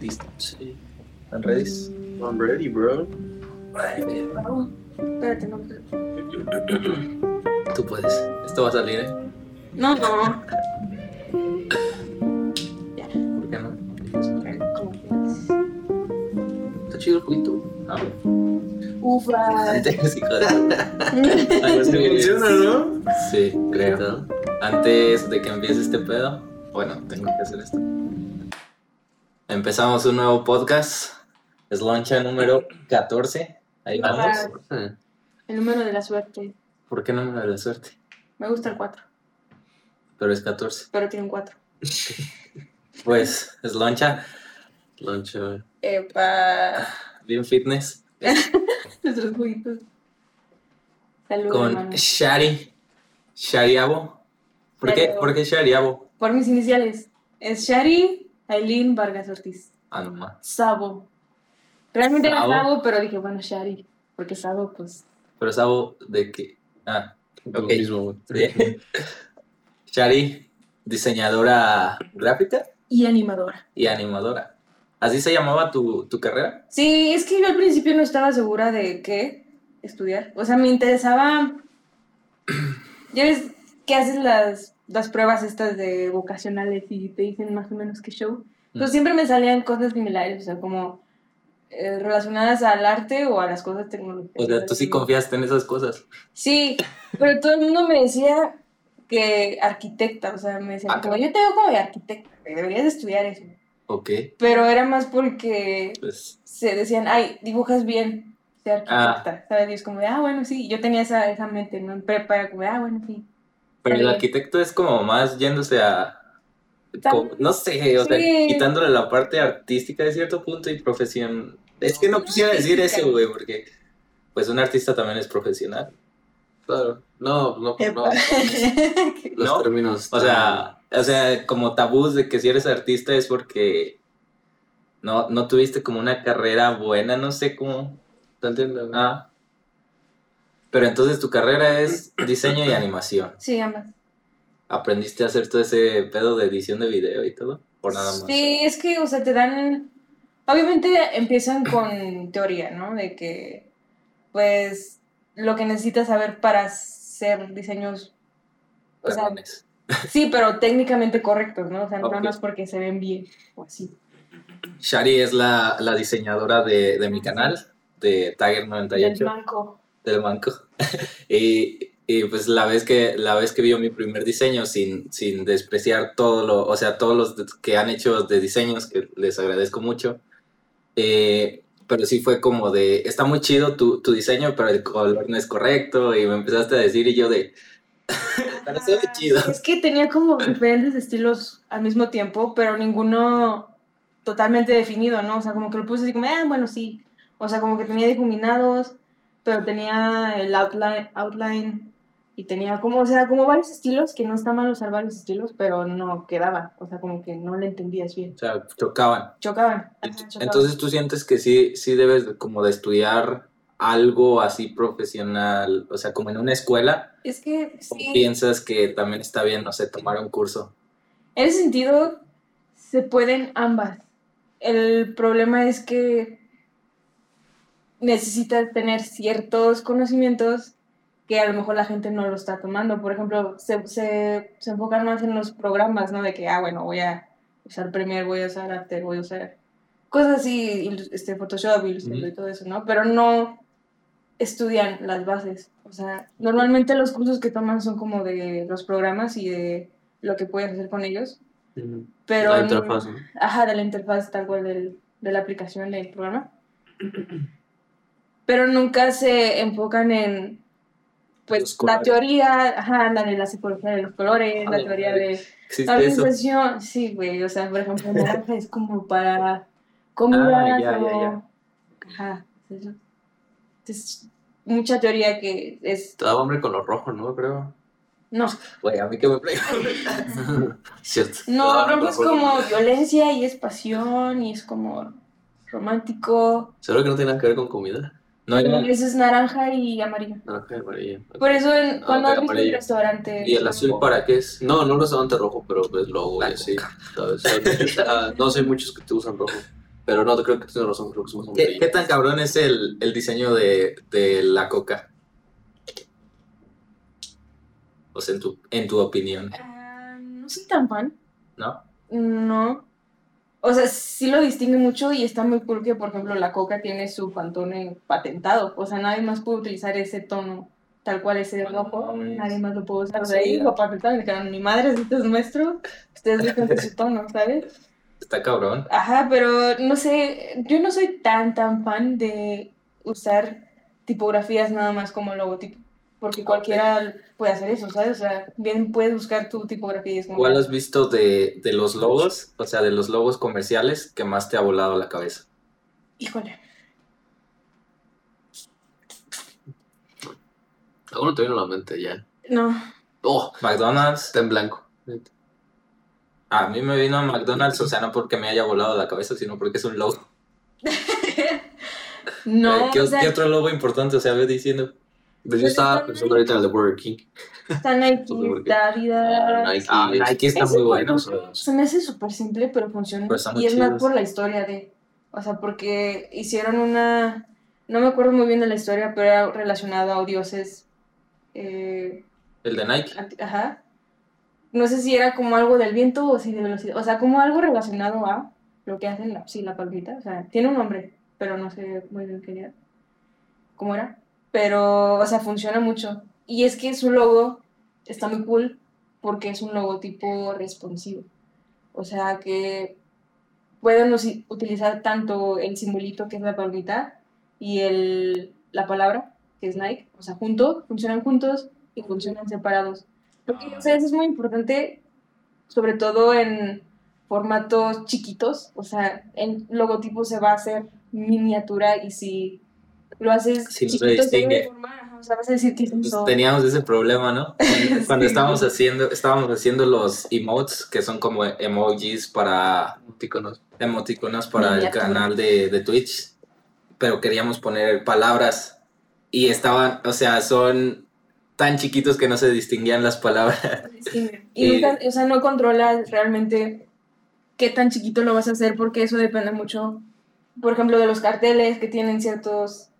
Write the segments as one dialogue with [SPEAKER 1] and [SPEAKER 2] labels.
[SPEAKER 1] ¿Listo?
[SPEAKER 2] Sí.
[SPEAKER 1] ¿Están ready?
[SPEAKER 2] I'm ready, bro.
[SPEAKER 3] Espérate, no.
[SPEAKER 1] Tú puedes. Esto va a salir, ¿eh?
[SPEAKER 3] No, no.
[SPEAKER 1] ¿Por qué no? Está chido el juguito. Ah,
[SPEAKER 3] Ufa.
[SPEAKER 1] de-
[SPEAKER 2] Funciona, ¿no?
[SPEAKER 1] Sí, creo. Antes de que empiece este pedo, bueno, tengo que hacer esto. Empezamos un nuevo podcast. Es loncha número 14. Ahí vamos.
[SPEAKER 3] Ah, El número de la suerte.
[SPEAKER 1] ¿Por qué número de la suerte?
[SPEAKER 3] Me gusta el 4,
[SPEAKER 1] Pero es 14.
[SPEAKER 3] pero tiene un 4.
[SPEAKER 1] Pues es loncha,
[SPEAKER 2] Lancha.
[SPEAKER 3] Epa.
[SPEAKER 1] bien fitness,
[SPEAKER 3] Nuestros juguitos. Salud,
[SPEAKER 1] con
[SPEAKER 3] hermano.
[SPEAKER 1] Shari. Shariabo. ¿Por qué. ¿Por qué Shariabo?
[SPEAKER 3] Por mis iniciales. Es Shari Aileen Vargas Ortiz.
[SPEAKER 1] Ah, no más.
[SPEAKER 3] Sabo. Realmente
[SPEAKER 1] Sabo.
[SPEAKER 3] era Sabo, pero dije, bueno, Shari. Porque Sabo, pues.
[SPEAKER 1] Pero Sabo de que. Ah,
[SPEAKER 2] Lo
[SPEAKER 1] Ok.
[SPEAKER 2] mismo.
[SPEAKER 1] Shari, diseñadora gráfica
[SPEAKER 3] Y animadora.
[SPEAKER 1] y animadora. ¿Así se llamaba tu, tu carrera?
[SPEAKER 3] Sí, es que yo al principio no estaba segura de qué estudiar. O sea, me interesaba. Ya ves que haces las, las pruebas estas de vocacionales y te dicen más o menos qué show. Entonces
[SPEAKER 1] Mm.
[SPEAKER 3] siempre me salían cosas similares, o sea, como eh, relacionadas al arte o a las cosas tecnológicas.
[SPEAKER 1] O sea, tú sí confiaste en esas cosas.
[SPEAKER 3] Sí, pero todo el mundo me decía que arquitecta, o sea, me decían,
[SPEAKER 1] Ah,
[SPEAKER 3] como yo te veo como de arquitecta, deberías de estudiar eso.
[SPEAKER 1] Ok,
[SPEAKER 3] Pero era más porque
[SPEAKER 1] pues.
[SPEAKER 3] se decían, ay, dibujas bien, sé arquitecta,
[SPEAKER 1] Ah.
[SPEAKER 3] ¿sabes? Y es como de, ah, bueno, sí, yo tenía esa, esa mente, ¿no? En prepa como de, ah, bueno, sí.
[SPEAKER 1] Pero el arquitecto es como más yéndose a. Como- no sé, o sea, quitándole la parte artística de cierto punto y profesión. Es que no quisiera decir eso, güey, porque pues un artista también es profesional.
[SPEAKER 2] Claro. No, no, no. Los
[SPEAKER 1] ¿No?
[SPEAKER 2] términos.
[SPEAKER 1] O sea, o sea, como tabús de que si eres artista es porque no, no tuviste como una carrera buena, no sé cómo.
[SPEAKER 2] ¿Te entiendes?
[SPEAKER 1] Ah. Pero entonces tu carrera es diseño y animación.
[SPEAKER 3] sí, ambas.
[SPEAKER 1] ¿Aprendiste a hacer todo ese pedo de edición de video y todo? ¿O nada más?
[SPEAKER 3] Sí, es que, o sea, te dan. Obviamente empiezan con teoría, ¿no? De que, pues, lo que necesitas saber para hacer diseños. O sea, sí, pero técnicamente correctos, ¿no? O sea, no nada
[SPEAKER 1] Ok.
[SPEAKER 3] más porque se ven bien o así.
[SPEAKER 1] Shari es la, la diseñadora de, de mi canal, de Tiger
[SPEAKER 3] Del
[SPEAKER 1] 98,
[SPEAKER 3] blanco.
[SPEAKER 1] Del banco. y, y, pues la vez que la vez que vio mi primer diseño, sin, sin despreciar todo lo, o sea, todos los que han hecho de diseños, que les agradezco mucho. eh, pero sí fue como de, está muy chido tu, tu diseño, pero el color no es correcto. Y me empezaste a decir y yo de, pero se ve chido.
[SPEAKER 3] Es que tenía como diferentes estilos al mismo tiempo, pero ninguno totalmente definido, ¿no? O sea, como que lo puse así como, ah, bueno, sí. O sea, como que tenía difuminados, pero tenía el outline, outline y tenía como, o sea, como varios estilos, que no está mal usar varios estilos, pero no quedaba. O sea, como que no le entendías bien.
[SPEAKER 1] O sea, chocaban.
[SPEAKER 3] Chocaban. ajá, chocaban.
[SPEAKER 1] Entonces tú sientes que sí, sí debes de- como de estudiar algo así profesional, o sea, como en una escuela,
[SPEAKER 3] es que
[SPEAKER 1] o
[SPEAKER 3] sí.
[SPEAKER 1] piensas que también está bien, no sé, tomar un curso.
[SPEAKER 3] En ese sentido, se pueden ambas. El problema es que necesitas tener ciertos conocimientos que a lo mejor la gente no lo está tomando. Por ejemplo, se, se, se enfocan más en los programas, ¿no? De que, ah, bueno, voy a usar Premiere, voy a usar After, voy a usar cosas así, este, Photoshop, Illustrator y
[SPEAKER 1] Ujú.
[SPEAKER 3] todo eso, ¿no? Pero no estudian las bases. O sea, normalmente los cursos que toman son como de los programas y de lo que puedes hacer con ellos.
[SPEAKER 2] Ujú.
[SPEAKER 3] Pero
[SPEAKER 2] La interfaz, ¿no?
[SPEAKER 3] Ajá, de la interfaz tal cual del, de la aplicación del programa. Pero nunca se enfocan en
[SPEAKER 1] Los
[SPEAKER 3] pues la teoría, ajá, la de la psicología de los colores, la teoría de
[SPEAKER 1] ¿Existe
[SPEAKER 3] la
[SPEAKER 1] eso?
[SPEAKER 3] organización, sí, güey, o sea, por ejemplo, naranja es como para comidas
[SPEAKER 1] Ah, ya, ya,
[SPEAKER 3] ajá, eso. es mucha teoría que es
[SPEAKER 2] daba hombre con lo rojo, ¿no? Creo.
[SPEAKER 3] no,
[SPEAKER 1] Güey, a mí que me.
[SPEAKER 2] Cierto.
[SPEAKER 3] No, rojo es como violencia y es pasión y es como romántico.
[SPEAKER 2] Seguro que no tiene nada que ver con comida.
[SPEAKER 1] No era-
[SPEAKER 3] Ese es naranja y amarillo.
[SPEAKER 2] Naranja y amarilla.
[SPEAKER 3] Por eso en-
[SPEAKER 2] Ah,
[SPEAKER 3] cuando has visto el
[SPEAKER 2] amarillo.
[SPEAKER 3] restaurante...
[SPEAKER 1] ¿Y el azul para qué es?
[SPEAKER 2] No, no un restaurante rojo, pero es logo
[SPEAKER 1] La
[SPEAKER 2] y así. ¿sabes? Ah, no sé muchos que te usan rojo. Pero no, creo que tienes razón, creo que más
[SPEAKER 1] ¿Qué,
[SPEAKER 2] amarillo.
[SPEAKER 1] qué tan cabrón es el, el diseño de, de la coca? O sea, en tu, en tu opinión,
[SPEAKER 3] Ah, no soy tan fan.
[SPEAKER 1] ¿no?
[SPEAKER 3] No. O sea, sí lo distingue mucho y está muy cool que, por ejemplo, la coca tiene su pantone patentado. O sea, nadie más puede utilizar ese tono tal cual ese rojo. Nadie más lo puede usar. O
[SPEAKER 1] Sí,
[SPEAKER 3] sea, ahí
[SPEAKER 1] ya.
[SPEAKER 3] lo patentaron y dijeron, mi madre, este es nuestro. Ustedes dejen su tono, ¿sabes?
[SPEAKER 1] Está cabrón.
[SPEAKER 3] Ajá, pero no sé, yo no soy tan, tan fan de usar tipografías nada más como logotipo. Porque cualquiera puede hacer eso, ¿sabes? O sea, bien puedes buscar tu tipografía y es como...
[SPEAKER 1] ¿Cuál has visto de, de los logos, o sea, de los logos comerciales que más te ha volado la cabeza?
[SPEAKER 3] Híjole.
[SPEAKER 2] Aún no te vino a la mente ya.
[SPEAKER 3] No.
[SPEAKER 2] Oh,
[SPEAKER 1] McDonald's.
[SPEAKER 2] está en blanco.
[SPEAKER 1] A mí me vino McDonald's, o sea, no porque me haya volado la cabeza, sino porque es un logo.
[SPEAKER 3] No,
[SPEAKER 1] Eh, ¿Qué,
[SPEAKER 3] o sea,
[SPEAKER 1] qué otro logo importante? O sea, ve diciendo.
[SPEAKER 2] Pero yo
[SPEAKER 3] Pues
[SPEAKER 2] estaba
[SPEAKER 3] está
[SPEAKER 2] pensando ahorita en el de Burger King.
[SPEAKER 3] está Nike, está Adidas.
[SPEAKER 2] Nike.
[SPEAKER 1] Ah, Nike está muy bueno.
[SPEAKER 3] Se me hace súper simple, pero funciona.
[SPEAKER 1] Pero
[SPEAKER 3] y es más por la historia de. O sea, porque hicieron una. No me acuerdo muy bien de la historia, pero era relacionado a dioses. eh,
[SPEAKER 1] El de Nike.
[SPEAKER 3] ajá. No sé si era como algo del viento o si de velocidad. O sea, como algo relacionado a lo que hacen la, sí, la palmita. O sea, tiene un nombre, pero no sé muy bien qué era. ¿Cómo era? Pero, o sea, funciona mucho. Y es que su logo está muy cool porque es un logotipo responsivo. O sea, que pueden utilizar tanto el simbolito que es la palmita y el, la palabra que es Nike. O sea, juntos, funcionan juntos y funcionan separados. Porque, o sea, eso es muy importante, sobre todo en formatos chiquitos. O sea, el logotipo se va a hacer miniatura y si lo haces
[SPEAKER 1] Si
[SPEAKER 3] chiquito,
[SPEAKER 1] distingue.
[SPEAKER 3] debe formar, ajá, o sea, vas a decir que es un
[SPEAKER 1] Pues teníamos ese problema, ¿no? Cuando, estábamos haciendo, estábamos haciendo los emotes, que son como emojis para
[SPEAKER 2] Emoticonos.
[SPEAKER 1] emoticonos para el canal de, de Twitch, pero queríamos poner palabras y estaban, o sea, son tan chiquitos que no se distinguían las palabras.
[SPEAKER 3] Sí, Y
[SPEAKER 1] Y-
[SPEAKER 3] nunca, o sea, no controlas realmente qué tan chiquito lo vas a hacer porque eso depende mucho, por ejemplo, de los carteles que tienen ciertos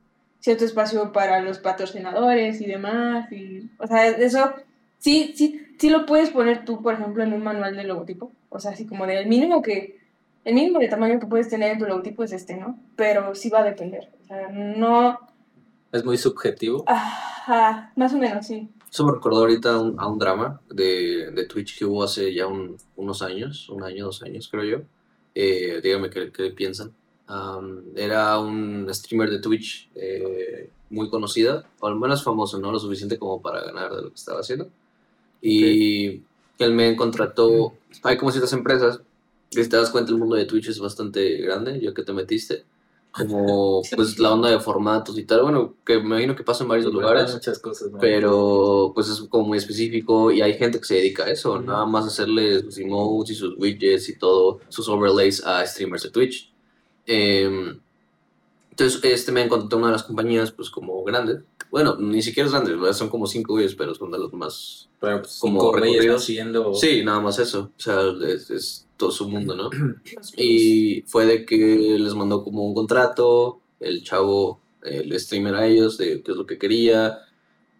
[SPEAKER 3] cierto espacio para los patrocinadores y demás. Y, o sea, eso sí, sí, sí lo puedes poner tú, por ejemplo, en un manual de logotipo. O sea, así como del mínimo que, el mínimo de tamaño que puedes tener en tu logotipo es este, ¿no? Pero sí va a depender. O sea, no...
[SPEAKER 1] Es muy subjetivo.
[SPEAKER 3] Ajá, más o menos, sí.
[SPEAKER 2] Eso me recordó ahorita a un, a un drama de, de Twitch que hubo hace ya un- unos años, un año, dos años creo yo. Eh, díganme qué, qué piensan. Am, era un streamer de Twitch eh, muy conocida, o al menos famoso, no lo suficiente como para ganar de lo que estaba haciendo. Y él me contrató, hay como ciertas empresas, que si te das cuenta el mundo de Twitch es bastante grande, ya que te metiste, como pues la onda de formatos y tal, bueno, que me imagino que pasa en varios lugares.
[SPEAKER 1] muchas cosas, ¿no?
[SPEAKER 2] Pero pues es como muy específico y hay gente que se dedica a eso, nada más hacerle sus emotes y sus widgets y todo, sus overlays a streamers de Twitch. Em, entonces este me encontró una de las compañías pues como grande, bueno, ni siquiera es grande, ¿verdad? son como cinco güeyes, pero son de los más...
[SPEAKER 1] Pero pues,
[SPEAKER 2] como recorridos. Sí, nada más eso, o sea, es, es todo su mundo, ¿no? Y fue de que les mandó como un contrato, el chavo, el streamer a ellos, de qué es lo que quería,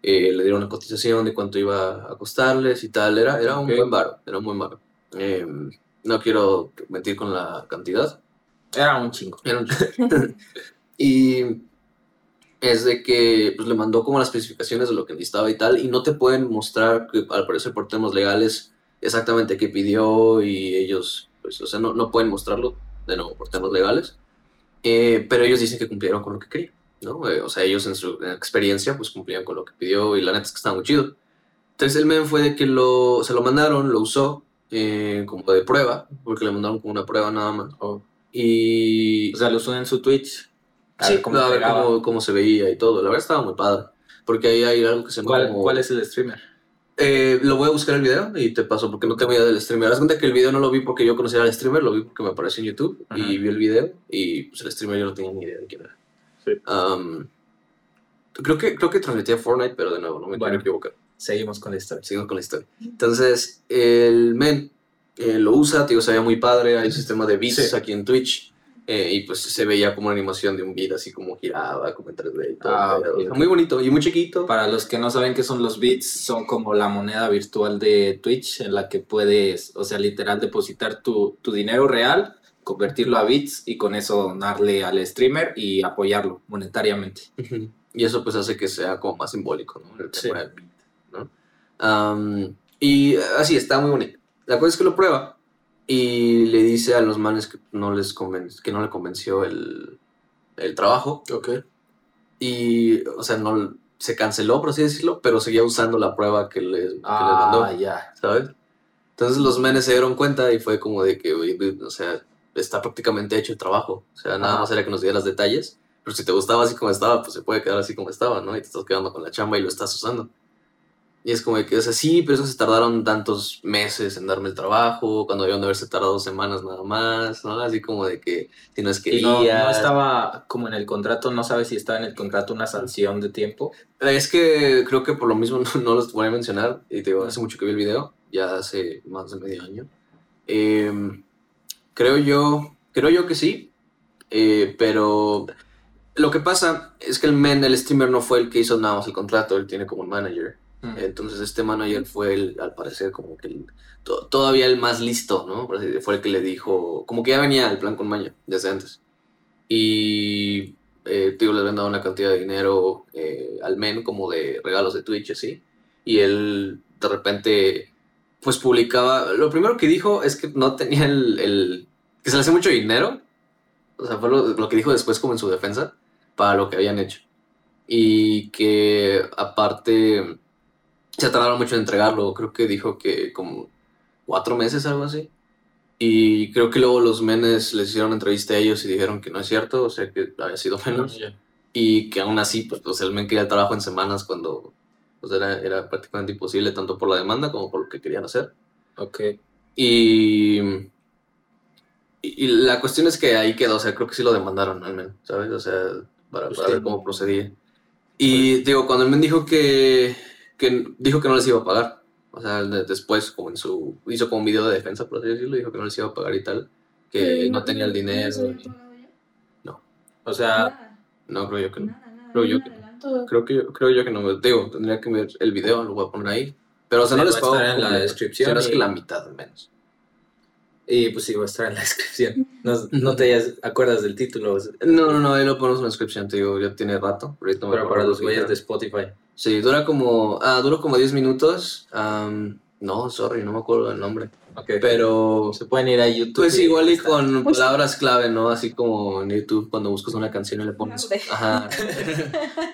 [SPEAKER 2] eh, le dieron una cotización de cuánto iba a costarles y tal, era, era un buen varo, era un buen varo. Em, no quiero mentir con la cantidad,
[SPEAKER 1] Era un chingo.
[SPEAKER 2] era un chico. y es de que pues, le mandó como las especificaciones de lo que necesitaba y tal, y no te pueden mostrar, que al parecer por temas legales, exactamente qué pidió y ellos, pues, o sea, no, no pueden mostrarlo, de nuevo, por temas legales. Eh, pero ellos dicen que cumplieron con lo que querían, ¿no? Eh, o sea, ellos en su experiencia, pues cumplían con lo que pidió y la neta es que estaba muy chido. Entonces el meme fue de que lo, se lo mandaron, lo usó eh, como de prueba, porque le mandaron como una prueba nada más. Y
[SPEAKER 1] O sea, lo suben en su Twitch. A
[SPEAKER 2] Sí,
[SPEAKER 1] ver cómo
[SPEAKER 2] a ver cómo, cómo se veía y todo. La verdad estaba muy padre. Porque ahí hay algo que se
[SPEAKER 1] ¿Cuál,
[SPEAKER 2] como-
[SPEAKER 1] cuál es el streamer?
[SPEAKER 2] Eh, lo voy a buscar el video y te paso porque no tengo idea del streamer. Haz cuenta que el video no lo vi porque yo conocía al streamer, lo vi porque me apareció en YouTube
[SPEAKER 1] Ajá.
[SPEAKER 2] y vi el video y pues el streamer yo no tenía ni idea de quién era.
[SPEAKER 1] Sí.
[SPEAKER 2] Am, Creo que, creo que transmitía Fortnite, pero de nuevo, no me
[SPEAKER 1] Bueno.
[SPEAKER 2] quiero equivocar.
[SPEAKER 1] Seguimos con la historia.
[SPEAKER 2] Seguimos con la historia. Entonces, el men eh, lo usa, digo, se veía muy padre, hay un sistema de bits
[SPEAKER 1] Sí.
[SPEAKER 2] aquí en Twitch, eh, y pues se veía como una animación de un beat, así como giraba, como en 3D y todo.
[SPEAKER 1] Ah,
[SPEAKER 2] pero. Muy bonito y muy chiquito.
[SPEAKER 1] Para los que no saben qué son los bits, son como la moneda virtual de Twitch en la que puedes, o sea, literal depositar tu, tu dinero real, convertirlo a bits y con eso donarle al streamer y apoyarlo monetariamente.
[SPEAKER 2] Y eso pues hace que sea como más simbólico, ¿no? El
[SPEAKER 1] Sí.
[SPEAKER 2] tema del beat, ¿no? Am, y así, está muy bonito. La cosa es que lo prueba y le dice a los manes que no, les que no le convenció el, el trabajo.
[SPEAKER 1] Ok.
[SPEAKER 2] Y, o sea, no se canceló, por así decirlo, pero seguía usando la prueba que les, que les mandó,
[SPEAKER 1] Ah, ya.
[SPEAKER 2] ¿sabes? Entonces los menes se dieron cuenta y fue como de que, o sea, está prácticamente hecho el trabajo. O sea, nada más era que nos dieras detalles. Pero si te gustaba así como estaba, pues se puede quedar así como estaba, ¿no? Y te estás quedando con la chamba y lo estás usando. Y es como de que, o sea, sí, pero eso se tardaron tantos meses en darme el trabajo, cuando debían de haberse tardado dos semanas nada más, ¿no? Así como de que si no es que
[SPEAKER 1] Y no, no estaba como en el contrato, no sabes si estaba en el contrato una sanción de tiempo.
[SPEAKER 2] Es que creo que por lo mismo no, no los voy a mencionar. Y te digo, hace mucho que vi el video, ya hace más de medio año. Em, creo yo, creo yo que sí. eh, pero lo que pasa es que el men, el streamer, no fue el que hizo nada más el contrato, él tiene como un manager.
[SPEAKER 1] Mm.
[SPEAKER 2] Entonces este manager fue el, al parecer, como que el- to- todavía el más listo, ¿no? Fue el que le dijo, como que ya venía el plan con maña desde antes. Y, eh, digo, les habían dado una cantidad de dinero eh, al men como de regalos de Twitch, así. Y él de repente, pues publicaba, lo primero que dijo es que no tenía el, que se le hacía mucho dinero. O sea, fue lo, lo que dijo después como en su defensa, para lo que habían hecho. Y que aparte se tardaron mucho en entregarlo. Creo que dijo que como cuatro meses, algo así. Y creo que luego los menes les hicieron entrevista a ellos y dijeron que no es cierto, o sea, que había sido menos. Y que aún así, pues, sea, el men quería el trabajo en semanas cuando pues, era, era prácticamente imposible, tanto por la demanda como por lo que querían hacer.
[SPEAKER 1] Ok.
[SPEAKER 2] Y, y, y la cuestión es que ahí quedó, o sea, creo que sí lo demandaron al men, ¿sabes? O sea, para,
[SPEAKER 1] Pues
[SPEAKER 2] para
[SPEAKER 1] sí.
[SPEAKER 2] ver cómo procedía. Y digo, cuando el men dijo que, que dijo que no les iba a pagar, o sea, de- después, como en su, hizo como un video de defensa, por así decirlo, dijo que no les iba a pagar y tal, que no tenía el dinero. y-
[SPEAKER 1] O sea,
[SPEAKER 3] Nada,
[SPEAKER 2] no, creo yo que no.
[SPEAKER 3] nada, nada,
[SPEAKER 2] Creo yo que-
[SPEAKER 3] adelanto.
[SPEAKER 2] Creo que, yo- creo yo que no me digo, tendría que ver el video, lo voy a poner ahí. Pero, o sea, no les pago.
[SPEAKER 1] en la descripción
[SPEAKER 2] no es
[SPEAKER 1] y-
[SPEAKER 2] que la mitad menos.
[SPEAKER 1] Y pues sí, va a estar en la descripción. No, no te acuerdas del título,
[SPEAKER 2] No, no, no, ahí lo ponemos en la descripción, te digo, ya tiene rato. pero
[SPEAKER 1] para
[SPEAKER 2] lo
[SPEAKER 1] los güeyes de. Spotify.
[SPEAKER 2] Sí, dura como. Ah, dura como 10 minutos. am, no, sorry, no me acuerdo del nombre. Pero.
[SPEAKER 1] se pueden ir a YouTube.
[SPEAKER 2] Pues igual y
[SPEAKER 1] está.
[SPEAKER 2] con
[SPEAKER 3] Pues-
[SPEAKER 2] palabras clave, ¿no? Así como en YouTube cuando buscas una canción y le pones. Ajá.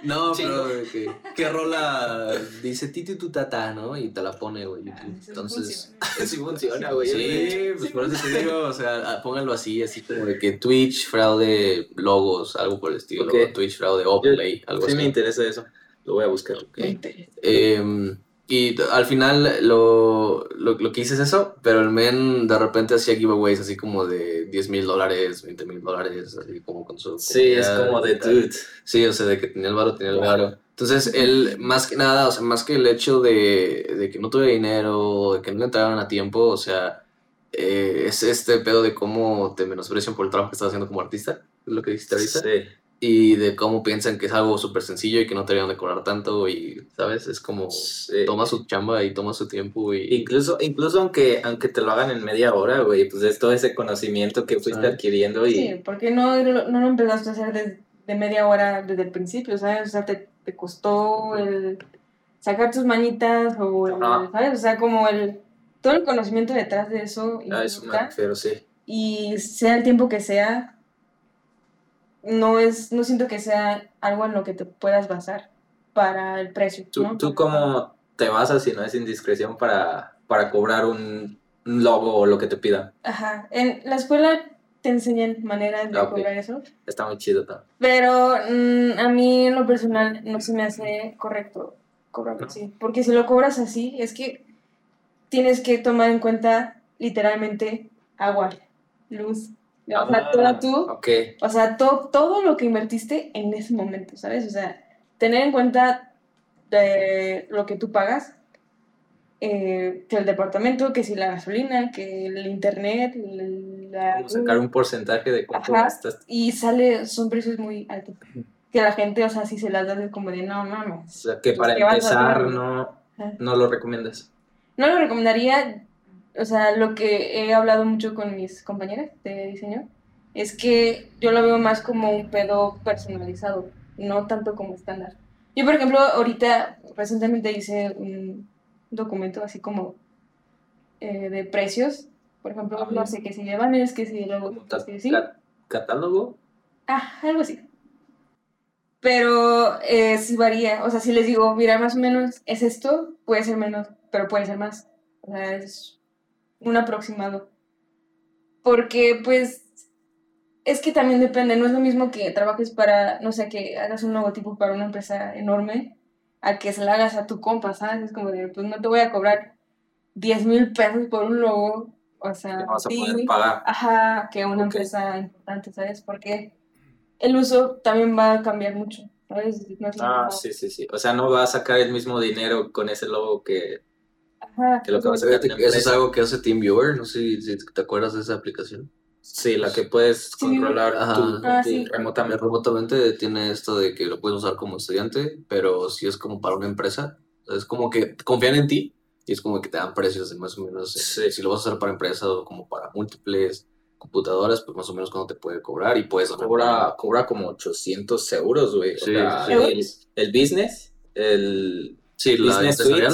[SPEAKER 2] No, pero de que, ¿qué rola dice titi tu tata, ¿no? Y te la pone, güey.
[SPEAKER 3] Ah,
[SPEAKER 2] Entonces.
[SPEAKER 3] funciona.
[SPEAKER 1] Sí funciona, güey.
[SPEAKER 2] Sí, pues por eso te digo, o sea, pónganlo así, así como de que Twitch, fraude, logos, algo por el estilo.
[SPEAKER 1] Ok.
[SPEAKER 2] Twitch, fraude, Oplay, algo
[SPEAKER 1] Sí
[SPEAKER 2] así.
[SPEAKER 1] me interesa eso. Lo voy a buscar.
[SPEAKER 3] Me interesa.
[SPEAKER 2] Eh, y al final lo, lo, lo que hice es eso, pero el men de repente hacía giveaways así como de 10 mil dólares, 20 mil dólares, así como con su...
[SPEAKER 1] Sí, es como de dude.
[SPEAKER 2] Sí, o sea, de que tenía el varo, tenía el varo. Entonces, él, más que nada, o sea, más que el hecho de, de que no tuviera dinero, de que no le a tiempo, o sea, eh, es este pedo de cómo te menosprecian por el trabajo que estás haciendo como artista, es lo que dijiste ahorita,
[SPEAKER 1] Sí.
[SPEAKER 2] Y de cómo piensan que es algo súper sencillo y que no te deberían de cobrar tanto, y, ¿sabes? Es como,
[SPEAKER 1] Sí.
[SPEAKER 2] toma su chamba y toma su tiempo y...
[SPEAKER 1] Incluso, incluso aunque, aunque te lo hagan en media hora, güey, pues es todo ese conocimiento que fuiste adquiriendo y
[SPEAKER 3] Sí, porque no, lo- no lo empezaste a hacer de, de media hora desde el principio, ¿sabes? O sea, te, te costó el sacar tus manitas o el. ¿sabes? O sea, como el todo el conocimiento detrás de eso
[SPEAKER 1] a eso me refiero, sí.
[SPEAKER 3] y sea el tiempo que sea, no es, no siento que sea algo en lo que te puedas basar para el precio.
[SPEAKER 1] ¿Tú,
[SPEAKER 3] ¿no?
[SPEAKER 1] tú cómo te basas si no es indiscreción para, para cobrar un, un logo o lo que te pidan?
[SPEAKER 3] Ajá. En la escuela te enseñan maneras de
[SPEAKER 1] Ah,
[SPEAKER 3] cobrar eso,
[SPEAKER 1] Está muy chido también.
[SPEAKER 3] pero mm, a mí en lo personal no se me hace correcto cobrarlo
[SPEAKER 1] No.
[SPEAKER 3] así, porque si lo cobras así es que tienes que tomar en cuenta literalmente agua, luz, o sea, toda tú,
[SPEAKER 1] Ok.
[SPEAKER 3] o sea, to- todo lo que invertiste en ese momento, ¿sabes? O sea, tener en cuenta de lo que tú pagas, eh, que el departamento, que si la gasolina, que el internet, la
[SPEAKER 1] Como sacar un porcentaje de cuánto
[SPEAKER 3] Ajá.
[SPEAKER 1] gastas.
[SPEAKER 3] y sale, son precios muy altos. Que la gente, o sea, si se las da es como de no mames.
[SPEAKER 1] O sea, que
[SPEAKER 3] Pues,
[SPEAKER 1] para
[SPEAKER 3] ¿qué vas a
[SPEAKER 1] empezar no, no lo recomiendas.
[SPEAKER 3] No lo recomendaría, o sea, lo que he hablado mucho con mis compañeras de diseño es que yo lo veo más como un pedo personalizado, no tanto como estándar. Yo, por ejemplo, ahorita recientemente hice un documento así como eh, de precios. Por ejemplo,
[SPEAKER 1] Ah,
[SPEAKER 3] no sé qué si llevan es, que si luego, sí.
[SPEAKER 1] ca- catálogo.
[SPEAKER 3] Ah, algo así. Pero eh, sí varía. O sea, si les digo, mira, más o menos es esto, puede ser menos, pero puede ser más. O sea, es un aproximado. Porque, pues, es que también depende. No es lo mismo que trabajes para, no sé, que hagas un logotipo para una empresa enorme, a que se la hagas a tu compa, ¿sabes? Es como de, pues no te voy a cobrar 10 mil pesos por un logo. O sea,
[SPEAKER 1] Que no vas a
[SPEAKER 3] sí.
[SPEAKER 1] poder pagar.
[SPEAKER 3] Ajá, que una
[SPEAKER 1] Ok.
[SPEAKER 3] empresa importante, ¿sabes? Porque el uso también va a cambiar mucho, ¿sabes? No
[SPEAKER 1] Ah, sí, sí, sí. O sea, no va a sacar el mismo dinero con ese logo que...
[SPEAKER 3] Ajá,
[SPEAKER 1] que lo que vas a
[SPEAKER 2] que eso es algo que hace TeamViewer, no sé si, si te acuerdas de esa aplicación.
[SPEAKER 1] Sí, la que puedes
[SPEAKER 3] Sí.
[SPEAKER 1] controlar
[SPEAKER 2] Ajá.
[SPEAKER 1] tú
[SPEAKER 3] Ah, sí.
[SPEAKER 1] remotamente.
[SPEAKER 2] Remotamente tiene esto de que lo puedes usar como estudiante, pero si es como para una empresa, es como que confían en ti y es como que te dan precios de más o menos, eh,
[SPEAKER 1] Sí.
[SPEAKER 2] si lo vas a hacer para empresa o como para múltiples computadoras, pues más o menos cuánto te puede cobrar y puedes
[SPEAKER 1] Cobra, cobra como 800 euros, güey. O sea,
[SPEAKER 2] sí.
[SPEAKER 1] el, el business, el
[SPEAKER 2] Sí, la
[SPEAKER 1] business suite.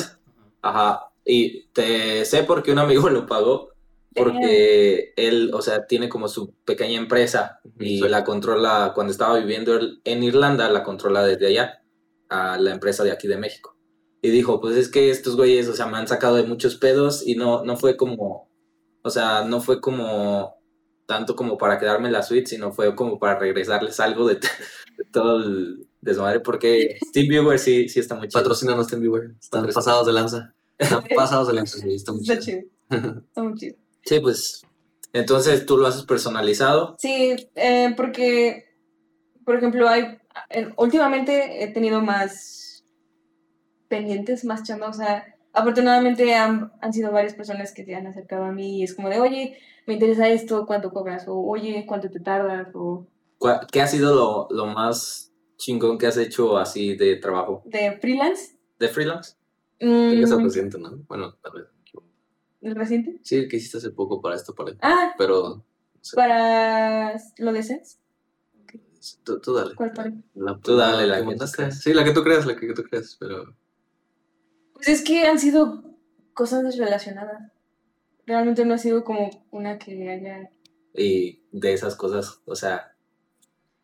[SPEAKER 1] Ajá. Y te sé porque un amigo lo pagó. Porque él, o sea, tiene como su pequeña empresa y
[SPEAKER 2] Exacto.
[SPEAKER 1] la controla, cuando estaba viviendo él en Irlanda, la controla desde allá, a la empresa de aquí de México. Y dijo, pues es que estos güeyes, o sea, me han sacado de muchos pedos y no, no fue como, o sea, no fue como tanto como para quedarme en la suite, sino fue como para regresarles algo de, de todo el desmadre, porque Steve Viewer sí, sí está muy chido.
[SPEAKER 2] Patrocínanos TeamViewer. Están
[SPEAKER 1] Patrocina.
[SPEAKER 2] pasados de lanza. Pasados de lanza, sí, está muy
[SPEAKER 3] Está
[SPEAKER 2] chido.
[SPEAKER 3] chido. Está muy chido.
[SPEAKER 1] Sí, pues, entonces tú lo haces personalizado.
[SPEAKER 3] Sí, eh, porque, por ejemplo, hay, en- últimamente he tenido más pendientes, más chamba, o sea, afortunadamente han, han sido varias personas que se han acercado a mí y es como de, oye, me interesa esto, ¿cuánto cobras? O, oye, ¿cuánto te tardas? O
[SPEAKER 1] ¿Cuál- ¿Qué ha sido lo, lo más chingón que has hecho así de trabajo?
[SPEAKER 3] de freelance.
[SPEAKER 1] ¿De freelance?
[SPEAKER 2] Creo que es el reciente, ¿no? Bueno, tal vez.
[SPEAKER 3] ¿El reciente?
[SPEAKER 2] Sí, el que hiciste hace poco para esto, para...
[SPEAKER 3] Ah,
[SPEAKER 2] pero
[SPEAKER 3] para lo de Sense.
[SPEAKER 2] tú, tú dale.
[SPEAKER 3] ¿Cuál para?
[SPEAKER 2] La,
[SPEAKER 1] Tú dale la
[SPEAKER 2] que
[SPEAKER 1] que tú
[SPEAKER 2] mandaste.
[SPEAKER 1] creas.
[SPEAKER 2] Sí, la que tú creas, la que tú creas, pero...
[SPEAKER 3] Pues es que han sido cosas relacionadas. Realmente no ha sido como una que haya
[SPEAKER 1] Y de esas cosas, o sea,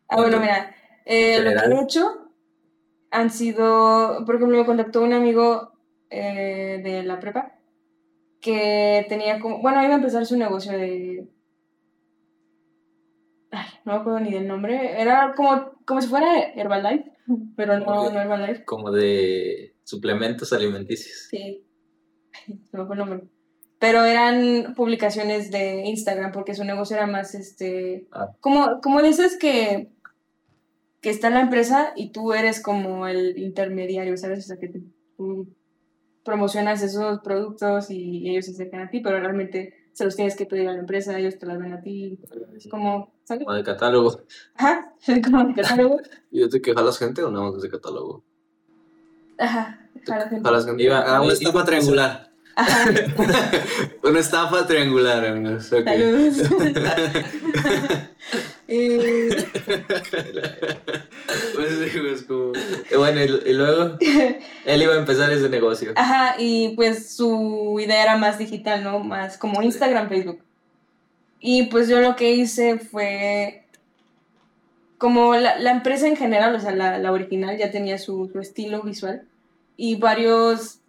[SPEAKER 3] Ah, bueno,
[SPEAKER 1] En
[SPEAKER 3] mira, eh, lo que he hecho han sido, por ejemplo, me contactó un amigo eh, de la prepa que tenía como, bueno, iba a empezar su negocio de, ay, no me acuerdo ni del nombre, era como, como si fuera Herbalife, pero no,
[SPEAKER 1] Ok.
[SPEAKER 3] no Herbalife,
[SPEAKER 1] como de suplementos alimenticios.
[SPEAKER 3] sí, se me fue el nombre. Pero eran publicaciones de Instagram porque su negocio era más, este,
[SPEAKER 1] Ah.
[SPEAKER 3] como, como de esas que, que está en la empresa y tú eres como el intermediario, ¿sabes? O sea, que tú promocionas esos productos y ellos se acercan a ti, pero realmente se los tienes que pedir a la empresa, ellos te las ven a ti, es como, ¿sabes?
[SPEAKER 1] Como de catálogo.
[SPEAKER 3] Ajá, es como un catálogo.
[SPEAKER 2] ¿Y yo te que jalas gente o no desde catálogo?
[SPEAKER 3] Ajá, jala gente.
[SPEAKER 2] Jalas gente.
[SPEAKER 1] Iba-
[SPEAKER 2] ah,
[SPEAKER 1] iba-
[SPEAKER 2] estafa triangular. Una estafa triangular, amigos. ok.
[SPEAKER 3] saludos. Eh,
[SPEAKER 2] Pues pues como...
[SPEAKER 1] Y bueno, y, y luego él iba a empezar ese negocio.
[SPEAKER 3] Ajá, y pues su idea era más digital, ¿no? Más como Instagram, Facebook. Y pues yo lo que hice fue, como la, la empresa en general, o sea, la, la original ya tenía su, su estilo visual y varios,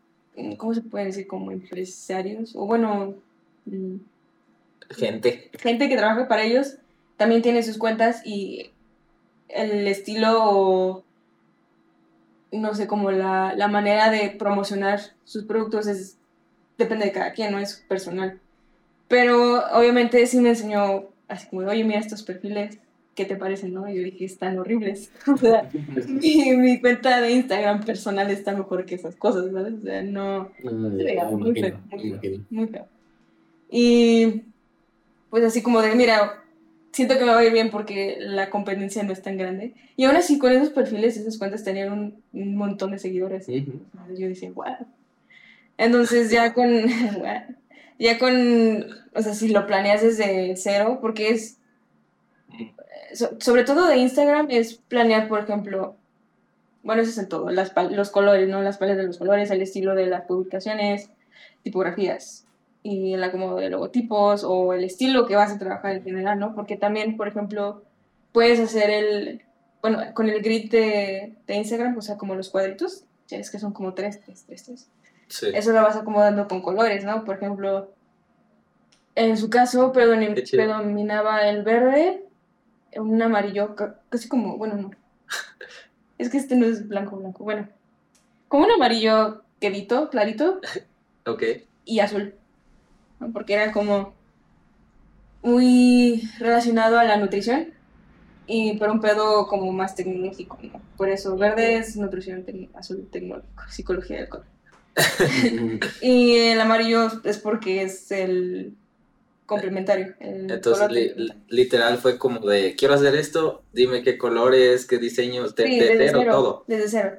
[SPEAKER 3] ¿cómo se puede decir? Como empresarios, o bueno, mm,
[SPEAKER 1] Gente.
[SPEAKER 3] gente que trabaja para ellos también tiene sus cuentas y el estilo, no sé, como la, la manera de promocionar sus productos es, depende de cada quien, no es personal. Pero obviamente sí me enseñó así como, oye, mira estos perfiles, ¿qué te parecen, no? Y yo dije, están horribles. O sea, mi, mi cuenta de Instagram personal está mejor que esas cosas, ¿sabes? O sea, no,
[SPEAKER 2] Mm,
[SPEAKER 3] se veía muy feo, muy feo,
[SPEAKER 2] imagino.
[SPEAKER 3] muy feo. Y pues así como de, mira, siento que me va a ir bien porque la competencia no es tan grande. Y aún así, con esos perfiles, esas cuentas tenían un, un montón de seguidores.
[SPEAKER 2] Ujú.
[SPEAKER 3] Yo decía, wow. Entonces ya con, ya con, o sea, si lo planeas desde cero, porque es, so- sobre todo de Instagram, es planear, por ejemplo, bueno, eso es en todo, las, los colores, ¿no? Las paletas de los colores, el estilo de las publicaciones, tipografías y el acomodo de logotipos o el estilo que vas a trabajar en general, ¿no? Porque también, por ejemplo, puedes hacer el, bueno, con el grid de, de Instagram, o sea, como los cuadritos, ya es que son como tres, tres, tres, tres.
[SPEAKER 1] Sí.
[SPEAKER 3] Eso lo vas acomodando con colores, ¿no? Por ejemplo, en su caso predominaba el verde, un amarillo, ca- casi como, bueno, no. Es que este no es blanco, blanco, bueno. Como un amarillo quedito, clarito,
[SPEAKER 1] Ok.
[SPEAKER 3] y azul. Porque era como muy relacionado a la nutrición, y pero un pedo como más tecnológico, ¿no? Por eso, verde es nutrición, azul tecnológico, psicología del color. Y el amarillo es porque es el complementario. El
[SPEAKER 1] Entonces,
[SPEAKER 3] color
[SPEAKER 1] li-
[SPEAKER 3] complementario.
[SPEAKER 1] literal fue como de, quiero hacer esto, dime qué colores, qué diseños, de,
[SPEAKER 3] Sí,
[SPEAKER 1] de
[SPEAKER 3] desde
[SPEAKER 1] cero,
[SPEAKER 3] cero,
[SPEAKER 1] todo.
[SPEAKER 3] Desde cero.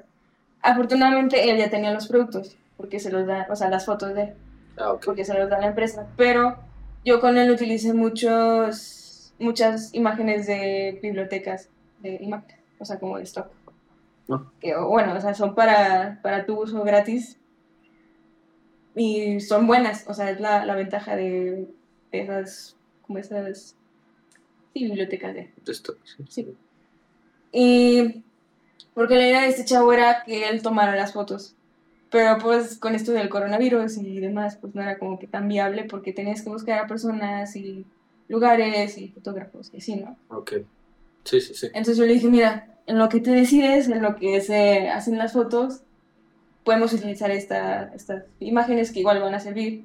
[SPEAKER 3] Afortunadamente él ya tenía los productos, porque se los da, o sea, las fotos de él,
[SPEAKER 1] Ah,
[SPEAKER 3] porque se los da la empresa. Pero yo con él utilicé muchos, muchas imágenes de bibliotecas de imagen, o sea, como de stock.
[SPEAKER 2] Ah.
[SPEAKER 3] Que, o bueno, o sea, son para, para tu uso gratis y son buenas, o sea, es la, la ventaja de esas, como esas, sí, bibliotecas de
[SPEAKER 2] Esto, sí.
[SPEAKER 3] Sí. Y porque la idea de este chavo era que él tomara las fotos. Pero pues con esto del coronavirus y demás, pues no era como que tan viable porque tenías que buscar a personas y lugares y fotógrafos y así, ¿no?
[SPEAKER 1] Ok. Sí, sí, sí.
[SPEAKER 3] Entonces yo le dije, mira, en lo que te decides, en lo que se hacen las fotos, podemos utilizar esta, estas imágenes que igual van a servir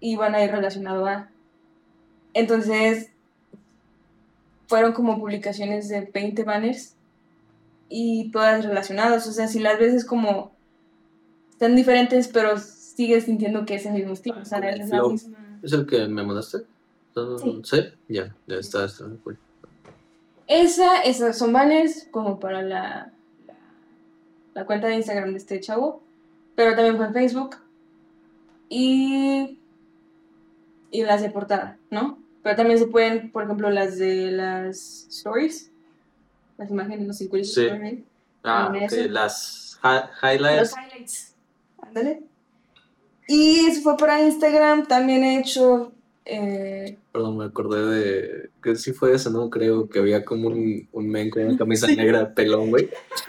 [SPEAKER 3] y van a ir relacionado a... Entonces, fueron como publicaciones de 20 banners y todas relacionadas. O sea, si las ves es como... Están diferentes, pero sigues sintiendo que es el mismo estilo. O sea, es la misma...
[SPEAKER 2] ¿Es el que me mandaste?
[SPEAKER 3] Sí.
[SPEAKER 2] ¿Sí? Ya, ya está, está cool.
[SPEAKER 3] Esa, esas son banners como para la, la, la cuenta de Instagram de este chavo, pero también fue en Facebook y, y las de portada, ¿no? Pero también se pueden, por ejemplo, las de las stories, las imágenes, los circulitos.
[SPEAKER 1] Sí. Ah,
[SPEAKER 3] También eso.
[SPEAKER 1] Las hi- highlights.
[SPEAKER 3] Los highlights. Ándale. Y eso fue para Instagram, también he hecho... eh,
[SPEAKER 2] Perdón, me acordé de. Que sí fue ese, ¿no? Creo que había como un, un men con una camisa negra pelón, güey.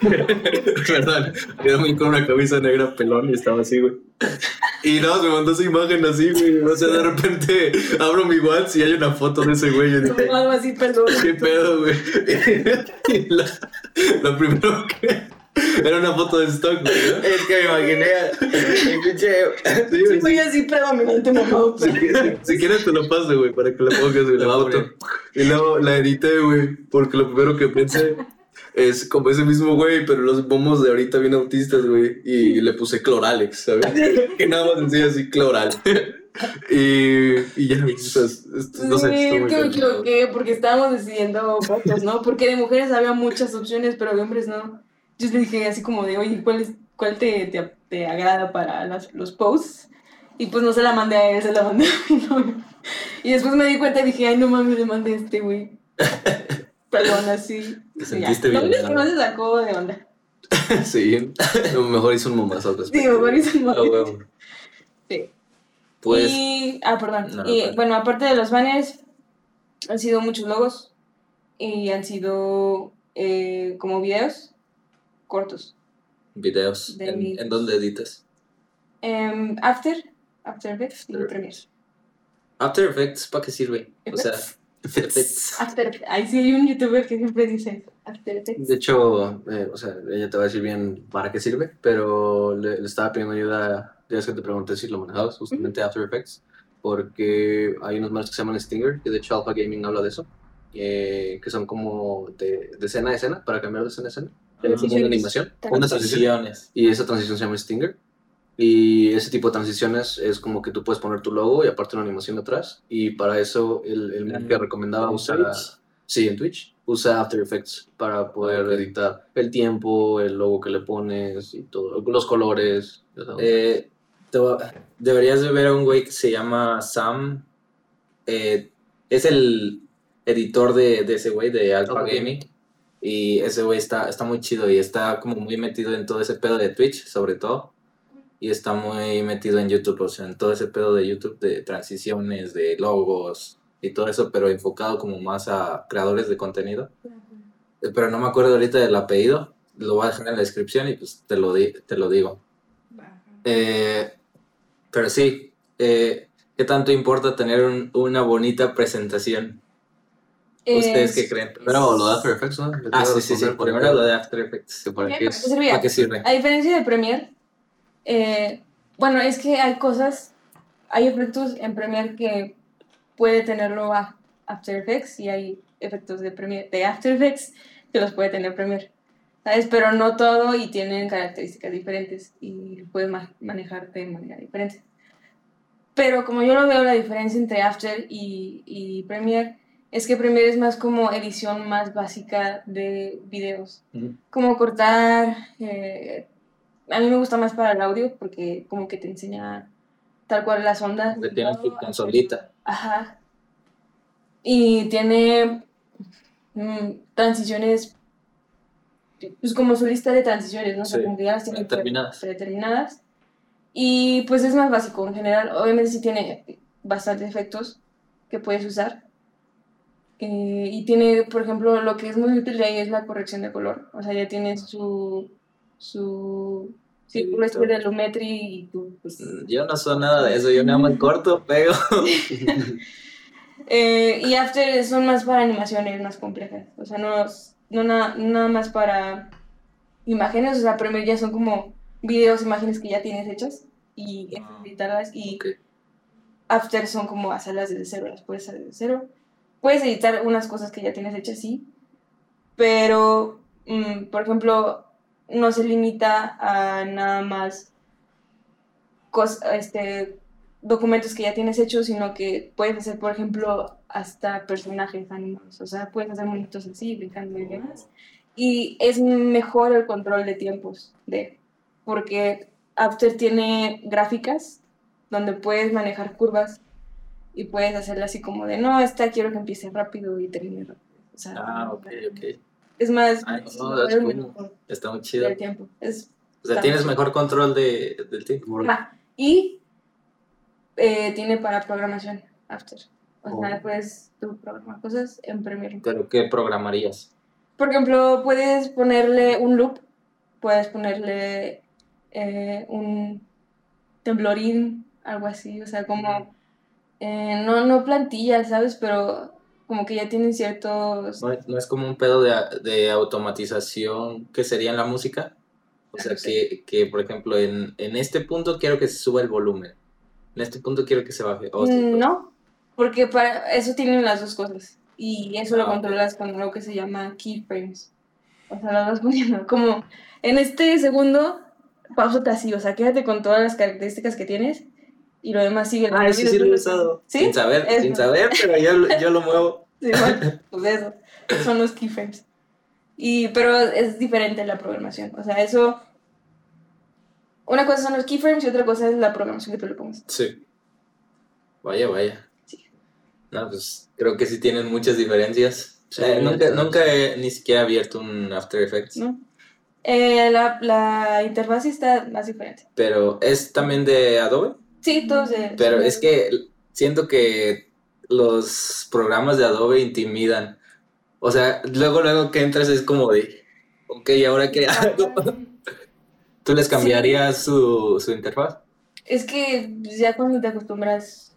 [SPEAKER 2] Perdón, había un men con una camisa negra pelón y estaba así, güey. Y no, me mandó esa imagen así, güey. O sea, de repente abro mi WhatsApp y hay una foto de ese güey.
[SPEAKER 3] Algo así, perdón.
[SPEAKER 2] ¿qué pedo, güey? Y lo, lo primero que. Era una foto de stock, güey. ¿no?
[SPEAKER 1] Es que me imaginé. Escuché.
[SPEAKER 2] Sí,
[SPEAKER 3] Sí,
[SPEAKER 2] güey,
[SPEAKER 3] así predominante mamado,
[SPEAKER 2] Si, si- si quieres te lo paso, güey, para que la pongas, güey, la
[SPEAKER 1] Lo
[SPEAKER 2] foto. Y luego la edité, güey, porque lo primero que pensé es como ese mismo güey, pero los bombos de ahorita bien autistas, güey, y le puse Cloralex, ¿sabes? que nada más decía así, Cloral. y, y ya, pues, es- no sé,
[SPEAKER 3] Sí, es que me equivoqué porque estábamos decidiendo fotos, ¿no? Porque de mujeres había muchas opciones, pero de hombres no. Yo le dije así como de, oye, ¿cuál, es, cuál te, te, te agrada para las- los posts? Y pues no se la mandé a él, se la mandé a mi novio. Y después me di cuenta y dije, ay, no mames, le mandé a este güey. Perdón, así.
[SPEAKER 1] Te sentiste
[SPEAKER 3] ya.
[SPEAKER 1] Bien, ¿no?
[SPEAKER 3] no se sacó de onda.
[SPEAKER 2] Sí, a lo mejor hizo un momazo
[SPEAKER 3] Sí, mejor hizo un
[SPEAKER 1] huevo.
[SPEAKER 3] Sí.
[SPEAKER 1] Pues,
[SPEAKER 3] Y, ah, perdón.
[SPEAKER 1] No,
[SPEAKER 3] y bueno, aparte de los banners, han sido muchos logos y han sido eh, como videos cortos.
[SPEAKER 1] videos.
[SPEAKER 3] De
[SPEAKER 1] ¿En,
[SPEAKER 3] mi-
[SPEAKER 1] ¿En dónde editas?
[SPEAKER 3] Em, After, After Effects y Premiere.
[SPEAKER 1] After Effects, ¿para qué sirve? O sea, Effects.
[SPEAKER 3] After, ahí sí hay un youtuber que siempre dice After Effects.
[SPEAKER 2] De hecho, eh, o sea, ella te va a decir bien para qué sirve, pero le, le estaba pidiendo ayuda, ya es que te pregunté si lo manejabas, justamente After Effects, porque hay unos más que se llaman Stinger, que de hecho Alpha Gaming habla de eso, eh, que son como de, de escena a escena, para cambiar de escena a escena.
[SPEAKER 1] Ah,
[SPEAKER 2] como una animación, una transición.
[SPEAKER 1] Transiciones.
[SPEAKER 2] Y esa transición se llama Stinger. Y ese tipo de transiciones es como que tú puedes poner tu logo y aparte una animación atrás. Y para eso el, el que recomendaba
[SPEAKER 1] ¿En
[SPEAKER 2] usar... Sí, en Twitch. Usa After Effects para poder editar el tiempo, el logo que le pones y todo. Los colores.
[SPEAKER 1] Eh, deberías de ver a un güey que se llama Sam. eh, es el editor de, de ese güey, de Alpha. Gaming. Y ese güey está, está muy chido y está como muy metido en todo ese pedo de Twitch, sobre todo. Y está muy metido en YouTube, o sea, en todo ese pedo de YouTube de transiciones, de logos y todo eso, pero enfocado como más a creadores de contenido. Pero no me acuerdo ahorita del apellido. Lo voy a dejar en la descripción y pues te lo, di- te lo digo. Eh, pero sí, eh, ¿qué tanto importa tener un- una bonita presentación? ¿Ustedes
[SPEAKER 3] Es-
[SPEAKER 1] qué creen?
[SPEAKER 2] Pero lo de After Effects, ¿no?
[SPEAKER 1] Ah, sí, sí, sí. Primero lo de After Effects.
[SPEAKER 2] que para
[SPEAKER 3] ¿Qué?
[SPEAKER 2] qué
[SPEAKER 3] ¿Para
[SPEAKER 2] es.
[SPEAKER 3] qué servía?
[SPEAKER 1] ¿Para qué sirve?
[SPEAKER 3] A diferencia de Premiere, eh, bueno, es que hay cosas, hay efectos en Premiere que puede tenerlo a After Effects y hay efectos de Premiere, de After Effects que los puede tener Premiere, ¿sabes? Pero no todo y tienen características diferentes y puedes ma- manejar de manera diferente. Pero como yo no veo la diferencia entre After y, y Premiere, es que Premiere es más como edición más básica de videos
[SPEAKER 1] Ujú.
[SPEAKER 3] como cortar. eh, a mí me gusta más para el audio porque como que te enseña tal cual las ondas.
[SPEAKER 1] Que tiene tu consolita.
[SPEAKER 3] Ajá. Y tiene mm, transiciones, pues como su lista de transiciones, ¿no? O sea,
[SPEAKER 1] Sí,
[SPEAKER 3] como que ya las tiene pre-
[SPEAKER 1] predeterminadas.
[SPEAKER 3] predeterminadas. Y pues es más básico en general. Obviamente sí tiene bastantes efectos que puedes usar. Eh, y tiene, por ejemplo, lo que es muy útil de ahí es la corrección de color. O sea, ya tienes su, su círculo de Lumetri y tú, pues...
[SPEAKER 1] Yo no soy nada de eso, yo nada más corto, pego.
[SPEAKER 3] Eh, y After son más para animaciones más complejas. O sea, no, no na- nada más para imágenes. O sea, Premiere ya son como videos, imágenes que ya tienes hechas y
[SPEAKER 1] Ah,
[SPEAKER 3] editarlas. Y. After son como hacerlas desde cero, las puedes hacer desde cero. Puedes editar unas cosas que ya tienes hechas, sí. Pero, mm, por ejemplo, no se limita a nada más cos- este, documentos que ya tienes hechos, sino que puedes hacer, por ejemplo, hasta personajes animados. O sea, puedes hacer monitos así, brincando y demás. Y es mejor el control de tiempos, de, porque After tiene gráficas donde puedes manejar curvas y puedes hacerla así como de, no, esta quiero que empiece rápido y termine rápido.
[SPEAKER 1] Ah, ok, ok.
[SPEAKER 3] Es más,
[SPEAKER 1] Ay,
[SPEAKER 3] es
[SPEAKER 1] no,
[SPEAKER 3] el mejor
[SPEAKER 1] Está muy chido.
[SPEAKER 3] del tiempo. Es,
[SPEAKER 1] O sea, tienes mejor control de, del tiempo.
[SPEAKER 3] ah, y eh, tiene para programación After. O sea,
[SPEAKER 2] Oh.
[SPEAKER 3] puedes tú programar cosas en Premiere.
[SPEAKER 1] ¿Pero qué programarías?
[SPEAKER 3] Por ejemplo, puedes ponerle un loop, puedes ponerle eh, un temblorín, algo así, o sea, como, eh, no, no plantillas, ¿sabes? Pero como que ya tienen ciertos...
[SPEAKER 1] ¿No, es- no es como un pedo de, de automatización que sería en la música? O sea, que, que por ejemplo, en, en este punto quiero que se suba el volumen. En este punto quiero que se baje. O sea,
[SPEAKER 3] Mm, No, porque para eso tienen las dos cosas. Y eso lo
[SPEAKER 1] Ah, ok.
[SPEAKER 3] controlas con algo que se llama keyframes. O sea, lo vas poniendo como en este segundo, pausate así, o sea, quédate con todas las características que tienes y lo demás sigue.
[SPEAKER 1] Ah, eso sí lo he usado.
[SPEAKER 3] ¿Sí?
[SPEAKER 1] Sin saber,
[SPEAKER 3] Eso.
[SPEAKER 1] sin saber, pero yo, yo lo muevo.
[SPEAKER 3] Sí, bueno, pues eso, son los keyframes. Y, pero es diferente la programación. O sea, eso. Una cosa son los keyframes y otra cosa es la programación que tú le pongas.
[SPEAKER 1] Sí. Vaya, vaya.
[SPEAKER 3] Sí.
[SPEAKER 1] No, pues creo que sí tienen muchas diferencias.
[SPEAKER 2] Sí,
[SPEAKER 1] Eh, nunca, nunca he ni siquiera abierto un After Effects.
[SPEAKER 3] ¿no? Eh, la, la interfaz está más diferente.
[SPEAKER 1] Pero es también de Adobe.
[SPEAKER 3] Sí, todos de.
[SPEAKER 1] Pero
[SPEAKER 3] de-
[SPEAKER 1] es que siento que los programas de Adobe intimidan. O sea, luego, luego que entras es como de, ok, ¿y ahora qué hago? ¿Tú les cambiarías su, su interfaz?
[SPEAKER 3] Es que ya cuando te acostumbras.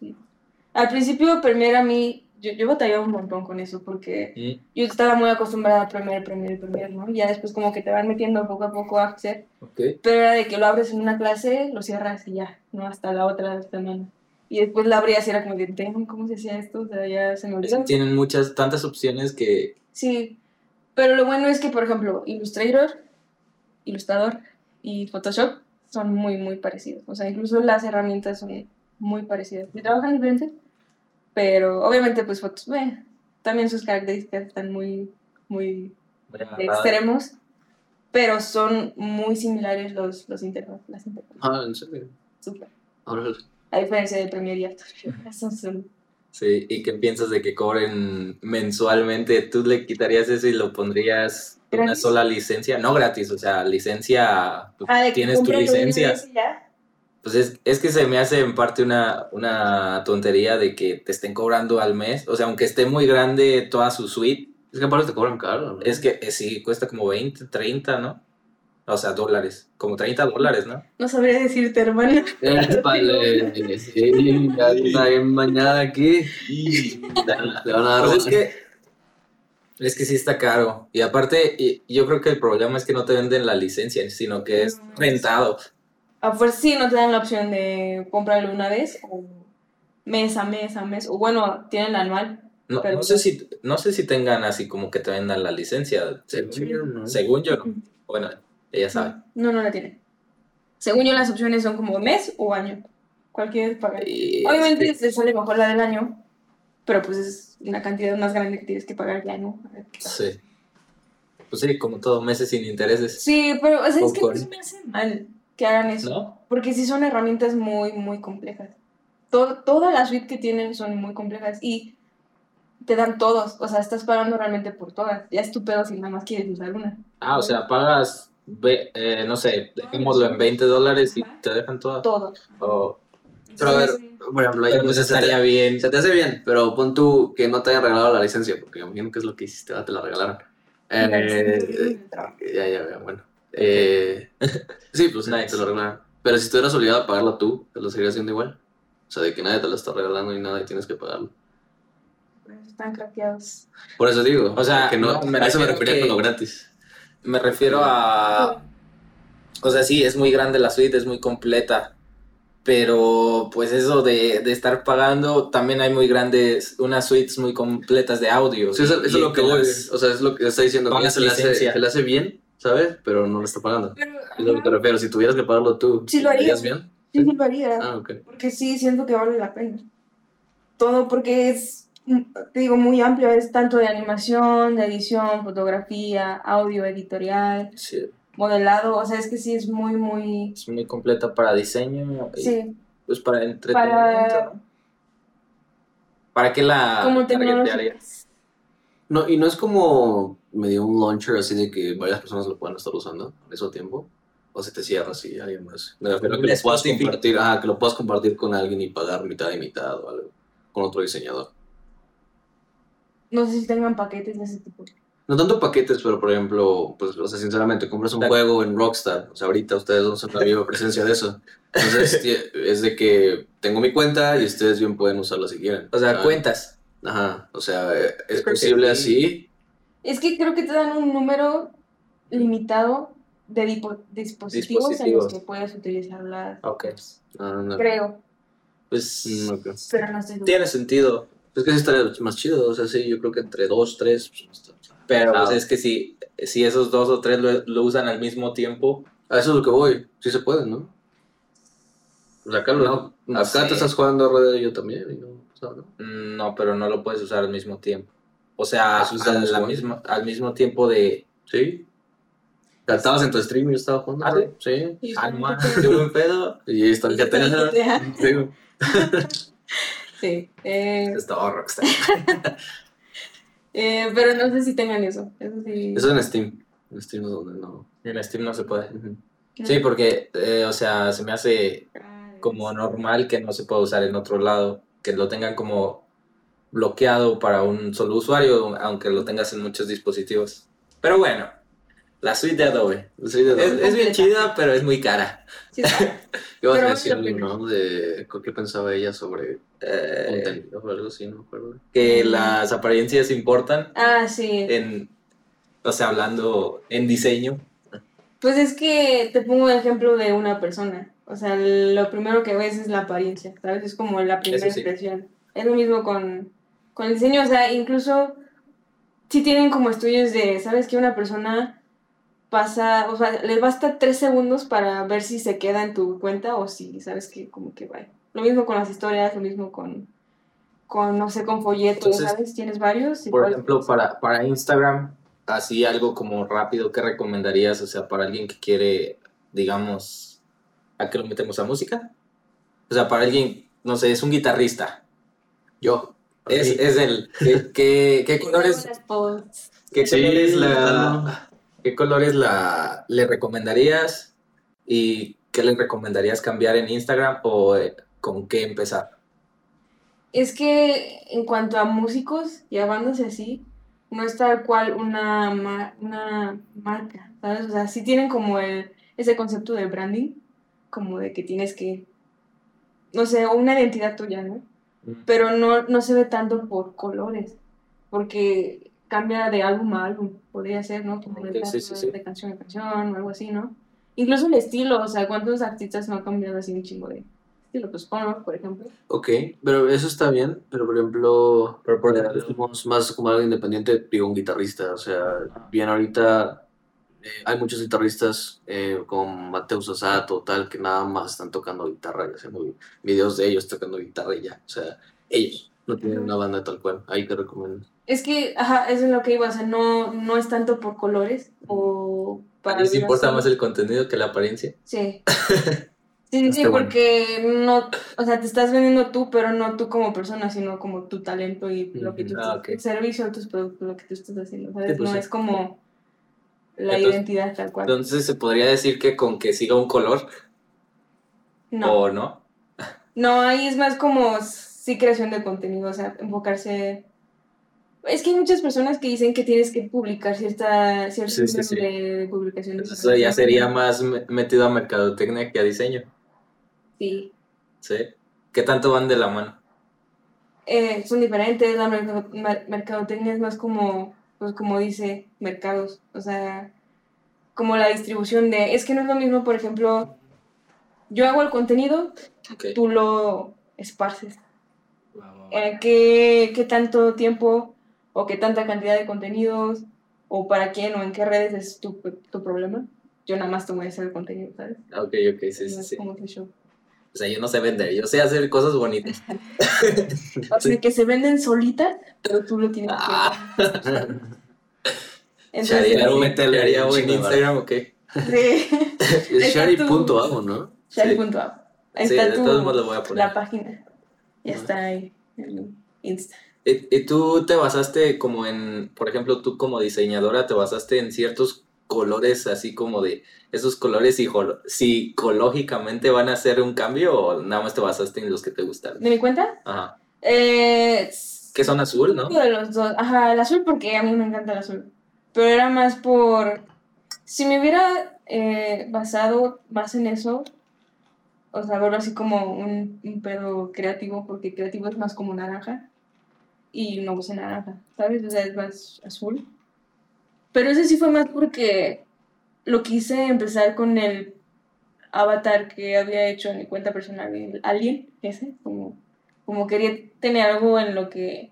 [SPEAKER 3] Al principio, Premiere a mí. Yo, yo batallaba un montón con eso porque
[SPEAKER 1] Mm,
[SPEAKER 3] yo estaba muy acostumbrada a Premiere, Premiere, Premiere, ¿no? Y ya después, como que te van metiendo poco a poco a After.
[SPEAKER 1] ok.
[SPEAKER 3] Pero era de que lo abres en una clase, lo cierras y ya, no hasta la otra semana. Y después la abrías y era como de, "Damn, ¿cómo se hacía esto? O sea, ya se me olvidó.
[SPEAKER 1] tienen muchas, tantas opciones que
[SPEAKER 3] Sí, pero lo bueno es que, por ejemplo, Illustrator, Illustrator y Photoshop son muy, muy parecidos. O sea, incluso las herramientas son muy parecidas. Y trabajan diferente, pero obviamente, pues, eh, también sus características están muy, muy extremos, pero son muy similares los, los interfaz, las interfaces.
[SPEAKER 2] Ah, en serio.
[SPEAKER 3] Súper. A diferencia de Premiere y After. Son-
[SPEAKER 1] Sí, ¿y qué piensas de que cobren mensualmente? ¿Tú le quitarías eso y lo pondrías una
[SPEAKER 3] ¿Gratis?
[SPEAKER 1] sola licencia? No gratis, o sea, licencia,
[SPEAKER 3] Ah, de que
[SPEAKER 1] tienes tu
[SPEAKER 3] una
[SPEAKER 1] licencia.
[SPEAKER 3] ya.
[SPEAKER 1] Pues es, es que se me hace en parte una, una tontería de que te estén cobrando al mes. O sea, aunque esté muy grande toda su suite,
[SPEAKER 2] es que aparte te cobran caro, ¿no?
[SPEAKER 1] es que eh, sí, cuesta como 20, 30, ¿no? O sea, dólares, como 30 dólares, ¿no?
[SPEAKER 3] No sabría decirte, hermano.
[SPEAKER 2] Eh, vale, sí, ya está bien mañana aquí. Le van a dar
[SPEAKER 1] Pues es que, es que sí está caro. Y aparte, y- yo creo que el problema es que no te venden la licencia, sino que es- rentado.
[SPEAKER 3] A fuerza sí no te dan la opción de comprarlo una vez o mes a mes a mes. O bueno, tienen anual.
[SPEAKER 1] No,
[SPEAKER 3] Pero-
[SPEAKER 1] no sé si, no sé si tengan así como que te vendan la licencia.
[SPEAKER 2] Según yo, no.
[SPEAKER 1] Según yo, no. Bueno, ella sabe.
[SPEAKER 3] No, no la tienen. Según yo, las opciones son como mes o año. Cualquier pagar.
[SPEAKER 1] Y,
[SPEAKER 3] Obviamente
[SPEAKER 1] este,
[SPEAKER 3] te sale mejor la del año, pero pues es una cantidad más grande que tienes que pagar ya, ¿no?
[SPEAKER 1] Sí. Pues sí, como todo, meses sin intereses.
[SPEAKER 3] Sí, pero o sea, es que no se me hace mal que hagan eso.
[SPEAKER 1] ¿No?
[SPEAKER 3] Porque sí son herramientas muy, muy complejas. Todo, toda la suite que tienen son muy complejas y te dan todos. O sea, estás pagando realmente por todas. Ya es tu pedo si nada más quieres usar una.
[SPEAKER 1] Ah, o sea, pagas, ve- eh, no sé, dejémoslo en 20 dólares y te dejan todo.
[SPEAKER 3] Todo.
[SPEAKER 1] O-
[SPEAKER 2] Pero a ver, por ejemplo, ahí
[SPEAKER 1] pues
[SPEAKER 2] se te-
[SPEAKER 1] estaría bien.
[SPEAKER 2] Se te hace bien, pero pon tú que no te hayan regalado la licencia, porque imagino que es lo que hiciste, te la regalaron. Eh, ya, ya, ya, bueno. Eh, sí, pues
[SPEAKER 1] Nice.
[SPEAKER 2] te lo regalaron. Pero si estuvieras obligado a pagarlo tú, ¿te lo seguirías haciendo igual? O sea, de que nadie te lo está regalando ni nada y tienes que pagarlo.
[SPEAKER 3] Pues Están craqueados.
[SPEAKER 2] Por eso digo,
[SPEAKER 1] O sea,
[SPEAKER 2] que no,
[SPEAKER 1] no, me
[SPEAKER 2] a eso me
[SPEAKER 1] refiero
[SPEAKER 2] refería con lo gratis.
[SPEAKER 1] Me refiero a... O sea, sí, es muy grande la suite, es muy completa. Pero pues eso de, de estar pagando, también hay muy grandes, unas suites muy completas de audio.
[SPEAKER 2] Sí, eso, es lo que voy. O sea, es lo que está diciendo. Que se le, hace,
[SPEAKER 1] licencia.
[SPEAKER 2] se le hace bien, ¿sabes? Pero no lo está pagando.
[SPEAKER 3] Pero,
[SPEAKER 2] Es lo que te refiero. Si tuvieras que pagarlo tú,
[SPEAKER 3] Sí lo haría.
[SPEAKER 2] ¿harías bien?
[SPEAKER 3] sí, sí lo haría.
[SPEAKER 2] Ah.
[SPEAKER 3] Porque sí, siento que vale la pena. Todo porque es, mm, te digo, muy amplio. Es tanto de animación, de edición, fotografía, audio, editorial,
[SPEAKER 1] Sí,
[SPEAKER 3] modelado. O sea, es que sí es muy, muy...
[SPEAKER 1] es muy completa para diseño y
[SPEAKER 3] Sí,
[SPEAKER 1] pues para entretenimiento.
[SPEAKER 3] para...
[SPEAKER 1] ¿Para qué la
[SPEAKER 3] Como tecnología.
[SPEAKER 2] No, y no es como medio un launcher así de que varias personas lo puedan estar usando al mismo tiempo. O se te cierra así alguien más. Me refiero a que lo puedas compartir, ah, que lo puedas compartir con alguien y pagar mitad y mitad o algo. Con otro diseñador.
[SPEAKER 3] No sé si tengan paquetes de ese tipo.
[SPEAKER 2] No tanto paquetes, pero por ejemplo, pues, o sea, sinceramente, compras un juego en Rockstar. O sea, ahorita ustedes no son la viva presencia de eso. Entonces, es de que tengo mi cuenta y ustedes bien pueden usarla si quieren.
[SPEAKER 1] O sea,
[SPEAKER 2] Ah,
[SPEAKER 1] cuentas.
[SPEAKER 2] Ajá, o sea, es
[SPEAKER 1] creo
[SPEAKER 2] posible
[SPEAKER 1] sí.
[SPEAKER 2] así.
[SPEAKER 3] Es que creo que te dan un número limitado de dipo- dispositivos, en los que puedes utilizar las...
[SPEAKER 1] Ok.
[SPEAKER 2] Ah, no.
[SPEAKER 3] Creo,
[SPEAKER 1] Pues
[SPEAKER 2] Mm,
[SPEAKER 3] pero no estoy
[SPEAKER 1] tiene sentido.
[SPEAKER 2] Es que sí estaría más chido, o sea, sí, yo creo que entre dos, tres. pues, no está-
[SPEAKER 1] Pero
[SPEAKER 2] Ah.
[SPEAKER 1] pues, es que si, si esos dos o tres lo, lo usan al mismo tiempo,
[SPEAKER 2] A eso es lo que voy, sí se puede, ¿no? Sea, acá, lo-
[SPEAKER 1] No, no
[SPEAKER 2] acá
[SPEAKER 1] sé.
[SPEAKER 2] te estás jugando Red Dead y yo también, y no, o sea, ¿no?
[SPEAKER 1] mm, no, pero no lo puedes usar al mismo tiempo. O sea, al, la
[SPEAKER 2] jugando.
[SPEAKER 1] misma, al mismo tiempo de...
[SPEAKER 2] Sí. Estabas en tu stream y yo estaba jugando.
[SPEAKER 1] Ah,
[SPEAKER 2] ¿no? Sí.
[SPEAKER 3] Y
[SPEAKER 1] Ah,
[SPEAKER 3] está-
[SPEAKER 1] no, qué buen pedo.
[SPEAKER 2] Y está el. Sí.
[SPEAKER 3] Sí, eh,
[SPEAKER 1] Es todo Rockstar.
[SPEAKER 3] eh, pero no sé si tengan eso. Eso sí.
[SPEAKER 2] Eso en Steam. En Steam es donde no.
[SPEAKER 1] En Steam no se puede.
[SPEAKER 3] No.
[SPEAKER 1] Sí, porque, eh, o sea, se me hace
[SPEAKER 3] Ah,
[SPEAKER 1] como normal que no se pueda usar en otro lado, que lo tengan como bloqueado para un solo usuario, aunque lo tengas en muchos dispositivos. Pero bueno, la suite de Adobe.
[SPEAKER 2] Sí, de
[SPEAKER 1] Es, es bien chida, pero es muy cara.
[SPEAKER 3] Sí.
[SPEAKER 2] ¿Qué vas
[SPEAKER 3] Pero
[SPEAKER 2] a decir, no? De qué pensaba ella sobre
[SPEAKER 1] Eh,
[SPEAKER 2] contenido o algo así, no me acuerdo.
[SPEAKER 1] que las apariencias importan
[SPEAKER 3] Ah, sí.
[SPEAKER 1] en, o sea, hablando en diseño.
[SPEAKER 3] Pues es que te pongo el ejemplo de una persona. O sea, lo primero que ves es la apariencia, ¿sabes? Es como la primera
[SPEAKER 1] sí.
[SPEAKER 3] impresión. Es lo mismo con, con el diseño, o sea, incluso sí tienen como estudios de, ¿sabes? Que una persona pasa, o sea, les basta tres segundos para ver si se queda en tu cuenta o si, ¿sabes? Que como que va. Lo mismo con las historias, lo mismo con, con no sé, con folletos,
[SPEAKER 1] Entonces,
[SPEAKER 3] ¿sabes? Tienes varios. y
[SPEAKER 1] Por ejemplo, para, para Instagram, así algo como rápido, ¿qué recomendarías? O sea, para alguien que quiere, digamos, ¿a qué lo metemos a música? O sea, para alguien, no sé, es un guitarrista.
[SPEAKER 2] Yo.
[SPEAKER 1] Es, es el. ¿Qué, qué, qué colores, qué
[SPEAKER 2] Sí,
[SPEAKER 1] colores la, qué colores la le recomendarías y qué le recomendarías cambiar en Instagram o eh, con qué empezar?
[SPEAKER 3] Es que en cuanto a músicos y a bandas así, no es tal cual una, una marca, ¿sabes? O sea, sí tienen como el, ese concepto de branding, como de que tienes que, no sé, una identidad tuya, ¿no? Pero no, no se ve tanto por colores, porque cambia de álbum a álbum, podría ser, ¿no? Como de,
[SPEAKER 1] Ok, sí, sí, sí.
[SPEAKER 3] de canción a canción o algo así, ¿no? Incluso el estilo, o sea, ¿cuántos artistas no han cambiado así un chingo de estilo? Pues Conor, por ejemplo.
[SPEAKER 2] Ok, pero eso está bien, pero por ejemplo,
[SPEAKER 1] Pero por
[SPEAKER 2] eh,
[SPEAKER 1] ejemplo-
[SPEAKER 2] somos más como algo independiente, digo un guitarrista, o sea, bien ahorita hay muchos guitarristas eh, como Mateus Asato, tal, que nada más están tocando guitarra y haciendo vi- videos de ellos tocando guitarra y ya, o sea, ellos no tienen una banda tal cual, ahí te recomiendo.
[SPEAKER 3] Es que, ajá, eso es lo que iba, o sea, no, no es tanto por colores o
[SPEAKER 1] ¿A ti te
[SPEAKER 3] ver
[SPEAKER 1] importa
[SPEAKER 3] así.
[SPEAKER 1] más el contenido que la apariencia?
[SPEAKER 3] Sí. Sí, sí, sí,
[SPEAKER 2] Está bueno.
[SPEAKER 3] porque no, o sea, te estás vendiendo tú, pero no tú como persona, sino como tu talento y lo que tú.
[SPEAKER 1] Ah,
[SPEAKER 3] estás,
[SPEAKER 1] ok.
[SPEAKER 3] el servicio, tus productos, lo que tú estás haciendo, ¿sabes?
[SPEAKER 2] Pues
[SPEAKER 3] no es como la
[SPEAKER 1] Entonces-
[SPEAKER 3] identidad tal cual.
[SPEAKER 1] Entonces se podría decir que con que siga un color
[SPEAKER 3] No,
[SPEAKER 1] o no.
[SPEAKER 3] no, ahí es más como sí creación de contenido, o sea, enfocarse... Es que hay muchas personas que dicen que tienes que publicar cierta, cierto
[SPEAKER 1] Sí, sí,
[SPEAKER 3] de publicaciones.
[SPEAKER 1] Entonces eso ya sería más me- metido a mercadotecnia que a diseño.
[SPEAKER 3] Sí.
[SPEAKER 1] ¿Sí? ¿Qué tanto van de la mano?
[SPEAKER 3] Eh, son diferentes, la mercado- mer- mercadotecnia es más como, pues como dice, mercados, o sea, como la distribución de, es que no es lo mismo, por ejemplo, yo hago el contenido, tú lo esparces. Eh, ¿qué, qué tanto tiempo o qué tanta cantidad de contenidos o para quién o en qué redes es tu, tu problema? Yo nada más te voy a hacer el contenido, ¿sabes?
[SPEAKER 1] Ok, ok, sí,
[SPEAKER 3] No
[SPEAKER 1] sí,
[SPEAKER 3] es
[SPEAKER 1] sí.
[SPEAKER 3] como ese show.
[SPEAKER 1] O sea, yo no sé vender, yo sé hacer cosas bonitas.
[SPEAKER 3] O sea, que se venden solitas, pero tú lo tienes que...
[SPEAKER 1] Ah.
[SPEAKER 3] Entonces,
[SPEAKER 1] ¿Se haría un,
[SPEAKER 2] métele
[SPEAKER 1] ¿se haría
[SPEAKER 2] un
[SPEAKER 1] un
[SPEAKER 2] chingo de
[SPEAKER 1] Instagram o qué?
[SPEAKER 3] Sí.
[SPEAKER 2] Es shari.avo, ¿no?
[SPEAKER 3] Shari.app. Ahí
[SPEAKER 1] Sí,
[SPEAKER 3] está
[SPEAKER 1] de
[SPEAKER 3] tu,
[SPEAKER 1] todos modos lo voy a poner.
[SPEAKER 3] la página. Ya está ahí. en Insta.
[SPEAKER 1] ¿Y, y tú te basaste como en, por ejemplo, tú como diseñadora, te basaste en ciertos colores así como de, esos colores psicológicamente van a hacer un cambio o nada más te basaste en los que te gustaron?
[SPEAKER 3] ¿De mi cuenta?
[SPEAKER 1] Ajá.
[SPEAKER 3] Eh,
[SPEAKER 1] Que son azul, ¿no?
[SPEAKER 3] de los dos. Ajá, el azul porque a mí me encanta el azul. Pero era más por... Si me hubiera eh, basado más en eso, o sea, verlo así como un, un pedo creativo, porque creativo es más como naranja. Y no puse naranja, ¿sabes? O sea, es más azul. Pero ese sí fue más porque lo quise empezar con el avatar que había hecho en mi cuenta personal, el Alien, ese, como, como quería tener algo en lo que...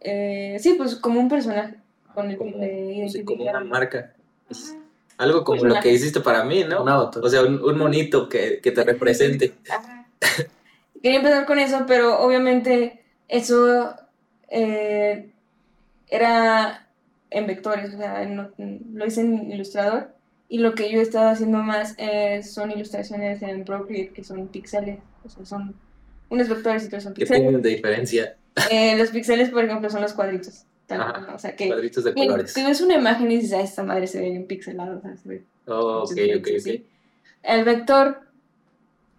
[SPEAKER 3] eh, sí, pues como un personaje con el que
[SPEAKER 1] Como,
[SPEAKER 3] me
[SPEAKER 1] sí, como una marca. Algo como lo que hiciste para mí, ¿no?
[SPEAKER 2] Un avatar.
[SPEAKER 1] O sea, un, un monito que, que te represente.
[SPEAKER 3] Ajá. Quería empezar con eso, pero obviamente eso eh, era en vectores, o sea, no- lo hice en Ilustrador y lo que yo he estado haciendo más eh, son ilustraciones en Procreate, que son píxeles, o sea, son unos vectores y otros son
[SPEAKER 1] ¿Qué
[SPEAKER 3] píxeles.
[SPEAKER 1] tienen de diferencia?
[SPEAKER 3] Eh, los píxeles, por ejemplo, son los cuadritos, tal
[SPEAKER 1] Ajá.
[SPEAKER 3] ¿no? o sea, que
[SPEAKER 1] Cuadritos de
[SPEAKER 3] que
[SPEAKER 1] colores.
[SPEAKER 3] tú ves una imagen y dices, ah, esta madre se ve bien pixelada, o sea, se ve
[SPEAKER 1] Oh, ok, ok, ok.
[SPEAKER 3] ¿sí? El vector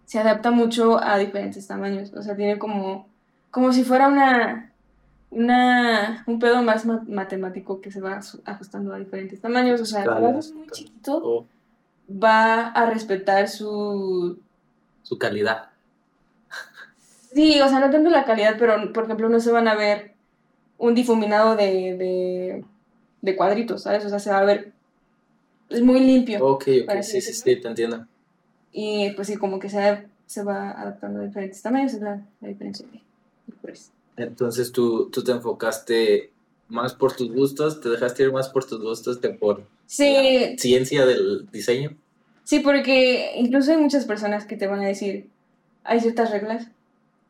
[SPEAKER 3] se adapta mucho a diferentes tamaños, o sea, tiene como, como si fuera una, una, un pedo más ma- matemático que se va ajustando a diferentes tamaños, o sea, lo
[SPEAKER 2] Escalas,
[SPEAKER 3] haces muy chiquito,
[SPEAKER 1] Oh,
[SPEAKER 3] va a respetar su...
[SPEAKER 1] su calidad.
[SPEAKER 3] Sí, o sea, no tanto la calidad, pero, por ejemplo, no se van a ver un difuminado de, de, de cuadritos, ¿sabes? O sea, se va a ver... Es muy limpio.
[SPEAKER 1] Ok, ok, sí, sí, sí, te entiendo.
[SPEAKER 3] Y pues sí, como que se, se va adaptando a diferentes tamaños, es la, la
[SPEAKER 1] Entonces tú, tú te enfocaste más por tus gustos, te dejaste ir más por tus gustos que por
[SPEAKER 3] Sí,
[SPEAKER 1] ciencia del diseño.
[SPEAKER 3] Sí, porque incluso hay muchas personas que te van a decir, hay ciertas reglas,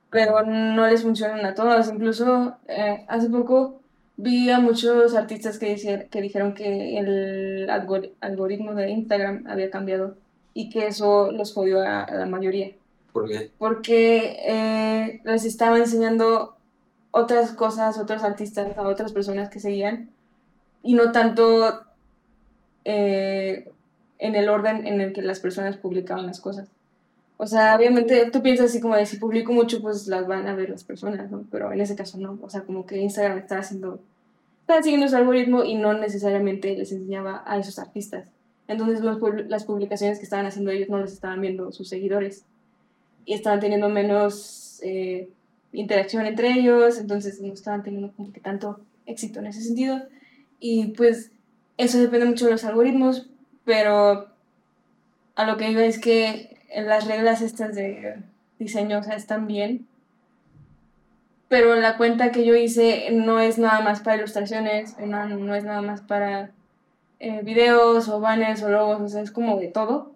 [SPEAKER 3] pero no les funcionan a todas. Incluso eh, hace poco vi a muchos artistas que, dici- que dijeron que el algor- algoritmo de Instagram había cambiado y que eso los jodió a, a la mayoría,
[SPEAKER 1] Porque
[SPEAKER 3] porque eh, les estaba enseñando otras cosas, otros artistas, a otras personas que seguían y no tanto eh, en el orden en el que las personas publicaban las cosas. O sea, obviamente tú piensas así como de si publico mucho, pues las van a ver las personas, ¿no? Pero en ese caso no. O sea, como que Instagram estaba haciendo, estaba siguiendo su algoritmo y no necesariamente les enseñaba a esos artistas. Entonces los las publicaciones que estaban haciendo ellos no las estaban viendo sus seguidores y estaban teniendo menos eh, interacción entre ellos, entonces no estaban teniendo como que tanto éxito en ese sentido. Y pues eso depende mucho de los algoritmos, pero a lo que iba es que las reglas estas de diseño, están bien, pero la cuenta que yo hice no es nada más para ilustraciones, no, no es nada más para eh, videos o banners o logos, o sea, es como de todo.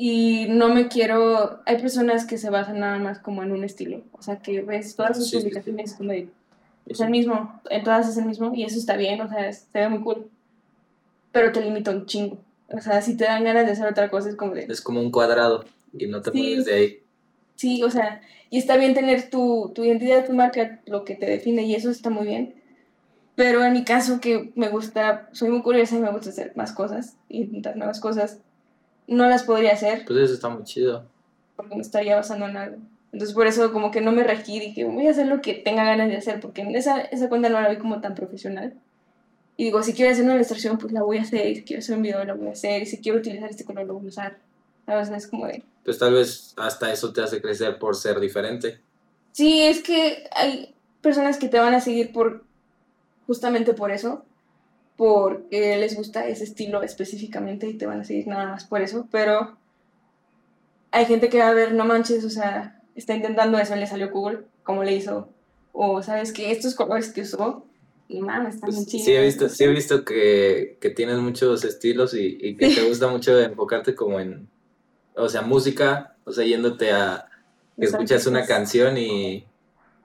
[SPEAKER 3] Y no me quiero, hay personas que se basan nada más como en un estilo, o sea, que ves todas sus
[SPEAKER 1] Sí, sí, sí.
[SPEAKER 3] publicaciones como de, es el mismo, en todas es el mismo y eso está bien, o sea, se ve muy cool, pero te limita un chingo. O sea, si te dan ganas de hacer otra cosa es como de,
[SPEAKER 1] es como un cuadrado y no te mueves de ahí.
[SPEAKER 3] Sí, o sea, y está bien tener tu, tu identidad, tu marca, lo que te define, y eso está muy bien. Pero en mi caso, que me gusta, soy muy curiosa y me gusta hacer más cosas, y intentar nuevas cosas, no las podría hacer
[SPEAKER 1] Pues eso está muy chido.
[SPEAKER 3] porque me estaría basando en algo. Entonces, por eso, como que no me regí, dije, voy a hacer lo que tenga ganas de hacer, porque en esa, esa cuenta no la vi como tan profesional. Y digo, si quiero hacer una ilustración, pues la voy a hacer, y si quiero hacer un video, la voy a hacer, y si quiero utilizar este color, lo voy a usar. ¿Sabes? Es como de,
[SPEAKER 1] Pues tal vez hasta eso te hace crecer por ser diferente.
[SPEAKER 3] Sí, es que hay personas que te van a seguir por justamente por eso, porque les gusta ese estilo específicamente y te van a seguir nada más por eso, pero hay gente que va a ver, no manches, o sea, está intentando eso, le salió cool, como le hizo, o sabes que estos colores que usó, y mames, están
[SPEAKER 1] Pues,
[SPEAKER 3] chidos.
[SPEAKER 1] sí, he visto, sí he visto que, que tienes muchos estilos y, y que te gusta mucho enfocarte como en, o sea, música, o sea, yéndote a, que escuchas una
[SPEAKER 3] artistas.
[SPEAKER 1] canción y,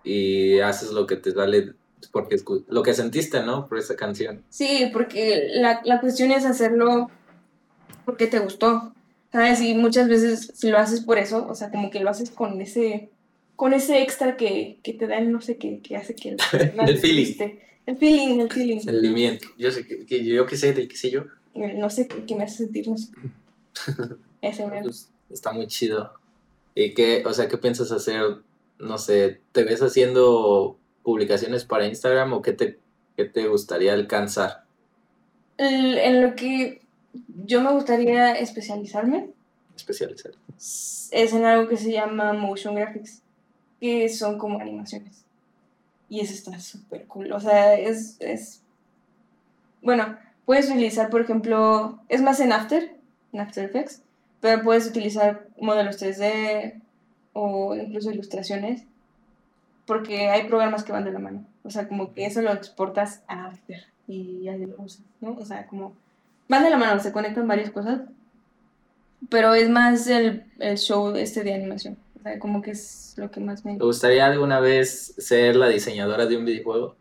[SPEAKER 1] y haces lo que te sale, porque lo que sentiste, ¿no? Por esa canción.
[SPEAKER 3] Sí, porque la, la cuestión es hacerlo porque te gustó, ¿sabes? Y muchas veces si lo haces por eso, o sea, como que lo haces con ese, con ese extra que, que te da el no sé qué, que hace que...
[SPEAKER 1] El feeling.
[SPEAKER 3] guste. El feeling, el feeling.
[SPEAKER 1] Sentimiento. Yo sé que, que yo qué sé, de qué sé yo.
[SPEAKER 3] El no sé qué, me hace sentir, no sé. Ese.
[SPEAKER 1] Pues, está muy chido. ¿Y qué, o sea, qué piensas hacer? No sé, ¿te ves haciendo publicaciones para Instagram o qué te, qué te gustaría alcanzar?
[SPEAKER 3] En lo que yo me gustaría especializarme
[SPEAKER 1] Especializar.
[SPEAKER 3] es en algo que se llama motion graphics, que son como animaciones. Y eso está súper cool. O sea, es, es... Bueno, puedes utilizar, por ejemplo, es más en After, en After Effects, pero puedes utilizar modelos 3D o incluso ilustraciones, porque hay programas que van de la mano. O sea, como que eso lo exportas a After y ahí lo usas, ¿no? O sea, como van de la mano, se conectan varias cosas, pero es más el, el show este de animación. O sea, como que es lo que más me...
[SPEAKER 1] ¿Te gustaría alguna vez ser la diseñadora de un videojuego?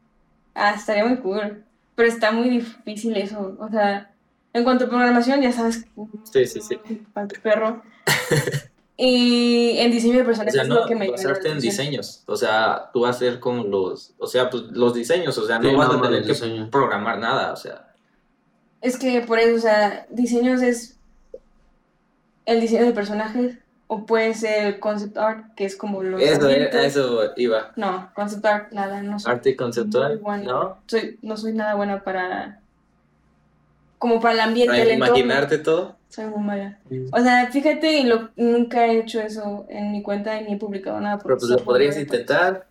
[SPEAKER 3] Ah, estaría muy cool. Pero está muy difícil eso. O sea, en cuanto a programación, ya sabes.
[SPEAKER 1] Sí, sí, sí.
[SPEAKER 3] Para tu perro. y en diseño de
[SPEAKER 1] O
[SPEAKER 3] personajes
[SPEAKER 1] sea,
[SPEAKER 3] es
[SPEAKER 1] no
[SPEAKER 3] lo que me
[SPEAKER 1] basarte en diseños. O sea, tú vas a ser como los, o sea, pues los diseños, o sea, no
[SPEAKER 2] Sí,
[SPEAKER 1] vas a tener que
[SPEAKER 2] diseño.
[SPEAKER 1] programar nada, o sea.
[SPEAKER 3] Es que por eso, o sea, diseños es el diseño de personajes. O puede ser el concept art, que es como los.
[SPEAKER 1] Eso, eh, eso iba.
[SPEAKER 3] No, concept art, nada, no soy
[SPEAKER 1] Arte conceptual. ¿no?
[SPEAKER 3] Soy, no soy nada buena para. Como para el ambiente,
[SPEAKER 1] Para
[SPEAKER 3] el entorno.
[SPEAKER 1] imaginarte todo.
[SPEAKER 3] Soy muy mala. O sea, fíjate, y lo, nunca he hecho eso en mi cuenta y ni he publicado nada.
[SPEAKER 1] Pero pues lo podrías intentar.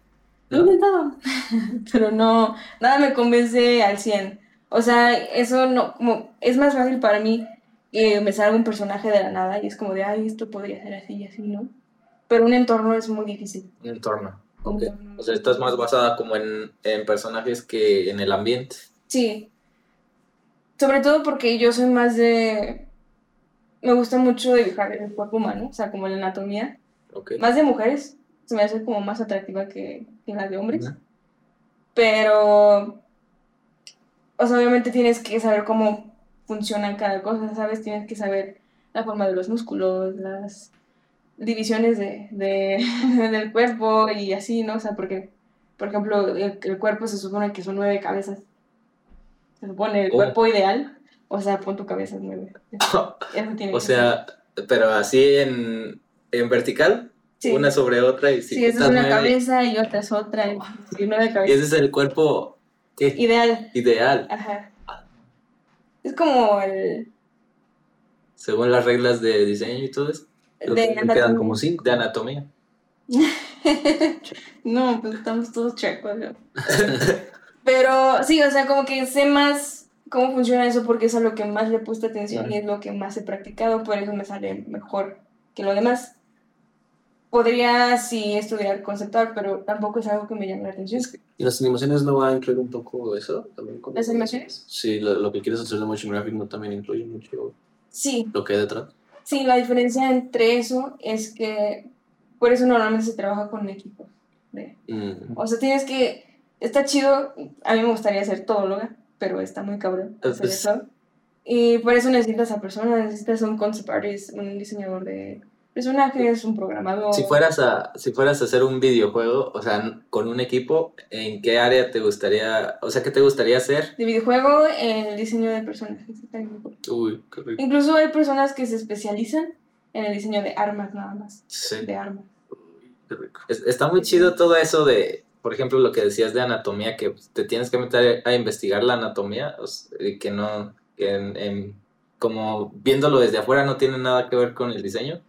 [SPEAKER 3] Lo he intentado, pero no, nada me convence al 100. O sea, eso no, como, es más fácil para mí y me salga un personaje de la nada y es como de, ay, esto podría ser así y así, ¿no? Pero un entorno es muy difícil.
[SPEAKER 1] Un entorno.
[SPEAKER 3] Un
[SPEAKER 1] Ok.
[SPEAKER 3] entorno-
[SPEAKER 1] O sea, estás más basada como en, en personajes que en el ambiente.
[SPEAKER 3] Sí. Sobre todo porque yo soy más de... Me gusta mucho dibujar el cuerpo humano, o sea, como la anatomía.
[SPEAKER 1] Ok.
[SPEAKER 3] Más de mujeres, se me hace como más atractiva que, que la de hombres. Pero, o sea, obviamente tienes que saber cómo funciona cada cosa, ¿sabes? Tienes que saber la forma de los músculos, las divisiones de, de- del cuerpo y así, ¿no? O sea, porque, por ejemplo, el, el cuerpo se supone que son nueve cabezas. Se supone el
[SPEAKER 1] Oh.
[SPEAKER 3] cuerpo ideal, o sea, pon tu cabeza es nueve. Eso tiene
[SPEAKER 1] O
[SPEAKER 3] que ser.
[SPEAKER 1] sea, pero así en, en vertical,
[SPEAKER 3] Sí.
[SPEAKER 1] una sobre otra y si
[SPEAKER 3] Sí, esa es una
[SPEAKER 1] nueve,
[SPEAKER 3] cabeza y otra es otra, y nueve
[SPEAKER 1] Y ese es el cuerpo ¿qué?
[SPEAKER 3] Ideal.
[SPEAKER 1] ideal,
[SPEAKER 3] Ajá. Es como el
[SPEAKER 1] según las reglas de diseño y todo eso,
[SPEAKER 3] de
[SPEAKER 2] quedan como cinco.
[SPEAKER 1] de anatomía.
[SPEAKER 3] no, pues estamos todos checos. ¿no? Pero sí, o sea, como que sé más cómo funciona eso porque es a lo que más le he puesto atención y es lo que más he practicado, por eso me sale mejor que lo demás. Podría sí estudiar conceptual, pero tampoco es algo que me llame la atención.
[SPEAKER 2] ¿Y las animaciones no va a incluir un poco eso? ¿También como-
[SPEAKER 3] ¿Las animaciones?
[SPEAKER 2] Sí, lo, lo que quieres hacer de motion graphic no también incluye mucho
[SPEAKER 3] Sí,
[SPEAKER 2] lo que hay detrás.
[SPEAKER 3] sí, la diferencia entre eso es que por eso normalmente se trabaja con equipos. de-
[SPEAKER 2] Mm.
[SPEAKER 3] O sea, tienes que. Está chido. A mí me gustaría ser todóloga, pero está muy cabrón hacer eso. Y por eso necesitas a personas, necesitas un concept artist, un diseñador de personajes, un programador.
[SPEAKER 1] Si fueras a si fueras a hacer un videojuego, o sea, con un equipo, ¿en qué área te gustaría, o sea, qué te gustaría hacer?
[SPEAKER 3] De videojuego, el diseño de personajes.
[SPEAKER 2] Uy, qué rico.
[SPEAKER 3] Incluso hay personas que se especializan en el diseño de armas, nada más.
[SPEAKER 1] Sí.
[SPEAKER 3] De armas.
[SPEAKER 2] Uy, qué rico.
[SPEAKER 1] Es- Está muy chido todo eso de, por ejemplo, lo que decías de anatomía, que te tienes que meter a investigar la anatomía, o sea, y que no, que en- en- como viéndolo desde afuera no tiene nada que ver con el diseño,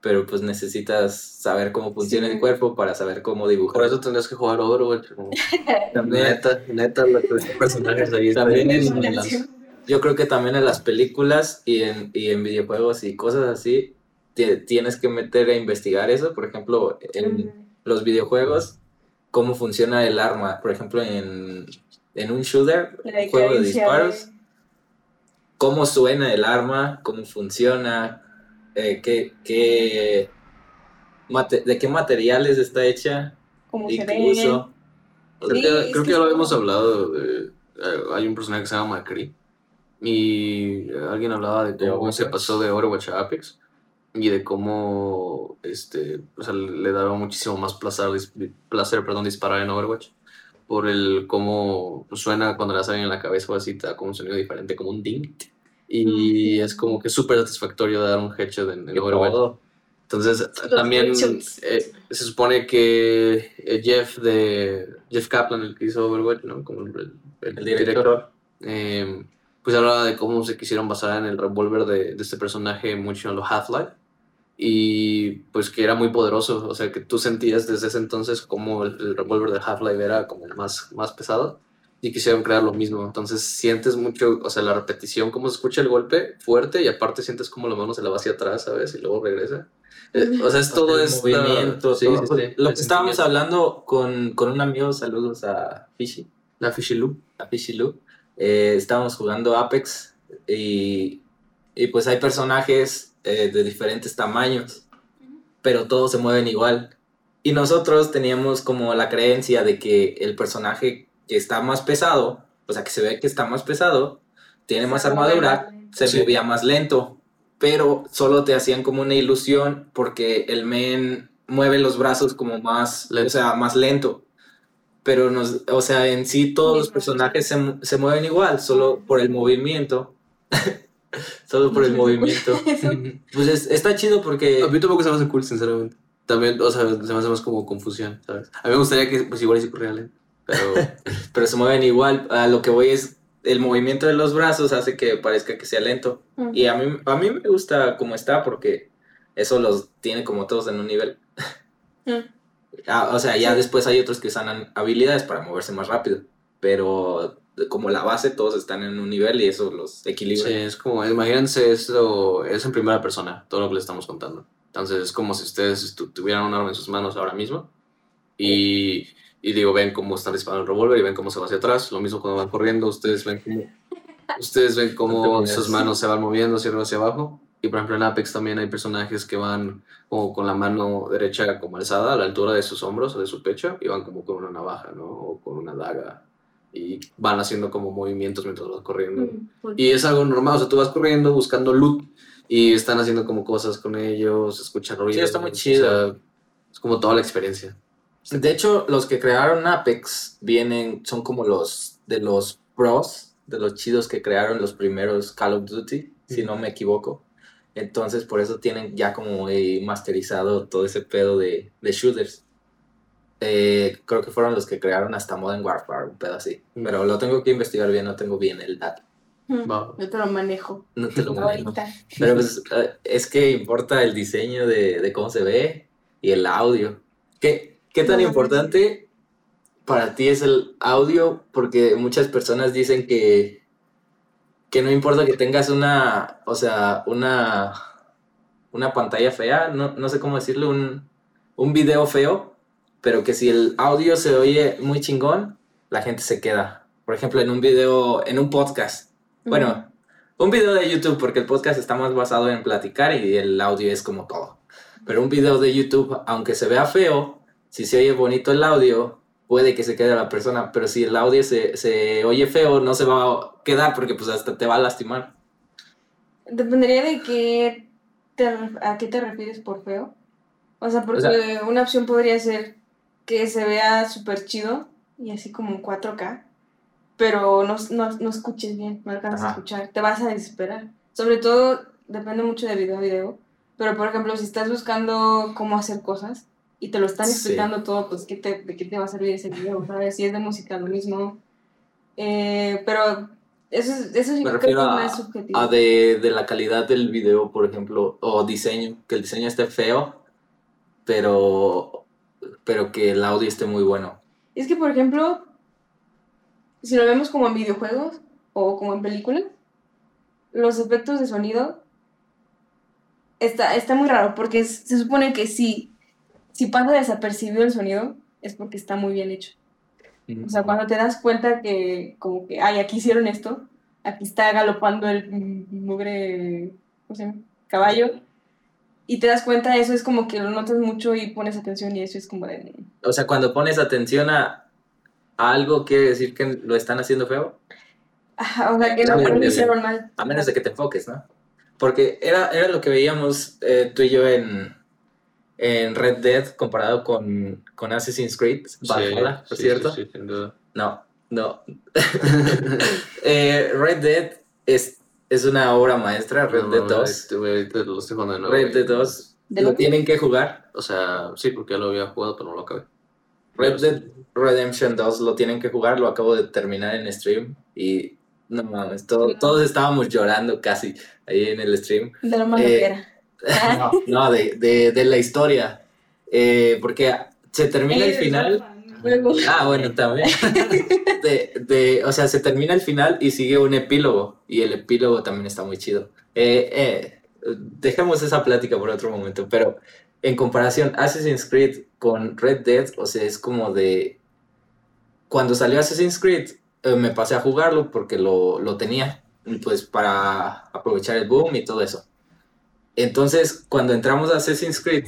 [SPEAKER 1] pero pues necesitas saber cómo funciona
[SPEAKER 3] Sí.
[SPEAKER 1] el cuerpo para saber cómo dibujar.
[SPEAKER 2] Por eso tendrías que jugar Overwatch. como-
[SPEAKER 1] También-
[SPEAKER 2] Neta, neta, los personajes ahí están
[SPEAKER 1] También
[SPEAKER 2] bien
[SPEAKER 1] es-
[SPEAKER 2] en
[SPEAKER 1] Yo creo que también en las películas y en, y en videojuegos y cosas así, te- tienes que meter a investigar eso. Por ejemplo, en los videojuegos, cómo funciona el arma. Por ejemplo, en, en un shooter, un juego de disparos,
[SPEAKER 3] de-
[SPEAKER 1] cómo suena el arma, cómo funciona, eh, qué, qué mate- de qué materiales está hecha,
[SPEAKER 3] cómo se ve.
[SPEAKER 1] incluso.
[SPEAKER 2] Creo,
[SPEAKER 3] Sí,
[SPEAKER 2] que, creo ya lo habíamos hablado. eh, hay un personaje que se llama Macri. Y eh, alguien hablaba de
[SPEAKER 1] De
[SPEAKER 2] cómo se pasó de Overwatch a Apex. Y de cómo este, o sea, le daba muchísimo más placer, dis- placer perdón, disparar en Overwatch. Por el cómo suena cuando le das en la cabeza o así, te da como un sonido diferente, como un ding. Y
[SPEAKER 3] Mm.
[SPEAKER 2] es como que súper satisfactorio dar un headshot en el Overwatch.
[SPEAKER 1] todo.
[SPEAKER 2] Entonces, también eh, se supone que eh, Jeff de Jeff Kaplan, el que hizo Overwatch, ¿no? Como el, el
[SPEAKER 1] El director.
[SPEAKER 2] eh, pues hablaba de cómo se quisieron basar en el revólver de, de este personaje mucho en lo Half-Life. Y pues que era muy poderoso, o sea que tú sentías desde ese entonces como el, el revólver de Half-Life era como más, más pesado y quisieron crear lo mismo. Entonces sientes mucho, o sea, la repetición, cómo se escucha el golpe fuerte y aparte sientes como la mano se la va hacia atrás, ¿sabes? Y luego regresa. Eh, o sea, es todo
[SPEAKER 1] el
[SPEAKER 2] es
[SPEAKER 1] movimiento,
[SPEAKER 2] sí,
[SPEAKER 1] todo.
[SPEAKER 2] sí, sí,
[SPEAKER 1] Lo
[SPEAKER 2] el
[SPEAKER 1] que estábamos hablando con, con un amigo, saludos a Fishy,
[SPEAKER 2] La Fishy Loop.
[SPEAKER 1] a Fishy Lou. Eh, estábamos jugando Apex y, y pues hay personajes eh, de diferentes tamaños, pero todos se mueven igual. Y nosotros teníamos como la creencia de que el personaje que está más pesado, o sea, que se ve que está más pesado, tiene más armadura, se
[SPEAKER 2] Sí.
[SPEAKER 1] movía más lento, pero solo te hacían como una ilusión porque el men mueve los brazos como más,
[SPEAKER 2] Lento.
[SPEAKER 1] o sea, más lento. Pero nos, o sea, en sí todos los personajes se, se mueven igual, solo por el movimiento. solo por el movimiento. Pues es- está chido porque
[SPEAKER 2] A mí tampoco se me hace cool, sinceramente. También, o sea, se me hace más como confusión, ¿sabes? A mí me gustaría que, pues igual corriera lento, pero...
[SPEAKER 1] pero se mueven igual. A lo que voy es el movimiento de los brazos hace que parezca que sea lento.
[SPEAKER 3] Mm.
[SPEAKER 1] Y a mí, a mí me gusta como está porque eso los tiene como todos en un nivel.
[SPEAKER 3] Mm.
[SPEAKER 1] Ah, o sea, ya
[SPEAKER 3] Sí.
[SPEAKER 1] después hay otros que usan habilidades para moverse más rápido. Pero como la base, todos están en un nivel y eso los equilibra.
[SPEAKER 2] Sí, es como, imagínense esto, es en primera persona, todo lo que les estamos contando. Entonces es como si ustedes tuvieran un arma en sus manos ahora mismo y, y digo, ven cómo están disparando el revólver y ven cómo se va hacia atrás. Lo mismo cuando van corriendo, ustedes ven cómo, ustedes ven
[SPEAKER 1] No
[SPEAKER 2] cómo
[SPEAKER 1] muevas.
[SPEAKER 2] sus manos se van moviendo hacia arriba hacia abajo. Y por ejemplo en Apex también hay personajes que van como con la mano derecha como alzada a la altura de sus hombros o de su pecho y van como con una navaja, ¿no? O con una daga. Y van haciendo como movimientos mientras van corriendo.
[SPEAKER 3] Mm,
[SPEAKER 2] Y es algo normal, o sea, tú vas corriendo buscando loot y están haciendo como cosas con ellos, escuchan ruidos.
[SPEAKER 1] está muy
[SPEAKER 2] o
[SPEAKER 1] chido.
[SPEAKER 2] sea, es como toda la experiencia.
[SPEAKER 1] De hecho, los que crearon Apex vienen, son como los de los pros, de los chidos que crearon los primeros Call of Duty, si no me equivoco. Entonces, por eso tienen ya como eh, masterizado todo ese pedo de, de shooters. Eh, creo que fueron los que crearon hasta Modern Warfare, un pedo así.
[SPEAKER 2] Mm.
[SPEAKER 1] Pero lo tengo que investigar bien, no tengo bien el dato.
[SPEAKER 3] mm,
[SPEAKER 2] Va.
[SPEAKER 3] Yo te lo manejo.
[SPEAKER 1] No te lo manejo.
[SPEAKER 3] Ahorita.
[SPEAKER 1] Pero pues, eh, es que importa el diseño de, de cómo se ve y el audio. ¿Qué, qué tan
[SPEAKER 3] No,
[SPEAKER 1] importante para ti es el audio? Porque muchas personas dicen que, que no importa que tengas una, o sea, una, una pantalla fea, no, no sé cómo decirlo, un, un video feo, pero que si el audio se oye muy chingón, la gente se queda. Por ejemplo, en un video, en un podcast. Bueno, un video de YouTube, porque el podcast está más basado en platicar y el audio es como todo. Pero un video de YouTube, aunque se vea feo, si se oye bonito el audio, puede que se quede la persona. Pero si el audio se, se oye feo, no se va a quedar porque pues hasta te va a lastimar.
[SPEAKER 3] Dependería de qué te, a qué te refieres por feo. O sea, porque
[SPEAKER 1] O sea-
[SPEAKER 3] una opción podría ser que se vea súper chido y así como en 4K, pero no, no, no escuches bien, no alcanzas a
[SPEAKER 1] Ajá.
[SPEAKER 3] escuchar, te vas a desesperar. Sobre todo, depende mucho de video a video, pero por ejemplo, si estás buscando cómo hacer cosas y te lo están
[SPEAKER 1] Sí.
[SPEAKER 3] explicando todo, pues ¿qué te, ¿de qué te va a servir ese video? ¿Sabes? Si es de música, lo mismo. Eh, pero eso, es- eso sí
[SPEAKER 1] Me
[SPEAKER 3] creo que es
[SPEAKER 1] a,
[SPEAKER 3] más subjetivo.
[SPEAKER 1] a de, de la calidad del video, por ejemplo, o diseño, que el diseño esté feo, pero, pero que el audio esté muy bueno.
[SPEAKER 3] Es que, por ejemplo, si lo vemos como en videojuegos o como en películas, los efectos de sonido está, está muy raro porque es- se supone que si, si pasa desapercibido el sonido es porque está muy bien hecho. O sea, cuando te das cuenta que como que, ay, aquí hicieron esto, aquí está galopando el mugre, ¿cómo se llama? Caballo, y te das cuenta, eso es como que lo notas mucho y pones atención y eso es como de...
[SPEAKER 1] O sea, cuando pones atención a, a algo, quiere decir que lo están haciendo feo.
[SPEAKER 3] Ajá, o sea, que no lo hicieron mal.
[SPEAKER 1] A menos de que te enfoques, ¿no? Porque era, era lo que veíamos eh, tú y yo en, en Red Dead comparado con, con Assassin's Creed, Valhalla, ¿por
[SPEAKER 2] sí,
[SPEAKER 1] cierto?
[SPEAKER 2] sí, sí, sin duda.
[SPEAKER 1] No, no. Eh, Red Dead es, es una obra maestra, Red
[SPEAKER 2] No,
[SPEAKER 1] Dead
[SPEAKER 2] no,
[SPEAKER 1] 2.
[SPEAKER 2] este, ahorita lo estoy jugando de nuevo.
[SPEAKER 1] Red
[SPEAKER 2] güey.
[SPEAKER 1] Dead 2
[SPEAKER 3] ¿De
[SPEAKER 1] lo
[SPEAKER 3] lo que?
[SPEAKER 1] tienen que jugar.
[SPEAKER 2] O sea, sí, porque ya lo había jugado, pero no lo acabé.
[SPEAKER 1] Red Dead Redemption 2 lo tienen que jugar, lo acabo de terminar en stream y no mames, todo- todos estábamos llorando casi ahí en el stream.
[SPEAKER 3] De lo malo
[SPEAKER 1] Eh,
[SPEAKER 3] que era.
[SPEAKER 1] No, no, de, de, de la historia. Eh, porque se termina el
[SPEAKER 3] Eh,
[SPEAKER 1] final.
[SPEAKER 3] Luego.
[SPEAKER 1] Ah, bueno, también. De, de, o sea, se termina el final y sigue un epílogo. Y el epílogo también está muy chido. Eh, eh, dejemos esa plática por otro momento. Pero en comparación, Assassin's Creed con Red Dead, o sea, es como de. Cuando salió Assassin's Creed, eh, me pasé a jugarlo porque lo, lo tenía. Pues para aprovechar el boom y todo eso. Entonces, cuando entramos a Assassin's Creed,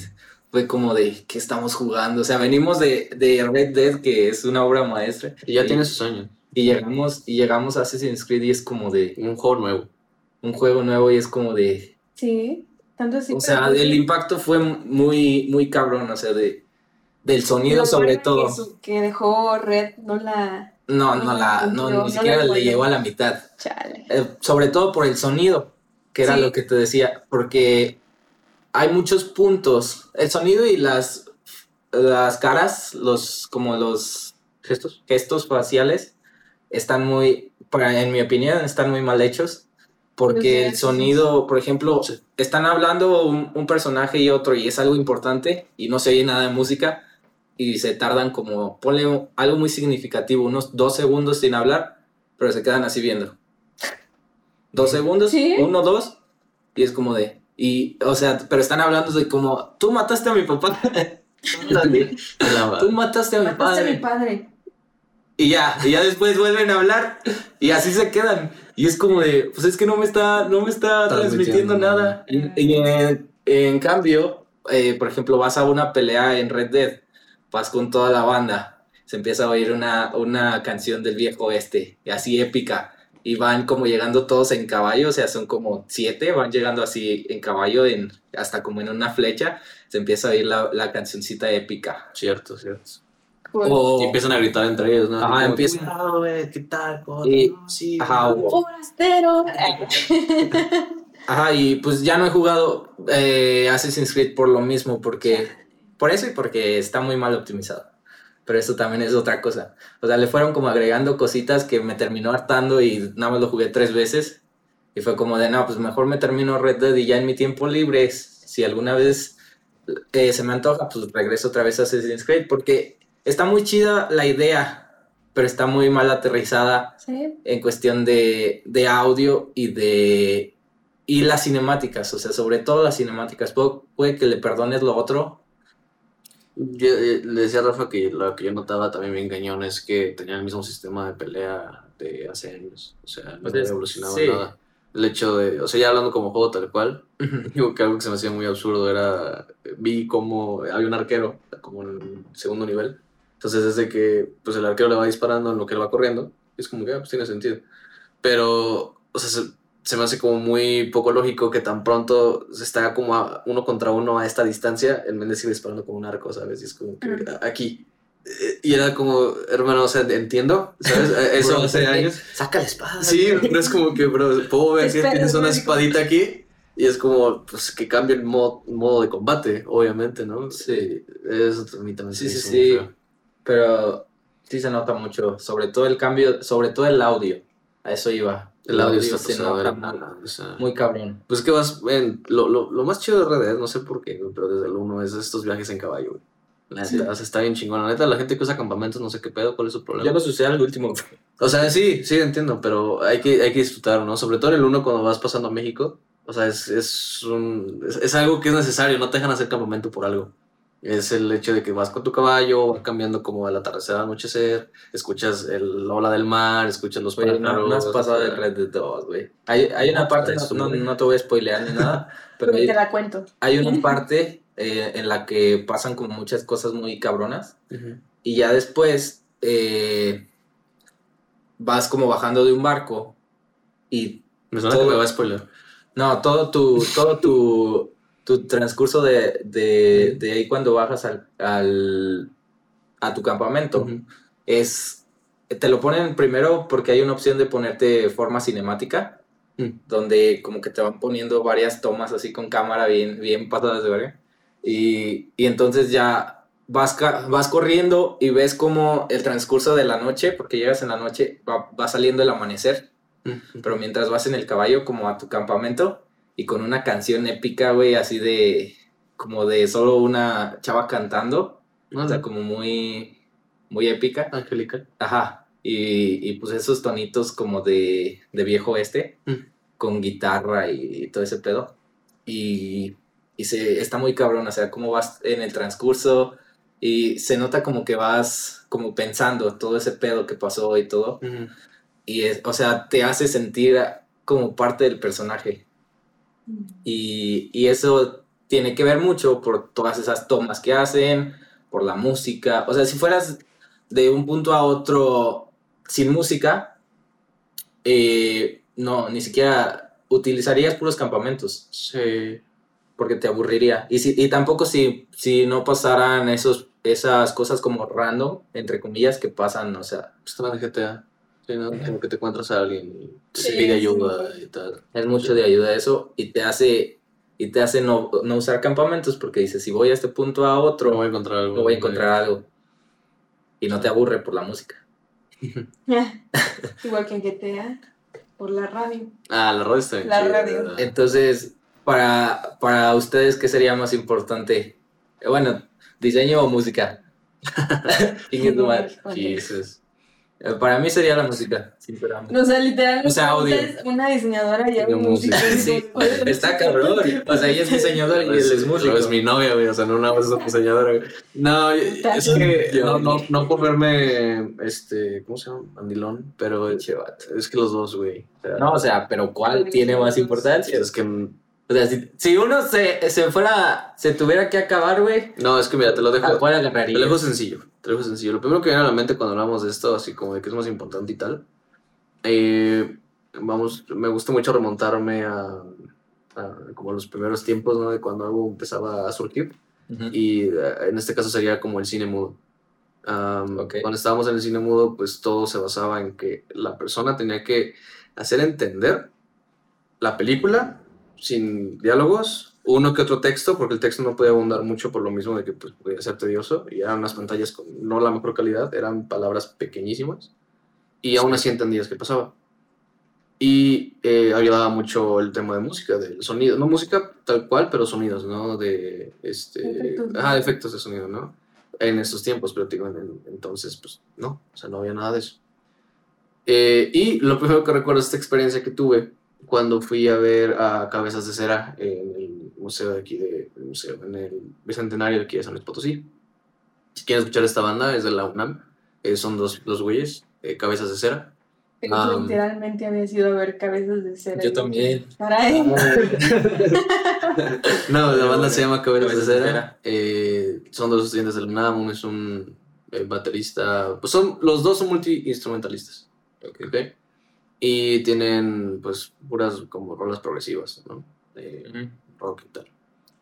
[SPEAKER 1] fue como de, ¿qué estamos jugando? O sea, venimos de, de Red Dead, que es una obra maestra.
[SPEAKER 2] Y ya tiene sus años.
[SPEAKER 1] Y llegamos, y llegamos a Assassin's Creed y es como de
[SPEAKER 2] Un juego nuevo.
[SPEAKER 1] un juego nuevo y es como de...
[SPEAKER 3] Sí, tanto así.
[SPEAKER 1] o sea,
[SPEAKER 3] pero-
[SPEAKER 1] el impacto fue muy, muy cabrón, o sea, de, del sonido sobre todo.
[SPEAKER 3] Que, su- que dejó Red, no la.
[SPEAKER 1] No, no,
[SPEAKER 3] no
[SPEAKER 1] la, no, ni
[SPEAKER 3] no
[SPEAKER 1] siquiera
[SPEAKER 3] la
[SPEAKER 1] le llegó a la mitad.
[SPEAKER 3] Chale.
[SPEAKER 1] Eh, sobre todo por el sonido, que era
[SPEAKER 3] Sí.
[SPEAKER 1] lo que te decía, porque hay muchos puntos. El sonido y las, las caras, los, como los
[SPEAKER 2] ¿Gestos?
[SPEAKER 1] gestos faciales, están muy, para, en mi opinión, están muy mal hechos. Porque el sonido, por ejemplo, están hablando un, un personaje y otro y es algo importante y no se oye nada de música y se tardan como, ponle algo muy significativo, unos dos segundos sin hablar, pero pero se quedan así viendo. Dos segundos,
[SPEAKER 3] ¿Sí?
[SPEAKER 1] uno, dos, y es como de, y, o sea, pero están hablando de como, tú mataste a mi papá, tú mataste a mi
[SPEAKER 3] Mataste a mi
[SPEAKER 1] padre.
[SPEAKER 3] padre.
[SPEAKER 1] Y ya, y ya después vuelven a hablar y así se quedan. Y es como de, pues es que no me está, no me está transmitiendo
[SPEAKER 2] Transmitiendo
[SPEAKER 1] nada. Y, y en, en cambio, eh, por ejemplo, vas a una pelea en Red Dead, vas con toda la banda, se empieza a oír una, una canción del viejo este, así épica. Y van como llegando todos en caballo, o sea, son como siete, van llegando así en caballo, en, hasta como en una flecha, se empieza a oír la, la cancioncita épica.
[SPEAKER 2] Cierto, cierto.
[SPEAKER 3] Pues,
[SPEAKER 1] O-
[SPEAKER 2] Y empiezan a gritar entre ellos, ¿no?
[SPEAKER 1] Ajá,
[SPEAKER 2] Como,
[SPEAKER 1] empiezan-
[SPEAKER 2] "Cuidado, güey, ¿qué tal? ¿Cómo-
[SPEAKER 1] Y-
[SPEAKER 2] sí,
[SPEAKER 1] ajá,
[SPEAKER 2] güey".
[SPEAKER 1] o-
[SPEAKER 3] Forastero.
[SPEAKER 1] Ajá, y pues ya no he jugado eh, Assassin's Creed por lo mismo, porque por eso y porque está muy mal optimizado. Pero eso también es otra cosa. O sea, le fueron como agregando cositas que me terminó hartando y nada más lo jugué tres veces. Y fue como de, no, pues mejor me termino Red Dead y ya en mi tiempo libre, si alguna vez eh, se me antoja, pues regreso otra vez a Assassin's Creed, porque está muy chida la idea, pero está muy mal aterrizada
[SPEAKER 3] Sí.
[SPEAKER 1] en cuestión de, de audio y de y las cinemáticas, o sea, sobre todo las cinemáticas. Puede que le perdones lo otro.
[SPEAKER 2] Yo, eh, le decía a Rafa que lo que yo notaba también bien cañón es que tenían el mismo sistema de pelea de hace años. O sea, no
[SPEAKER 1] Pues
[SPEAKER 2] había
[SPEAKER 1] es-
[SPEAKER 2] evolucionado
[SPEAKER 1] sí.
[SPEAKER 2] nada. El hecho de, o sea, ya hablando como juego tal cual, digo que algo que se me hacía muy absurdo era, vi como había un arquero, como en el segundo nivel. Entonces, desde que pues el arquero le va disparando en lo que él va corriendo, es como que, ah, pues tiene sentido. Pero, o sea, se, se me hace como muy poco lógico que tan pronto se está como a uno contra uno a esta distancia, vez de seguir disparando con un arco, ¿sabes? Y es como que aquí. Eh, Y era como, hermano, o sea, entiendo, ¿sabes? Eh, Eso
[SPEAKER 1] Bro,
[SPEAKER 2] hace años.
[SPEAKER 1] Saca la espada.
[SPEAKER 2] Sí, pero es como que, bro, puedo ver si tienes una espadita aquí y es como, pues, que cambie el modo, modo de combate, obviamente, ¿no?
[SPEAKER 1] Sí.
[SPEAKER 2] Eso a mí también
[SPEAKER 1] Sí,
[SPEAKER 2] se
[SPEAKER 1] sí, sí.
[SPEAKER 2] feo.
[SPEAKER 1] Pero sí se nota mucho, sobre todo el cambio, sobre todo el audio. A eso iba.
[SPEAKER 2] El audio está era-
[SPEAKER 1] muy,
[SPEAKER 2] o sea,
[SPEAKER 1] muy cabrón.
[SPEAKER 2] Pues que vas, ven, lo, lo, lo más chido de Dead, no sé por qué, pero desde el 1 es estos viajes en caballo, güey. La neta,
[SPEAKER 1] Sí.
[SPEAKER 2] está bien chingón. La neta, la gente que usa campamentos, no sé qué pedo, cuál es su problema.
[SPEAKER 1] Ya lo sucede al último.
[SPEAKER 2] O sea, sí, sí, entiendo, pero hay que, hay que disfrutar, ¿no? Sobre todo en el 1 cuando vas pasando a México. O sea, es, es, un, es, es algo que es necesario, no te dejan hacer campamento por algo. Es el hecho de que vas con tu caballo, va cambiando como el atardecer al anochecer, escuchas el la ola del mar, escuchas los
[SPEAKER 1] no,
[SPEAKER 2] pájaros.
[SPEAKER 1] no has pasado de Red Dead 2, güey. Hay, hay una parte, no, no, te voy a spoilear ni nada, pero hay,
[SPEAKER 3] te la cuento.
[SPEAKER 1] hay una parte eh, en la que pasan como muchas cosas muy cabronas. Y ya después eh, vas como bajando de un barco y
[SPEAKER 2] Me suena
[SPEAKER 1] Todo-
[SPEAKER 2] que me va a spoiler.
[SPEAKER 1] no, todo tu, todo tu, tu transcurso de, de, de ahí cuando bajas al, al- a tu campamento es, te lo ponen primero porque hay una opción de ponerte forma cinemática,
[SPEAKER 2] Mm.
[SPEAKER 1] donde como que te van poniendo varias tomas así con cámara bien, bien pasadas de verga. Y, y entonces ya vas, vas corriendo y ves como el transcurso de la noche, porque llegas en la noche, va, va saliendo el amanecer, pero mientras vas en el caballo como a tu campamento y con una canción épica, güey, así de como de solo una chava cantando,
[SPEAKER 2] No,
[SPEAKER 1] o sea, como muy, muy épica.
[SPEAKER 2] Angelical.
[SPEAKER 1] Ajá. Y, y pues esos tonitos como de, de viejo este, con guitarra y, todo ese pedo. Y, y se, está muy cabrón, o sea, cómo vas en el transcurso y se nota como que vas como pensando todo ese pedo que pasó y todo. Y es, o sea, te hace sentir como parte del personaje. Y, y eso tiene que ver mucho por todas esas tomas que hacen, por la música. O sea, si fueras de un punto a otro sin música, eh, no, ni siquiera utilizarías puros campamentos,
[SPEAKER 2] Sí.
[SPEAKER 1] porque te aburriría. Y, si, y tampoco si, si no pasaran esos, esas cosas como random, entre comillas, que pasan, o sea,
[SPEAKER 2] también en GTA. Sí, ¿no? Como que te encuentras a alguien y te
[SPEAKER 3] Sí,
[SPEAKER 2] pide
[SPEAKER 3] sí.
[SPEAKER 2] ayuda y tal.
[SPEAKER 1] Es mucho de ayuda eso y te hace y te hace no, no usar campamentos porque dices, si voy a este punto a otro,
[SPEAKER 2] No voy a encontrar algo.
[SPEAKER 1] no voy a encontrar algo. Y no te aburre por la música.
[SPEAKER 3] Igual que en GTA, por la radio.
[SPEAKER 2] Ah, la radio está bien
[SPEAKER 3] La
[SPEAKER 2] chida,
[SPEAKER 3] radio.
[SPEAKER 2] ¿verdad?
[SPEAKER 1] Entonces, para, para ustedes, ¿qué sería más importante? Eh, Bueno, diseño o música.
[SPEAKER 3] Ok.
[SPEAKER 2] Jesus.
[SPEAKER 1] Para mí sería la música, sinceramente.
[SPEAKER 3] O sea, literalmente
[SPEAKER 1] O sea, audio.
[SPEAKER 3] es una diseñadora y un músico.
[SPEAKER 2] música.
[SPEAKER 1] Sí, está cabrón. O sea, ella es diseñadora y él es músico.
[SPEAKER 2] Es mi novia, güey. O sea, no una vez es diseñadora, güey. No, es que
[SPEAKER 1] Yo-
[SPEAKER 2] no, no, no por verme, este, ¿cómo se llama? Mandilón, pero es que los dos, güey. O sea,
[SPEAKER 1] No, o sea, pero ¿cuál tiene más importancia?
[SPEAKER 2] es que,
[SPEAKER 1] O sea, si, si uno se, se fuera, se tuviera que acabar, güey,
[SPEAKER 2] no, es que mira, te lo dejo.
[SPEAKER 1] ¿a cuál
[SPEAKER 2] Te
[SPEAKER 1] agarraría?
[SPEAKER 2] lo dejo sencillo, te lo dejo sencillo. Lo primero que viene a la mente cuando hablamos de esto, así como de que es más importante y tal, eh, vamos, me gusta mucho remontarme a, a como los primeros tiempos, ¿no? De cuando algo empezaba a surgir.
[SPEAKER 1] Ujú.
[SPEAKER 2] Y eh, en este caso sería como el cine mudo. Am,
[SPEAKER 1] Ok.
[SPEAKER 2] Cuando estábamos en el cine mudo, pues todo se basaba en que la persona tenía que hacer entender la película sin diálogos, uno que otro texto, porque el texto no podía abundar mucho por lo mismo de que pues, podía ser tedioso y eran unas pantallas con no la mejor calidad, eran palabras pequeñísimas y aún así entendías qué pasaba. Y eh, ayudaba mucho el tema de música, del sonido, no música tal cual, pero sonidos, ¿no? De, este,
[SPEAKER 3] Efectos,
[SPEAKER 2] ajá, efectos de sonido, ¿no? En estos tiempos, pero digo, en entonces, pues no, o sea, no había nada de eso. Eh, y lo primero que recuerdo es esta experiencia que tuve cuando fui a ver a Cabezas de Cera en el museo de aquí, de, el museo, en el Bicentenario de aquí de San Luis Potosí. Si quieren escuchar esta banda, es de la UNAM, eh, son dos, dos güeyes, eh, Cabezas de Cera. Ah.
[SPEAKER 3] Literalmente había sido a ver cabezas de cera.
[SPEAKER 1] Yo también.
[SPEAKER 3] Caray.
[SPEAKER 2] No, la banda se llama Cabezas de
[SPEAKER 1] Cabezas de
[SPEAKER 2] Cera.
[SPEAKER 1] Cera.
[SPEAKER 2] Eh, son dos estudiantes del UNAM, uno es un eh, baterista. Pues son, los dos son multi-instrumentalistas. ¿ok? Y tienen, pues, puras como rolas progresivas, ¿no?
[SPEAKER 1] Ujú.
[SPEAKER 2] rock y tal.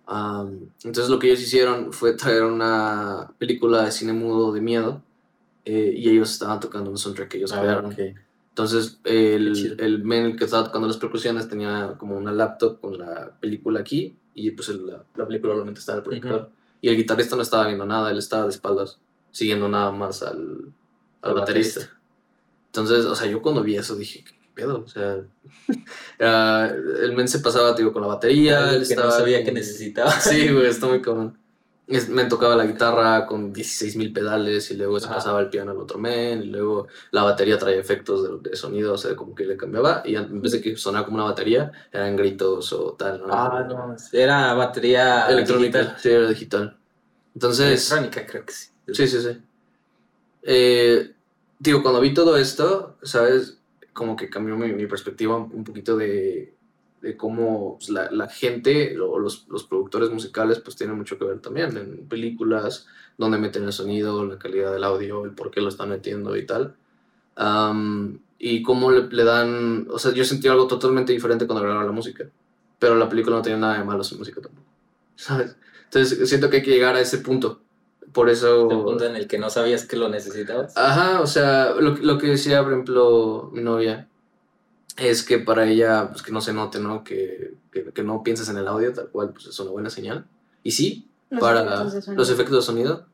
[SPEAKER 2] Am, entonces lo que ellos hicieron fue traer una película de cine mudo de miedo eh, y ellos estaban tocando un soundtrack que ellos
[SPEAKER 1] Ah,
[SPEAKER 2] crearon.
[SPEAKER 1] ok.
[SPEAKER 2] Entonces, el, el men que estaba tocando las percusiones tenía como una laptop con la película aquí y pues el- la, la película obviamente estaba en el proyector. Y el guitarrista no estaba viendo nada, él estaba de espaldas, siguiendo nada más al, al
[SPEAKER 1] Al
[SPEAKER 2] baterista.
[SPEAKER 1] baterista.
[SPEAKER 2] Entonces, o sea, yo cuando vi eso dije, ¿qué pedo? O sea, ah, el men se pasaba, digo, con la batería. Él
[SPEAKER 1] que no
[SPEAKER 2] estaba
[SPEAKER 1] sabía
[SPEAKER 2] con-
[SPEAKER 1] que necesitaba.
[SPEAKER 2] Sí, güey, está muy cabrón. Es- me tocaba la guitarra con 16 mil pedales y luego se
[SPEAKER 1] Ajá.
[SPEAKER 2] pasaba el piano al otro men y luego la batería traía efectos de, de sonido, o sea, como que le cambiaba y en vez de que sonara como una batería, eran gritos o tal, ¿no?
[SPEAKER 1] Ah, no. Era batería
[SPEAKER 2] Electrónica,
[SPEAKER 1] digital.
[SPEAKER 2] sí, era digital. Entonces,
[SPEAKER 1] Electrónica, creo que sí.
[SPEAKER 2] sí, sí, sí. Eh, digo, cuando vi todo esto, ¿sabes? Como que cambió mi, mi perspectiva un poquito de, de cómo pues, la, la gente o los, los productores musicales pues tienen mucho que ver también en películas, dónde meten el sonido, la calidad del audio, el por qué lo están metiendo y tal. Y cómo le, dan, o sea, yo sentí algo totalmente diferente cuando grabaron la música, pero la película no tiene nada de malo sin música tampoco, ¿sabes? Entonces siento que hay que llegar a ese punto. Por eso...
[SPEAKER 1] El punto en el que no sabías que lo necesitabas.
[SPEAKER 2] Ajá, o sea, lo, lo que decía, por ejemplo, mi novia, es que para ella, pues que no se note, ¿no? Que, que, que no pienses en el audio, tal cual, pues es una buena señal. Y sí,
[SPEAKER 3] Los
[SPEAKER 2] para
[SPEAKER 3] efectos
[SPEAKER 2] los efectos de sonido.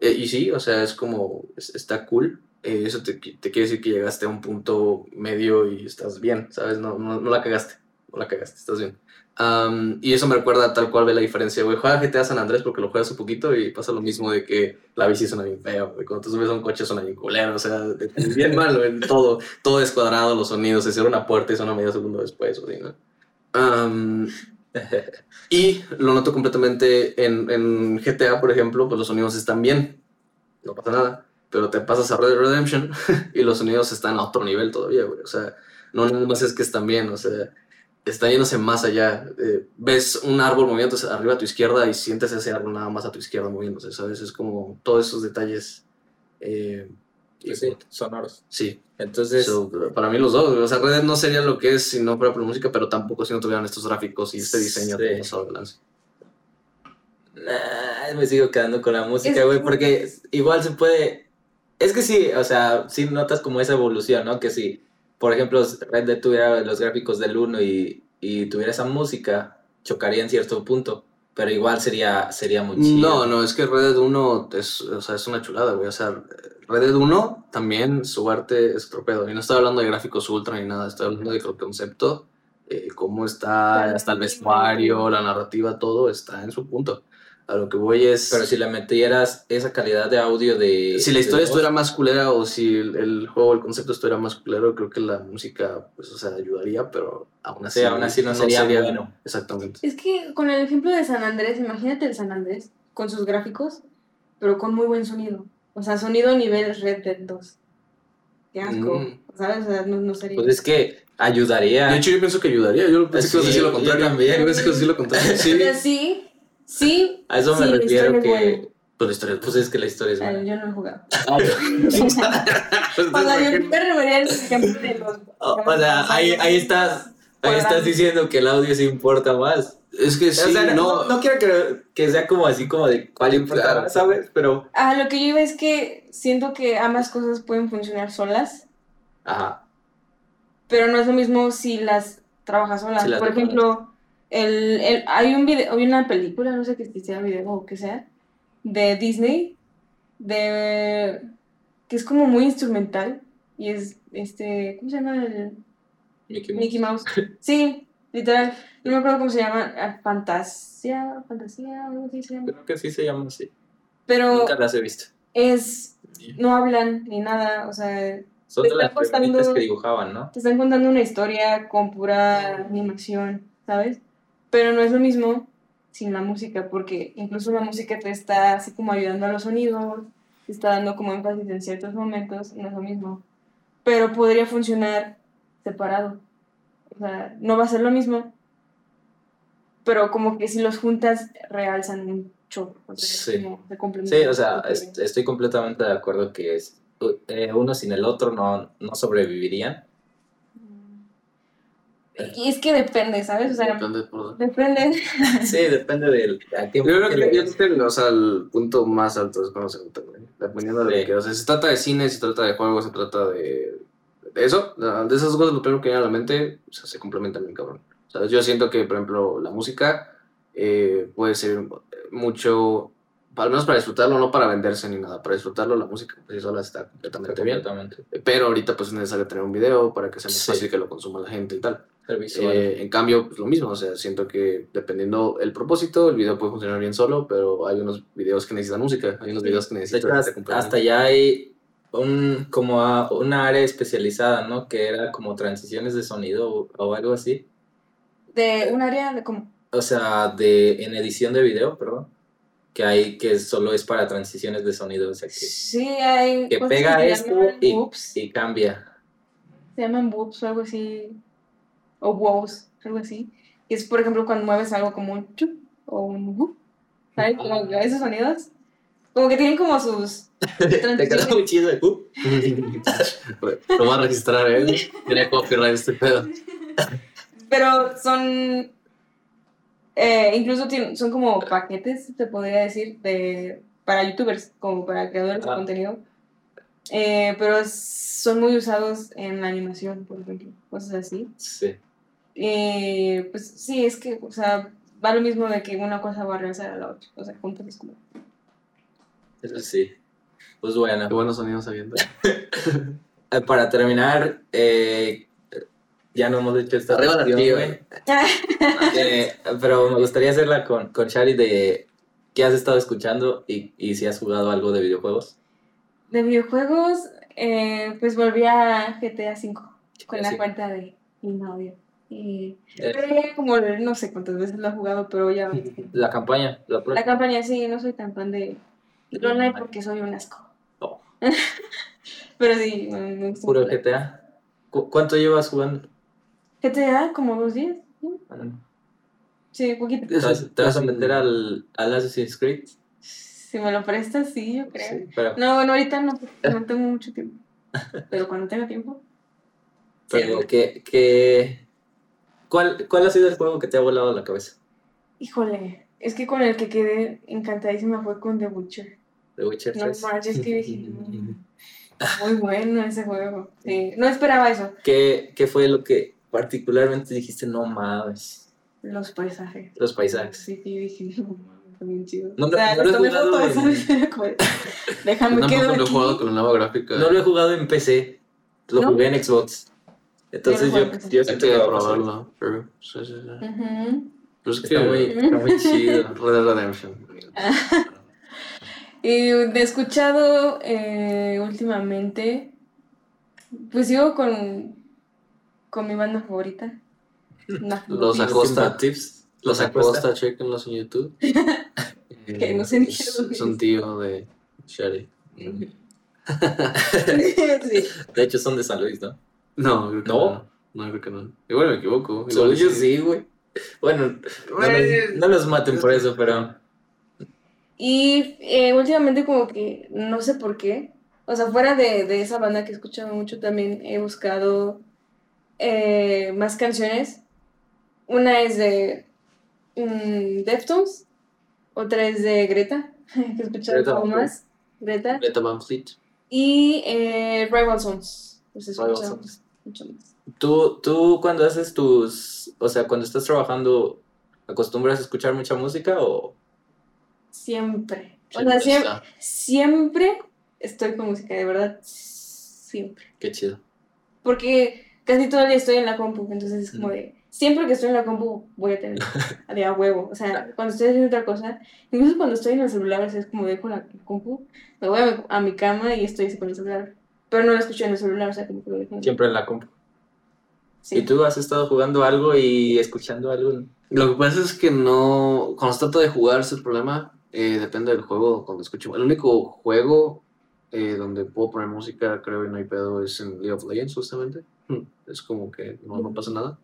[SPEAKER 2] Eh, y sí, o sea, es como, es- está cool. Eh, eso te, te quiere decir que llegaste a un punto medio y estás bien, ¿sabes? No, no, no la cagaste, no la cagaste, estás bien. Am, y eso me recuerda tal cual ve la diferencia, güey. Juega GTA San Andrés porque lo juegas un poquito y pasa lo mismo de que la bici suena bien feo, güey. Cuando tú subes a un coche suena bien culero, o sea, de- de- bien mal, güey. Todo, todo descuadrado, los sonidos, se cierra una puerta y suena medio segundo después, o así, ¿no? Am, y lo noto completamente en, en GTA, por ejemplo, pues los sonidos están bien, no pasa nada. Pero te pasas a Red Dead Redemption y los sonidos están a otro nivel todavía, güey. O sea, no nada más es que están bien, o sea, está yéndose más allá. Eh, ves un árbol moviéndose arriba a tu izquierda y sientes ese árbol nada más a tu izquierda moviéndose, ¿sabes? Es como todos esos detalles. eh, y
[SPEAKER 1] sí, sonoros.
[SPEAKER 2] sí,
[SPEAKER 1] Entonces,
[SPEAKER 2] So, para mí los dos, o sea, Red Dead no sería lo que es si no fuera por música, pero tampoco si no tuvieran estos gráficos y este diseño
[SPEAKER 1] Sí.
[SPEAKER 2] de
[SPEAKER 1] nah, me sigo quedando con la música, güey, porque igual se puede... Es que sí, o sea, sí notas como esa evolución, ¿no? Que si, por ejemplo, Red Dead tuviera los gráficos del 1 y, y tuviera esa música, chocaría en cierto punto, pero igual sería, sería muy chido.
[SPEAKER 2] No, no, es que Red Dead 1 es, o sea, es una chulada, güey. O sea, Red Dead 1 también su arte es otro pedo. Y no estoy hablando de gráficos ultra ni nada, estoy hablando de que el concepto, eh, cómo está, hasta el vestuario, la narrativa, todo está en su punto. A lo que voy es...
[SPEAKER 1] Pero si le metieras esa calidad de audio de...
[SPEAKER 2] si la historia
[SPEAKER 1] voz,
[SPEAKER 2] estuviera más culera o si el, el juego, el concepto estuviera más culero, creo que la música, pues, o sea, ayudaría, pero aún así...
[SPEAKER 1] Sí, aún así no sería bueno.
[SPEAKER 2] Exactamente.
[SPEAKER 3] Es que con el ejemplo de San Andrés, imagínate el San Andrés con sus gráficos, pero con muy buen sonido. O sea, sonido nivel Red Dead 2. Qué asco.
[SPEAKER 2] Mm.
[SPEAKER 3] ¿Sabes? O sea, no, no sería.
[SPEAKER 1] Pues es que ayudaría.
[SPEAKER 2] De hecho, yo pienso que ayudaría. Yo pensé que ibas a decir lo
[SPEAKER 1] Sí, yo
[SPEAKER 2] contrario.
[SPEAKER 1] también.
[SPEAKER 2] Yo pensé que ibas a decir lo contrario. Sí.
[SPEAKER 3] Sí, sí.
[SPEAKER 1] a eso me
[SPEAKER 3] sí, la
[SPEAKER 1] refiero
[SPEAKER 3] historia es
[SPEAKER 1] que...
[SPEAKER 3] buena.
[SPEAKER 2] Pues la historia
[SPEAKER 1] Pues es que la historia es
[SPEAKER 3] Ah,
[SPEAKER 1] buena.
[SPEAKER 3] yo no he jugado.
[SPEAKER 2] Pues,
[SPEAKER 3] O sea, yo me refería al ejemplo de los.
[SPEAKER 1] O, o sea, ahí, ahí estás... Ahí estás diciendo que el audio sí importa más.
[SPEAKER 2] Es que sí,
[SPEAKER 1] o sea, no,
[SPEAKER 2] no,
[SPEAKER 1] no quiero que, que sea como así como de cuál importa ¿sabes? Pero...
[SPEAKER 3] Ah, lo que yo iba es que siento que ambas cosas pueden funcionar solas,
[SPEAKER 1] Ajá.
[SPEAKER 3] pero no es lo mismo si las trabajas solas.
[SPEAKER 1] Si las
[SPEAKER 3] Por
[SPEAKER 1] trabajas.
[SPEAKER 3] ejemplo, el, el- hay un video, hay una película, no sé qué sea video o qué sea, de Disney, de que es como muy instrumental y es este, ¿cómo se llama el
[SPEAKER 1] Mickey Mouse.
[SPEAKER 3] Mickey Mouse? Sí, literal. No me acuerdo cómo se llama, ah, Fantasia, Fantasía, algo así se llama.
[SPEAKER 1] Creo que sí se llama así.
[SPEAKER 3] Pero
[SPEAKER 1] Nunca las he visto.
[SPEAKER 3] es, no hablan ni nada, o sea,
[SPEAKER 1] Son de las que dibujaban, ¿no?
[SPEAKER 3] te están contando una historia con pura animación, ¿sabes? Pero no es lo mismo sin la música, porque incluso la música te está así como ayudando a los sonidos, te está dando como énfasis en ciertos momentos, no es lo mismo. Pero podría funcionar separado. O sea, no va a ser lo mismo, pero como que si los juntas realzan mucho. O sea,
[SPEAKER 1] Sí.
[SPEAKER 3] como se
[SPEAKER 1] Sí, o sea, est- estoy completamente de acuerdo que es, eh, uno sin el otro no, no sobrevivirían.
[SPEAKER 3] Y es que depende, ¿sabes? O sea,
[SPEAKER 2] Depende por-
[SPEAKER 3] depende.
[SPEAKER 1] Sí, depende del a qué
[SPEAKER 2] Yo creo que yo creo que, o sea, el punto más alto es cuando se juntan, güey. Dependiendo de que. O sea, se trata de cine, se trata de juegos, se trata de, de eso. De esas cosas, lo primero que viene a la mente, o sea, se complementan bien, cabrón. O sea, yo siento que, por ejemplo, la música eh, puede ser mucho, al menos para disfrutarlo, no para venderse ni nada. Para disfrutarlo, la música, pues sí sola está completamente bien.
[SPEAKER 1] completamente.
[SPEAKER 2] Pero ahorita, pues es necesario tener un video para que sea más
[SPEAKER 1] Sí.
[SPEAKER 2] fácil que lo consuma la gente y tal. Eh, en cambio, pues lo mismo, o sea, siento que dependiendo el propósito, el video puede funcionar bien solo, pero hay unos videos que necesitan música, hay unos videos que
[SPEAKER 1] de
[SPEAKER 2] necesitan...
[SPEAKER 1] hecho, hasta, hasta ya hay un como a- una área especializada, ¿no? Que era como transiciones de sonido o, o algo así.
[SPEAKER 3] De un área de como.
[SPEAKER 1] O sea, de en edición de video, perdón. Que hay que solo es para transiciones de sonido, o sea que,
[SPEAKER 3] Sí, hay.
[SPEAKER 1] que pega
[SPEAKER 3] se
[SPEAKER 1] esto
[SPEAKER 3] llaman
[SPEAKER 1] y, y cambia.
[SPEAKER 3] Se llaman whoops o algo así. O wows, algo así. Que es, por ejemplo, cuando mueves algo como un chup o un whoop. ¿Sabes? Como que esos sonidos. Como que tienen como sus.
[SPEAKER 1] Te
[SPEAKER 3] transiciones.
[SPEAKER 1] muy chido. el, uh.
[SPEAKER 2] Lo va a registrar, ¿eh? Tiene copyright este pedo.
[SPEAKER 3] Pero son. Eh, incluso tienen- son como paquetes, te podría decir, de, para youtubers, como para creadores de
[SPEAKER 1] Ah.
[SPEAKER 3] contenido. Eh, pero son muy usados en la animación, por ejemplo, cosas así.
[SPEAKER 1] Sí.
[SPEAKER 3] Eh, pues sí, es que, o sea, va lo mismo de que una cosa va a regresar a la otra. O sea, juntas es como.
[SPEAKER 1] Sí. Pues bueno.
[SPEAKER 2] Qué buenos sonidos habiendo.
[SPEAKER 1] Eh, Para terminar, eh, ya no hemos hecho esta
[SPEAKER 2] Arriba
[SPEAKER 1] güey. Eh, pero me gustaría hacerla con, con Shari de qué has estado escuchando y, y si has jugado algo de videojuegos.
[SPEAKER 3] De videojuegos, eh, pues volví a GTA V con la cuenta de mi novio. Y,
[SPEAKER 1] Eh,
[SPEAKER 3] pero ya como no sé cuántas veces lo he jugado, pero ya.
[SPEAKER 1] la campaña, la
[SPEAKER 3] La campaña sí, no soy tan fan de del online porque soy un asco.
[SPEAKER 1] Oh.
[SPEAKER 3] pero sí, me, gusta
[SPEAKER 1] puro. GTA. ¿Cu- ¿Cuánto llevas jugando?
[SPEAKER 3] GTA, como dos días. ¿no? Sí, poquito.
[SPEAKER 1] ¿Te vas, te vas a meter al, al Assassin's Creed?
[SPEAKER 3] Si me lo prestas, sí, yo creo.
[SPEAKER 1] Sí, pero,
[SPEAKER 3] No, bueno, ahorita no, porque no tengo mucho tiempo. Pero cuando tenga tiempo.
[SPEAKER 1] pero ¿qué, qué- cuál, ¿cuál ha sido el juego que te ha volado la cabeza?
[SPEAKER 3] Híjole, es que con el que quedé encantadísima fue con The Witcher.
[SPEAKER 1] The Witcher
[SPEAKER 3] No
[SPEAKER 1] 3.
[SPEAKER 3] manches, que dije, muy bueno ese juego. Sí, no esperaba eso.
[SPEAKER 1] ¿Qué, ¿Qué fue lo que particularmente dijiste? No mames.
[SPEAKER 3] Los paisajes.
[SPEAKER 1] Los paisajes.
[SPEAKER 3] Sí, yo dije, no mames, bien chido.
[SPEAKER 1] No,
[SPEAKER 3] o sea,
[SPEAKER 1] no lo he
[SPEAKER 3] Déjame
[SPEAKER 2] Yo
[SPEAKER 3] quedo
[SPEAKER 2] lo he jugado con la nueva gráfica.
[SPEAKER 1] No lo he jugado en PC, lo
[SPEAKER 3] ¿No?
[SPEAKER 1] jugué en Xbox. Entonces
[SPEAKER 3] Yo
[SPEAKER 1] yo, yo
[SPEAKER 2] que probarlo. pero- sí, sí, sí.
[SPEAKER 3] Ujú.
[SPEAKER 2] Pero es que
[SPEAKER 1] Está muy, está muy chido.
[SPEAKER 2] Red Dead Redemption.
[SPEAKER 3] Y de escuchado eh, últimamente, pues sigo con, con mi banda favorita. Nah,
[SPEAKER 2] Los
[SPEAKER 3] no,
[SPEAKER 2] Acosta.
[SPEAKER 1] Tips.
[SPEAKER 2] Los Acosta, chequenlos en YouTube.
[SPEAKER 3] Que no sé ni qué
[SPEAKER 2] un tío de Sherry.
[SPEAKER 3] sí.
[SPEAKER 1] De hecho, son de San Luis, ¿no?
[SPEAKER 2] No, creo que
[SPEAKER 1] ¿No?
[SPEAKER 2] no. No, creo que no. Igual me equivoco. Igual
[SPEAKER 1] yo sí, güey. Bueno, no, los- no los maten por eso, pero.
[SPEAKER 3] Y eh, últimamente como que no sé por qué, o sea, fuera de, de esa banda que he escuchado mucho, también he buscado eh, más canciones. Una es de Deftones, otra es de Greta, que he escuchado
[SPEAKER 1] Van Fleet.
[SPEAKER 3] más, Greta,
[SPEAKER 2] Greta Van Fleet.
[SPEAKER 3] y eh, Rival los he
[SPEAKER 1] Rival Sons.
[SPEAKER 3] mucho más.
[SPEAKER 1] Tú, tú cuando haces tus. O sea, cuando estás trabajando, ¿acostumbras a escuchar mucha música o.?
[SPEAKER 3] Siempre, o sea, siempre, siempre estoy con música, de verdad, siempre.
[SPEAKER 1] Qué chido.
[SPEAKER 3] Porque casi todo el día estoy en la compu, entonces es como de, siempre que estoy en la compu voy a tener de a huevo. O sea, cuando estoy haciendo otra cosa, incluso cuando estoy en el celular, o sea, es como dejo la compu, me voy a mi, a mi cama y estoy así con el celular. Pero no lo escucho en el celular, o sea, como que lo dejo en
[SPEAKER 1] Siempre en la compu.
[SPEAKER 3] Sí.
[SPEAKER 1] ¿Y tú has estado jugando algo y escuchando algo?
[SPEAKER 2] Lo que pasa es que no. Cuando se trata de jugar, es el problema. eh, depende del juego. Cuando escucho. El único juego eh, donde puedo poner música, creo que no hay pedo, es en League of Legends, justamente. Hmm, Es como que no, no pasa nada.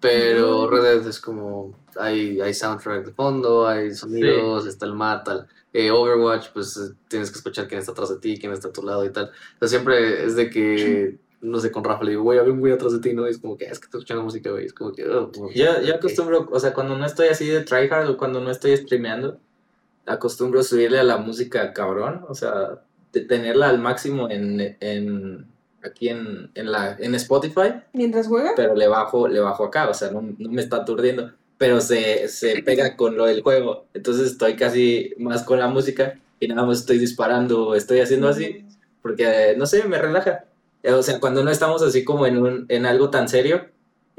[SPEAKER 2] Pero. Red Dead es como. Hay, hay soundtrack de fondo, hay sonidos, está el mapa. tal. Eh, Overwatch, pues eh, tienes que escuchar quién está atrás de ti, quién está a tu lado y tal. O sea, siempre es de que. No sé, con Rafa le digo, güey, había un güey atrás de ti, ¿no? Y es como que, "Ah, es que estoy escuchando música, güey. Es como que, "Oh, como-
[SPEAKER 1] Yo, yo
[SPEAKER 2] ok".
[SPEAKER 1] acostumbro, o sea, cuando no estoy así de tryhard o cuando no estoy streameando, acostumbro subirle a la música cabrón, o sea, de tenerla al máximo en, en aquí en, en, la, en Spotify,
[SPEAKER 3] Mientras juega,
[SPEAKER 1] pero le bajo, le bajo acá, o sea, no, no me está aturdiendo, pero se, se pega con lo del juego, entonces estoy casi más con la música y nada más estoy disparando, estoy haciendo así, porque no sé, me relaja. Eh, O sea, cuando no estamos así como en, un, en algo tan serio,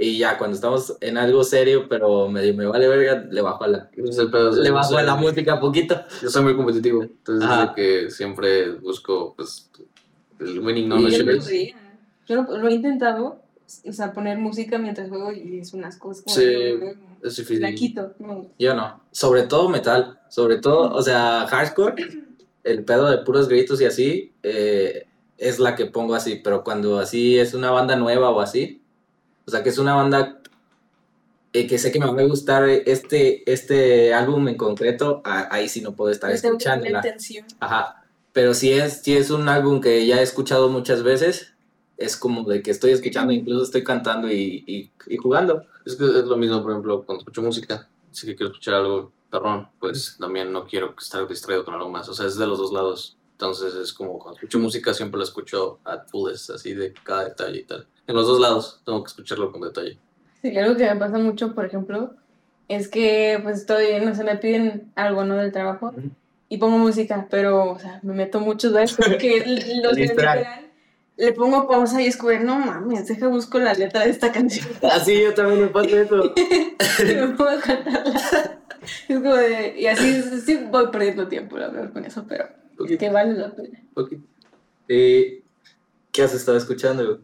[SPEAKER 1] y ya cuando estamos en algo serio, pero medio me vale verga, le bajo a la,
[SPEAKER 2] pedo,
[SPEAKER 1] le bajo a la música poquito.
[SPEAKER 2] Yo soy muy competitivo, entonces es de que siempre busco pues el winning knowledge.
[SPEAKER 3] yo podría. Yo no- lo he intentado, o sea, poner música mientras juego y es unas cosas como
[SPEAKER 2] Sí, Es difícil.
[SPEAKER 3] la quito. no.
[SPEAKER 1] Yo no. Sobre todo metal. Sobre todo, o sea, hardcore, el pedo de puros gritos y así, eh, es la que pongo así. Pero cuando así es una banda nueva o así, o sea, que es una banda eh, que sé que me va a gustar este, este álbum en concreto, a- ahí sí no puedo estar escuchándola.
[SPEAKER 3] atención.
[SPEAKER 1] Ajá. Pero si es, si es un álbum que ya he escuchado muchas veces, es como de que estoy escuchando, incluso estoy cantando y, y, y jugando.
[SPEAKER 2] Es que es lo mismo, por ejemplo, cuando escucho música, si que quiero escuchar algo perrón, pues también no quiero estar distraído con algo más. O sea, es de los dos lados. Entonces es como cuando escucho música siempre la escucho at fullest, así de cada detalle y tal. En los dos lados tengo que escucharlo con detalle.
[SPEAKER 3] Sí, algo que me pasa mucho, por ejemplo, es que pues estoy, no sé, me piden algo, ¿no? Del trabajo
[SPEAKER 1] Ujú.
[SPEAKER 3] y pongo música, pero, o sea, me meto mucho de eso porque los
[SPEAKER 1] distrae.
[SPEAKER 3] literal, le pongo pausa y es como, no mames, deja busco la letra de esta canción
[SPEAKER 1] Así yo también me pasa eso.
[SPEAKER 3] y me pongo a cantarla. Es como de, y así sí voy perdiendo tiempo, la verdad, con eso, pero es que vale la pena.
[SPEAKER 1] Ok. Eh, ¿Qué has estado escuchando?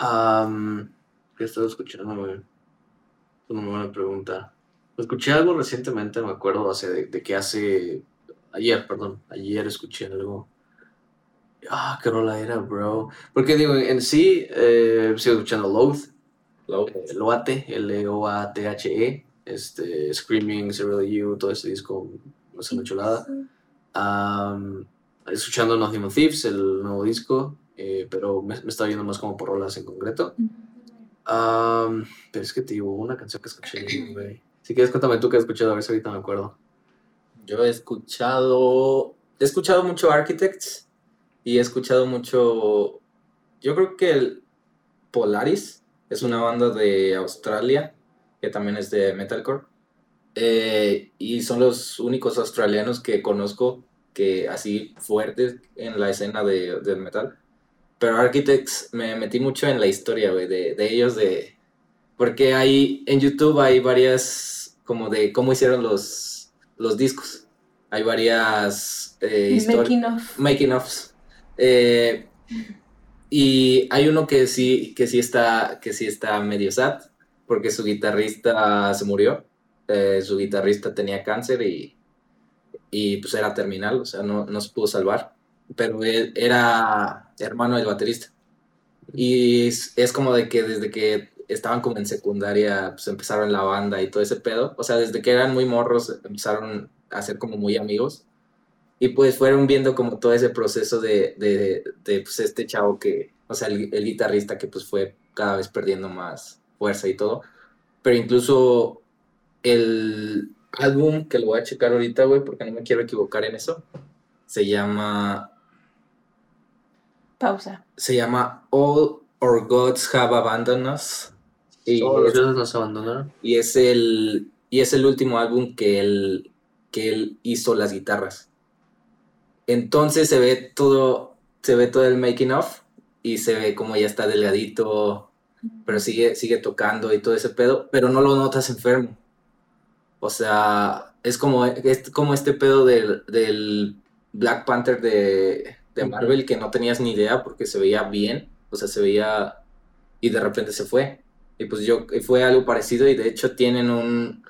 [SPEAKER 2] Um, ¿Qué he estado escuchando, güey? Es una buena pregunta. Escuché algo recientemente, me acuerdo, hace de, de que hace. Ayer, perdón. Ayer escuché algo. Ah, qué rola era, bro. Porque digo, en sí, eh, sigo escuchando Loath,
[SPEAKER 1] Lo-
[SPEAKER 2] eh, Loate, L-O-A-T-H-E, este, Screaming, Serial You, todo ese disco, es una chulada. Am, escuchando Nothing Thieves, el nuevo disco, eh, pero me, me estaba yendo más como por rolas en concreto. Pero es que te digo, una canción que escuché, güey. Si quieres, cuéntame tú qué has escuchado, a ver si ahorita me acuerdo.
[SPEAKER 1] Yo he escuchado. He escuchado mucho Architects y he escuchado mucho. Yo creo que el Polaris es una banda de Australia que también es de metalcore. Eh, y son los únicos australianos que conozco que así fuertes en la escena de, del metal. Pero Architects me metí mucho en la historia, güey, de, de ellos, de... Porque hay, en YouTube hay varias, como de cómo hicieron los, los discos. hay varias eh,
[SPEAKER 3] Making of.
[SPEAKER 1] making ofs. Eh, y hay uno que sí, que sí está, que sí está medio sad, porque su guitarrista se murió. Eh, su guitarrista tenía cáncer y, y pues era terminal, o sea, no, no se pudo salvar. Pero él era hermano del baterista. Y es, como de que desde que estaban como en secundaria, pues empezaron la banda y todo ese pedo. O sea, desde que eran muy morros, empezaron a ser como muy amigos. Y pues fueron viendo como todo ese proceso de, de, de, pues este chavo que, o sea, el, el guitarrista que pues fue cada vez perdiendo más fuerza y todo. Pero incluso el álbum que lo voy a checar ahorita, güey, porque no me quiero equivocar en eso, se llama,
[SPEAKER 3] Pausa.
[SPEAKER 1] se llama All Our Gods Have Abandoned Us. Y
[SPEAKER 2] Todos los
[SPEAKER 1] es-
[SPEAKER 2] dioses nos abandonaron.
[SPEAKER 1] y es el y es el último álbum que él que él hizo las guitarras entonces se ve todo se ve todo el making of y se ve como ya está delgadito pero sigue sigue tocando y todo ese pedo pero no lo notas enfermo o sea es como es como este pedo del, del Black Panther de, de. Marvel que no tenías ni idea porque se veía bien o sea se veía y de repente se fue y pues yo fue algo parecido y de hecho tienen un,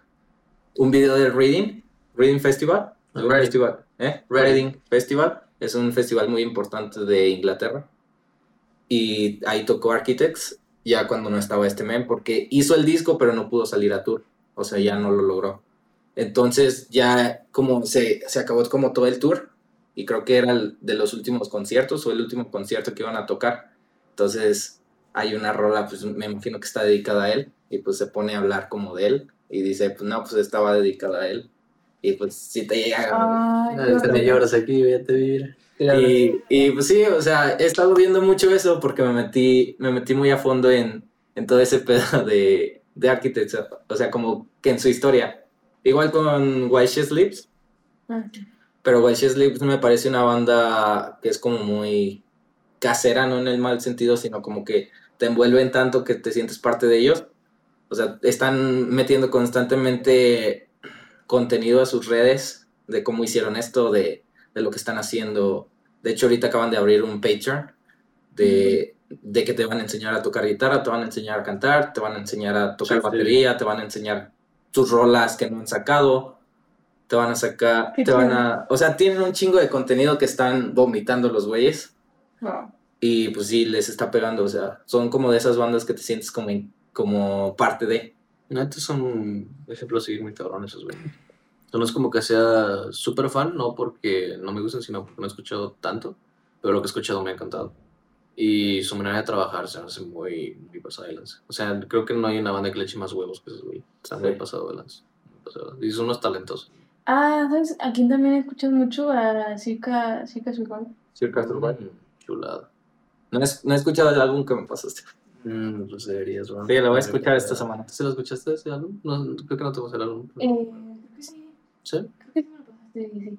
[SPEAKER 1] un video del Reading, Reading Festival. Un
[SPEAKER 2] Reading.
[SPEAKER 1] festival, ¿eh?
[SPEAKER 2] Reading.
[SPEAKER 1] Reading Festival. Es un festival muy importante de Inglaterra. Y ahí tocó Architects ya cuando no estaba este men porque hizo el disco pero no pudo salir a tour. O sea, ya no lo logró. Entonces ya como se, se acabó como todo el tour y creo que era el de los últimos conciertos o el último concierto que iban a tocar. Entonces hay una rola, pues me imagino que está dedicada a él y pues se pone a hablar como de él y dice, pues no, pues estaba dedicada a él. Y pues si te llega...
[SPEAKER 3] Ay,
[SPEAKER 2] Ah,
[SPEAKER 3] qué
[SPEAKER 2] te lloras aquí, vete a vivir.
[SPEAKER 1] Y, y, pues sí, o sea, he estado viendo mucho eso porque me metí, me metí muy a fondo en, en todo ese pedo de, de Architects, o sea, como que en su historia. Igual con While She Sleeps, pero While She Sleeps me parece una banda que es como muy casera, no en el mal sentido, sino como que te envuelven tanto que te sientes parte de ellos. O sea, están metiendo constantemente contenido a sus redes de cómo hicieron esto, de, de lo que están haciendo. De hecho, ahorita acaban de abrir un Patreon de, de que te van a enseñar a tocar guitarra, te van a enseñar a cantar, te van a enseñar a tocar
[SPEAKER 2] Sí, sí.
[SPEAKER 1] batería, te van a enseñar sus rolas que no han sacado, te van a sacar,
[SPEAKER 3] Qué
[SPEAKER 1] te van a... O sea, tienen un chingo de contenido que están vomitando los güeyes
[SPEAKER 3] wow.
[SPEAKER 1] y pues sí, les está pegando, o sea, son como de esas bandas que te sientes como, en- como parte de...
[SPEAKER 2] Neta son un ejemplo a seguir muy cabrón esos güey. O sea, no es como que sea súper fan, no porque no me gusten, sino porque no he escuchado tanto, pero lo que he escuchado me ha encantado. Y su manera de trabajar se me hace muy, muy pasada de lanza. O sea, creo que no hay una banda que le eche más huevos que esos güey. Está
[SPEAKER 1] Sí.
[SPEAKER 2] pasado de lanza. muy pasado de lanza. Y son unos talentosos.
[SPEAKER 3] Ah, ¿sabes? Aquí también escuchas mucho a Zika, Zika Survival.
[SPEAKER 1] Circa
[SPEAKER 2] Mm, Chulada.
[SPEAKER 1] No, he- no he escuchado el álbum que me pasaste.
[SPEAKER 2] Mm, pues deberías, bro.
[SPEAKER 1] Sí, lo voy a escuchar esta semana.
[SPEAKER 2] ¿Sí lo escuchaste ese álbum? No, creo que no te pasé el álbum.
[SPEAKER 3] Eh, creo que sí.
[SPEAKER 2] ¿Sí?
[SPEAKER 3] Creo que sí me lo pasaste, sí.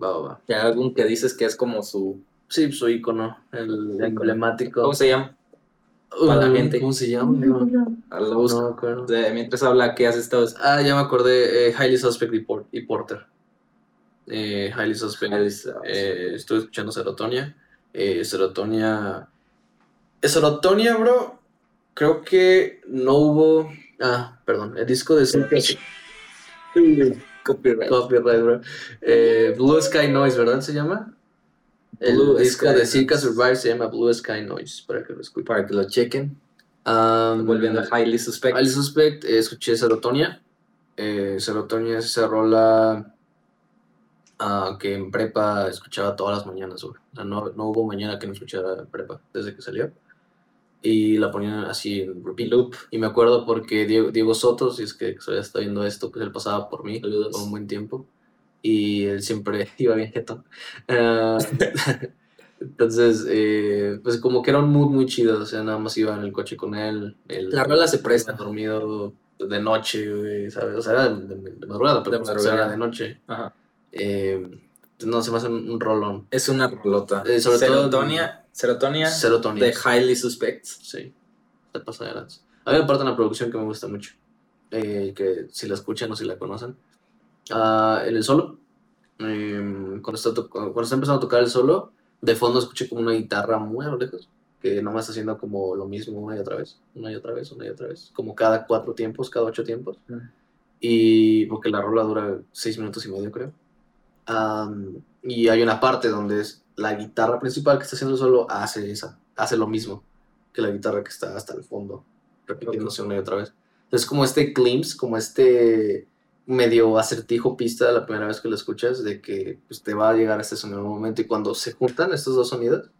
[SPEAKER 2] Va, va, va.
[SPEAKER 1] Y hay álbum que dices que es como su...
[SPEAKER 2] Sí, pues, su icono, el emblemático.
[SPEAKER 1] ¿Cómo se llama? Para la
[SPEAKER 2] Uh,
[SPEAKER 1] gente.
[SPEAKER 2] ¿Cómo se llama? No,
[SPEAKER 1] A lo busco.
[SPEAKER 2] no me acuerdo.
[SPEAKER 1] De- mientras habla, ¿qué has estado?
[SPEAKER 2] Ah, ya me acordé. eh, Highly Suspect y, Por- y Porter. Eh, Highly Suspect. Eh, estuve escuchando Serotonia. Eh, Serotonia. Eh, Serotonia, bro. Creo que no hubo. Ah, perdón. El disco de
[SPEAKER 1] Copyright.
[SPEAKER 2] Copyright, bro. Eh, Blue Sky Noise, ¿verdad? Se llama. El
[SPEAKER 1] Blue
[SPEAKER 2] disco
[SPEAKER 1] Sky
[SPEAKER 2] de
[SPEAKER 1] Noise.
[SPEAKER 2] Survive se llama Blue Sky Noise, para que lo escuchen.
[SPEAKER 1] Para que lo chequen.
[SPEAKER 2] Um,
[SPEAKER 1] Volviendo a Highly Suspect.
[SPEAKER 2] Highly Suspect, eh, escuché Serotonia. Eh, Serotonia es esa rola ah, que en prepa escuchaba todas las mañanas, güey. O sea, no, no hubo mañana que no escuchara prepa desde que salió. Y la ponían así en repeat loop. Y me acuerdo porque Diego, Diego Soto, si es que todavía está viendo esto, pues él pasaba por mí por un buen tiempo. Y él siempre iba bien jetón. Ah, entonces, eh, pues como que era un mood muy chido. O sea, nada más iba en el coche con él.
[SPEAKER 1] La rola se presta.
[SPEAKER 2] dormido de noche, güey, ¿sabes? O sea, era de, de- de madrugada, pero
[SPEAKER 1] De
[SPEAKER 2] pues,
[SPEAKER 1] madrugada.
[SPEAKER 2] era de noche.
[SPEAKER 1] Ajá.
[SPEAKER 2] Eh, no, se me hace un, un rolón.
[SPEAKER 1] Es una rolota.
[SPEAKER 2] Eh, sobre todo-
[SPEAKER 1] Serotonia. Serotonia.
[SPEAKER 2] Serotonia.
[SPEAKER 1] De Highly Suspects.
[SPEAKER 2] Sí, se pasa de lanza. A mí me parte una producción que me gusta mucho. eh, que si la escuchan o si la conocen. Ah, en el solo. em, cuando, está to- cuando está empezando a tocar el solo, de fondo escuché como una guitarra muy a lo lejos, que nomás está haciendo como lo mismo una y otra vez, una y otra vez, una y otra vez, como cada cuatro tiempos, cada ocho tiempos.
[SPEAKER 1] Mm.
[SPEAKER 2] Y porque la rola dura seis minutos y medio, creo. Am, y hay una parte donde es la guitarra principal que está haciendo el solo hace esa, hace lo mismo que la guitarra que está hasta el fondo, repitiéndose una y otra vez. Es como este glimpse, como este medio acertijo pista la primera vez que lo escuchas de que pues, te va a llegar este sonido en un momento y cuando se juntan estos dos sonidos,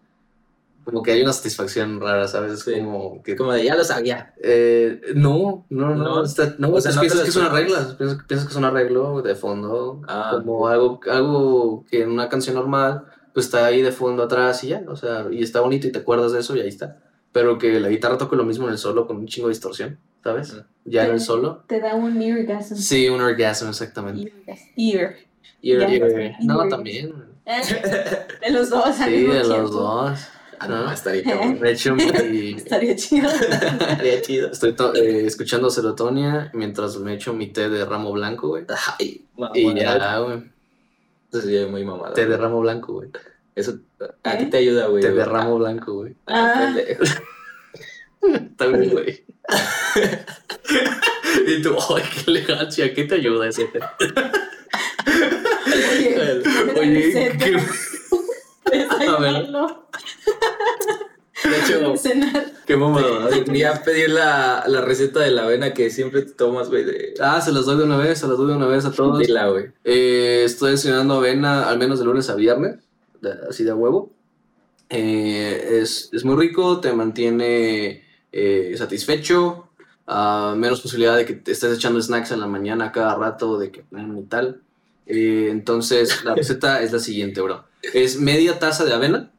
[SPEAKER 2] como que hay una satisfacción rara, ¿sabes? Es
[SPEAKER 1] Sí.
[SPEAKER 2] como que...
[SPEAKER 1] Como de ya lo sabía.
[SPEAKER 2] Eh, no, no, no,
[SPEAKER 1] No.
[SPEAKER 2] está- no,
[SPEAKER 1] O sea, no
[SPEAKER 2] piensas que es una regla, piensas, piensas que es un arreglo de fondo,
[SPEAKER 1] Ah,
[SPEAKER 2] como algo, algo que en una canción normal, pues está ahí de fondo atrás y ya, o sea, y está bonito y te acuerdas de eso y ahí está. Pero que la guitarra toque lo mismo en el solo con un chingo de distorsión, ¿sabes? Ya en el solo.
[SPEAKER 3] Te da un orgasm.
[SPEAKER 2] Sí, un orgasmo, exactamente.
[SPEAKER 3] Ear. Ya.
[SPEAKER 2] y- no,
[SPEAKER 3] Ear.
[SPEAKER 2] también.
[SPEAKER 3] Eh, De los dos. al
[SPEAKER 2] Sí, de los dos.
[SPEAKER 1] Ah,
[SPEAKER 2] ¿no?
[SPEAKER 1] no, estaría cabrón.
[SPEAKER 2] De hecho, mi-
[SPEAKER 3] Estaría chido.
[SPEAKER 1] Estaría chido.
[SPEAKER 2] estoy to- eh, escuchando Serotonia mientras me echo mi té de ramo blanco, güey.
[SPEAKER 1] Ay.
[SPEAKER 2] Y ya, güey.
[SPEAKER 1] Eso sí, es muy mamada.
[SPEAKER 2] Té de ramo blanco, güey.
[SPEAKER 1] Eso a ti
[SPEAKER 3] ¿Eh?
[SPEAKER 1] te ayuda, güey.
[SPEAKER 2] Té de ramo blanco, güey.
[SPEAKER 1] Ah,
[SPEAKER 2] Bien, güey. y tú, ay, qué elegancia, ¿qué te ayuda ese té?
[SPEAKER 3] Oye,
[SPEAKER 2] Oye, qué...
[SPEAKER 3] Desayunarlo.
[SPEAKER 1] De hecho.
[SPEAKER 2] Qué mamada.
[SPEAKER 1] quería pedir la, la receta de la avena que siempre te tomas, güey. De...
[SPEAKER 2] Ah, se las doy de una vez, se las doy de una vez a todos.
[SPEAKER 1] Dila, güey.
[SPEAKER 2] Eh, estoy desayunando avena al menos de lunes a viernes, de- así de a huevo. Eh, es, es muy rico, te mantiene eh, satisfecho, menos posibilidad de que te estés echando snacks en la mañana cada rato, de que y tal. Eh, entonces, la receta es la siguiente, bro. Es media taza de avena.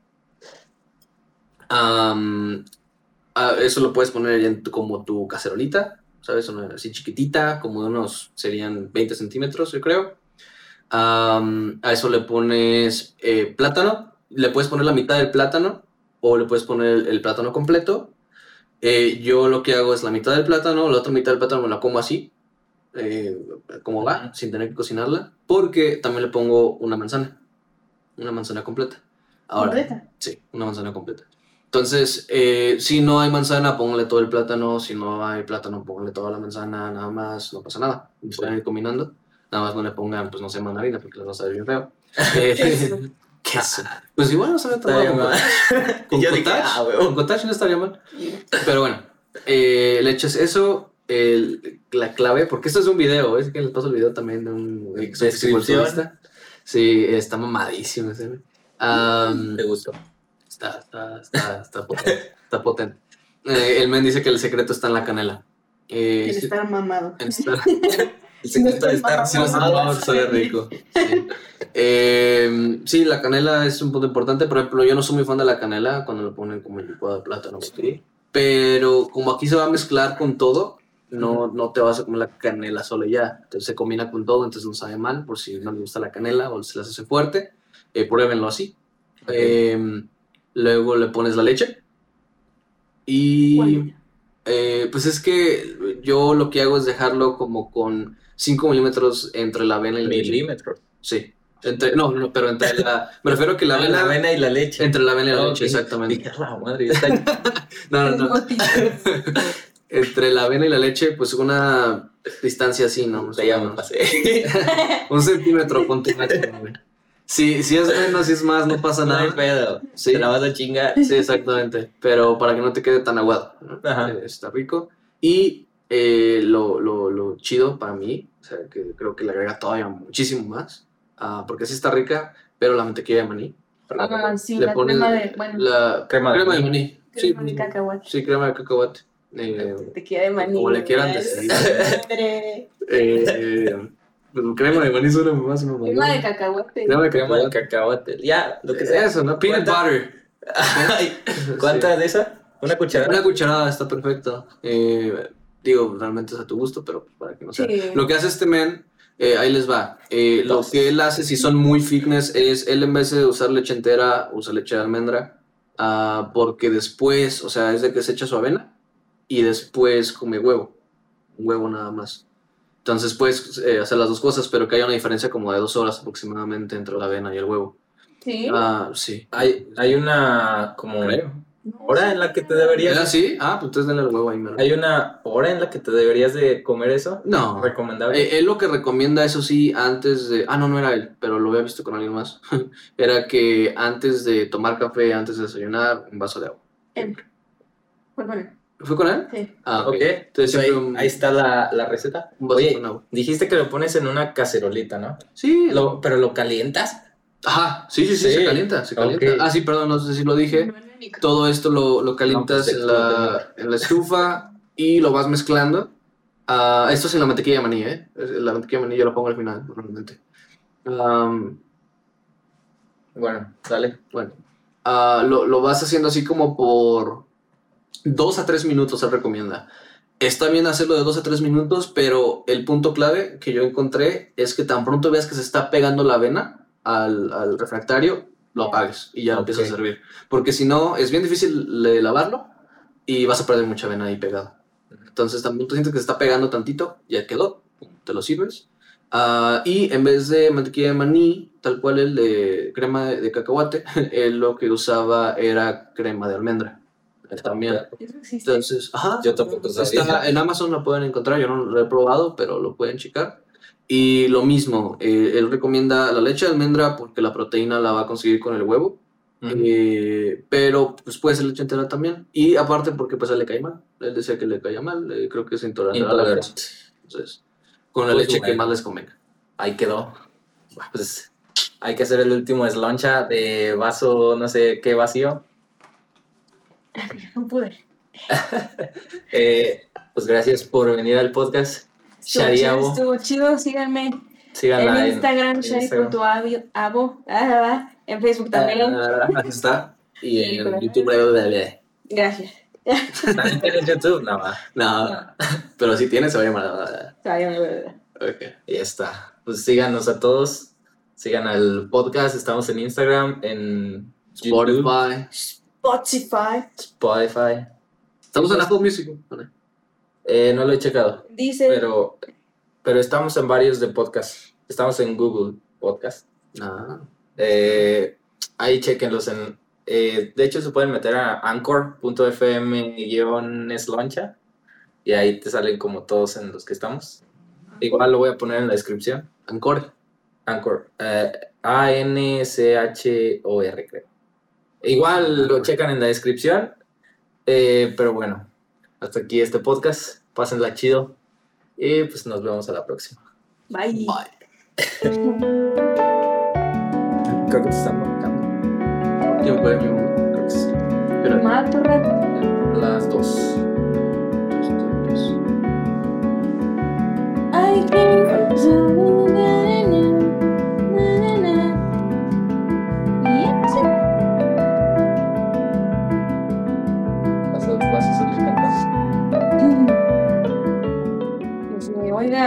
[SPEAKER 2] Eso lo puedes poner en tu- como tu cacerolita, ¿sabes? Así chiquitita, como de unos, serían 20 centímetros, yo creo. A eso le pones eh, plátano, le puedes poner la mitad del plátano o le puedes poner el plátano completo. Eh, yo lo que hago es la mitad del plátano, la otra mitad del plátano me la como así, eh, como va, sin tener que cocinarla, porque también le pongo una manzana, una manzana completa. Ahora,
[SPEAKER 3] Completa.
[SPEAKER 2] Sí, una manzana completa. Entonces, eh, si no hay manzana, póngale todo el plátano. Si no hay plátano, póngale toda la manzana, nada más, no pasa nada. Pueden ir combinando. Nada más no le pongan, pues no sé, mandarina, porque les va a salir bien feo. Eh,
[SPEAKER 3] Queso.
[SPEAKER 2] Pues igual no se ve tan
[SPEAKER 1] Estaría
[SPEAKER 2] mal.
[SPEAKER 1] mal.
[SPEAKER 2] Con
[SPEAKER 1] Yo
[SPEAKER 2] cottage,
[SPEAKER 1] ah,
[SPEAKER 2] con cottage no estaría mal. Pero bueno, eh, le echas eso. el- la clave, porque esto es un video, es que les paso el video también de un
[SPEAKER 1] Descripción.
[SPEAKER 2] fisiculturista. Sí, está mamadísimo ese. Am,
[SPEAKER 1] Te gustó.
[SPEAKER 2] Está, está, está, está potente. Está potente. Eh, el men dice que el secreto está en la canela. Eh, sí,
[SPEAKER 3] estar mamado.
[SPEAKER 2] en estar-
[SPEAKER 1] El secreto de estar
[SPEAKER 2] si sabe rico. Sí. Eh, sí, la canela es un punto importante. Por ejemplo, yo no soy muy fan de la canela cuando lo ponen como el licuado de plátano. ¿sí? Pero como aquí se va a mezclar con todo, no, no te vas a comer la canela sola y ya. Entonces se combina con todo, entonces no sabe mal por si no les gusta la canela o se les hace fuerte. Eh, pruébenlo así. Eh, luego le pones la leche. Y eh, pues es que yo lo que hago es dejarlo como con 5 milímetros entre la avena y la leche.
[SPEAKER 1] Milímetros.
[SPEAKER 2] Sí. Entre, no, no, pero entre la. Me refiero a que la
[SPEAKER 1] La
[SPEAKER 2] avena.
[SPEAKER 1] avena y la leche.
[SPEAKER 2] Entre la avena y la
[SPEAKER 1] Ah,
[SPEAKER 2] leche, exactamente.
[SPEAKER 1] Dije, "A la madre, ya está
[SPEAKER 2] No, no, no. Entre la avena y la leche, pues una distancia así, ¿no? Menos.
[SPEAKER 1] pasé.
[SPEAKER 2] Un centímetro con tu máximo, güey. Si, es menos, si es más, no pasa
[SPEAKER 1] No hay
[SPEAKER 2] nada.
[SPEAKER 1] pedo.
[SPEAKER 2] Sí.
[SPEAKER 1] Te la vas a chingar.
[SPEAKER 2] Sí, exactamente. Pero para que no te quede tan aguado. ¿no?
[SPEAKER 1] Ajá.
[SPEAKER 2] Eh, está rico. Y eh, lo, lo, lo chido para mí, sea, que creo que le agrega todavía muchísimo más, ah, porque sí está rica, pero la mantequilla de maní.
[SPEAKER 3] Ah, sí,
[SPEAKER 2] le
[SPEAKER 3] la
[SPEAKER 2] pones
[SPEAKER 3] crema de. Bueno,
[SPEAKER 2] la
[SPEAKER 1] Crema
[SPEAKER 2] crema,
[SPEAKER 1] de maní.
[SPEAKER 2] maní. Sí,
[SPEAKER 3] crema de cacahuate.
[SPEAKER 2] sí, crema de cacahuate. Eh,
[SPEAKER 3] Te queda de maní.
[SPEAKER 2] Como le quieran decir. Eh, pero crema de maní suena más mamador.
[SPEAKER 3] Crema de cacahuate.
[SPEAKER 2] Crema de
[SPEAKER 1] Crema de
[SPEAKER 2] cacahuate.
[SPEAKER 1] cacahuate. Ya, lo que sea.
[SPEAKER 2] Eso, ¿no? Peanut
[SPEAKER 1] ¿Cuánta?
[SPEAKER 2] butter.
[SPEAKER 1] ¿Cuánta de esa? ¿Una cucharada?
[SPEAKER 2] Una cucharada está perfecto. Eh, digo, realmente es a tu gusto, pero para que no sea.
[SPEAKER 3] Sí.
[SPEAKER 2] Lo que hace este men, eh, ahí les va. Eh, lo que él hace, si son muy fitness, es él en vez de usar leche entera, usa leche de almendra. ah, porque después, o sea, es de que se echa su avena y después come huevo. Un huevo nada más. Entonces puedes eh, hacer las dos cosas, pero que haya una diferencia como de dos horas aproximadamente entre la avena y el huevo.
[SPEAKER 3] Sí.
[SPEAKER 2] Ah, sí.
[SPEAKER 1] Hay, hay una como
[SPEAKER 2] Creo.
[SPEAKER 1] Hora en la que te deberías...
[SPEAKER 2] ¿Era así? Ah, pues entonces denle el huevo ahí, mero.
[SPEAKER 1] Hay una hora en la que te deberías de comer eso.
[SPEAKER 2] No.
[SPEAKER 1] Recomendable.
[SPEAKER 2] Eh, él lo que recomienda, eso sí, antes de. Ah, no, no era él, pero lo había visto con alguien más. era que antes de tomar café, antes de desayunar, un vaso de agua.
[SPEAKER 3] Él. Fue con él.
[SPEAKER 2] ¿Fue con él?
[SPEAKER 3] Sí.
[SPEAKER 2] Ah, ok.
[SPEAKER 1] ok.
[SPEAKER 2] Entonces
[SPEAKER 1] Pues ahí,
[SPEAKER 2] siempre un,
[SPEAKER 1] ahí está la, la receta.
[SPEAKER 2] un vaso
[SPEAKER 1] Oye,
[SPEAKER 2] con agua.
[SPEAKER 1] dijiste que lo pones en una cacerolita, ¿no?
[SPEAKER 2] Sí.
[SPEAKER 1] Lo- pero lo calientas.
[SPEAKER 2] Ajá, sí, sí, sí,
[SPEAKER 1] Sí.
[SPEAKER 2] se calienta, se calienta. Ah, sí, perdón, no sé si lo dije. Todo esto lo, lo calientas
[SPEAKER 1] pues,
[SPEAKER 2] en, la, en la estufa y lo vas mezclando. Ah, esto es en la mantequilla de maní, ¿eh? La mantequilla de maní yo lo pongo al final, normalmente. Am,
[SPEAKER 1] Bueno, dale.
[SPEAKER 2] Bueno, ah, lo, lo vas haciendo así como por dos a tres minutos, se recomienda. Está bien hacerlo de dos a tres minutos, pero el punto clave que yo encontré es que tan pronto veas que se está pegando la avena al, al refractario, lo apagues y ya lo empiezas a servir. Porque si no, es bien difícil de lavarlo y vas a perder mucha avena ahí pegada. Entonces, tan pronto sientes que se está pegando tantito, ya quedó, pum, te lo sirves. Ah, y en vez de mantequilla de maní, tal cual el de crema de, de cacahuate, él lo que usaba era crema de almendra. Él también.
[SPEAKER 3] Eso existe.
[SPEAKER 2] Entonces, ajá.
[SPEAKER 1] Yo tampoco sabía.
[SPEAKER 2] Está, en Amazon lo pueden encontrar, yo no lo he probado, pero lo pueden checar. Y lo mismo, eh, él recomienda la leche de almendra porque la proteína la va a conseguir con el huevo,
[SPEAKER 1] Ujú.
[SPEAKER 2] eh, pero pues puede ser leche entera también. Y aparte porque pues a él le cae mal, él decía que le caía mal, eh, creo que es intolerante a la
[SPEAKER 1] Intolerante.
[SPEAKER 2] Entonces, con la
[SPEAKER 1] Pues
[SPEAKER 2] leche que
[SPEAKER 1] bueno.
[SPEAKER 2] más les convenga.
[SPEAKER 1] Ahí quedó. Pues hay que hacer el último esloncha de vaso, no sé qué vacío.
[SPEAKER 3] No pude.
[SPEAKER 1] Eh, pues gracias por venir al podcast.
[SPEAKER 3] Estuvo estuvo chido, síganme
[SPEAKER 1] Síganla
[SPEAKER 3] en Instagram,
[SPEAKER 1] en
[SPEAKER 3] Shari.abo, abo, ah, ah, en Facebook también.
[SPEAKER 2] Ah, Aquí está. Y en. YouTube, bla.
[SPEAKER 3] Gracias.
[SPEAKER 1] ¿También tienes YouTube? No, va.
[SPEAKER 2] No, pero si tienes, se va a llamar.
[SPEAKER 3] Vaya, de verdad.
[SPEAKER 2] Ok.
[SPEAKER 1] Y ya está. Pues síganos a todos. Sigan al podcast. Estamos en Instagram, en YouTube,
[SPEAKER 2] Spotify.
[SPEAKER 3] Spotify.
[SPEAKER 1] Spotify.
[SPEAKER 2] Estamos en Apple Music.
[SPEAKER 1] Eh, no lo he checado,
[SPEAKER 3] Dice.
[SPEAKER 1] pero, pero estamos en varios de podcast. Estamos en Google Podcast.
[SPEAKER 2] Ah,
[SPEAKER 1] Eh, ahí chequenlos en... eh, de hecho, se pueden meter a anchor.fm-sloncha y ahí te salen como todos en los que estamos. Igual lo voy a poner en la descripción.
[SPEAKER 2] Ancore.
[SPEAKER 1] Anchor. eh, A-N-C-H-O-R, creo. Igual lo checan en la descripción. eh, pero bueno, hasta aquí este podcast. Pásenla chido. Y pues nos vemos a la próxima.
[SPEAKER 3] Bye.
[SPEAKER 2] Bye.
[SPEAKER 1] Creo que te están marcando.
[SPEAKER 2] Yo
[SPEAKER 1] Creo que sí.
[SPEAKER 2] Pero
[SPEAKER 3] Más rato.
[SPEAKER 1] Las dos.
[SPEAKER 3] I think so. Na,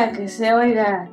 [SPEAKER 3] oiga, que se oiga.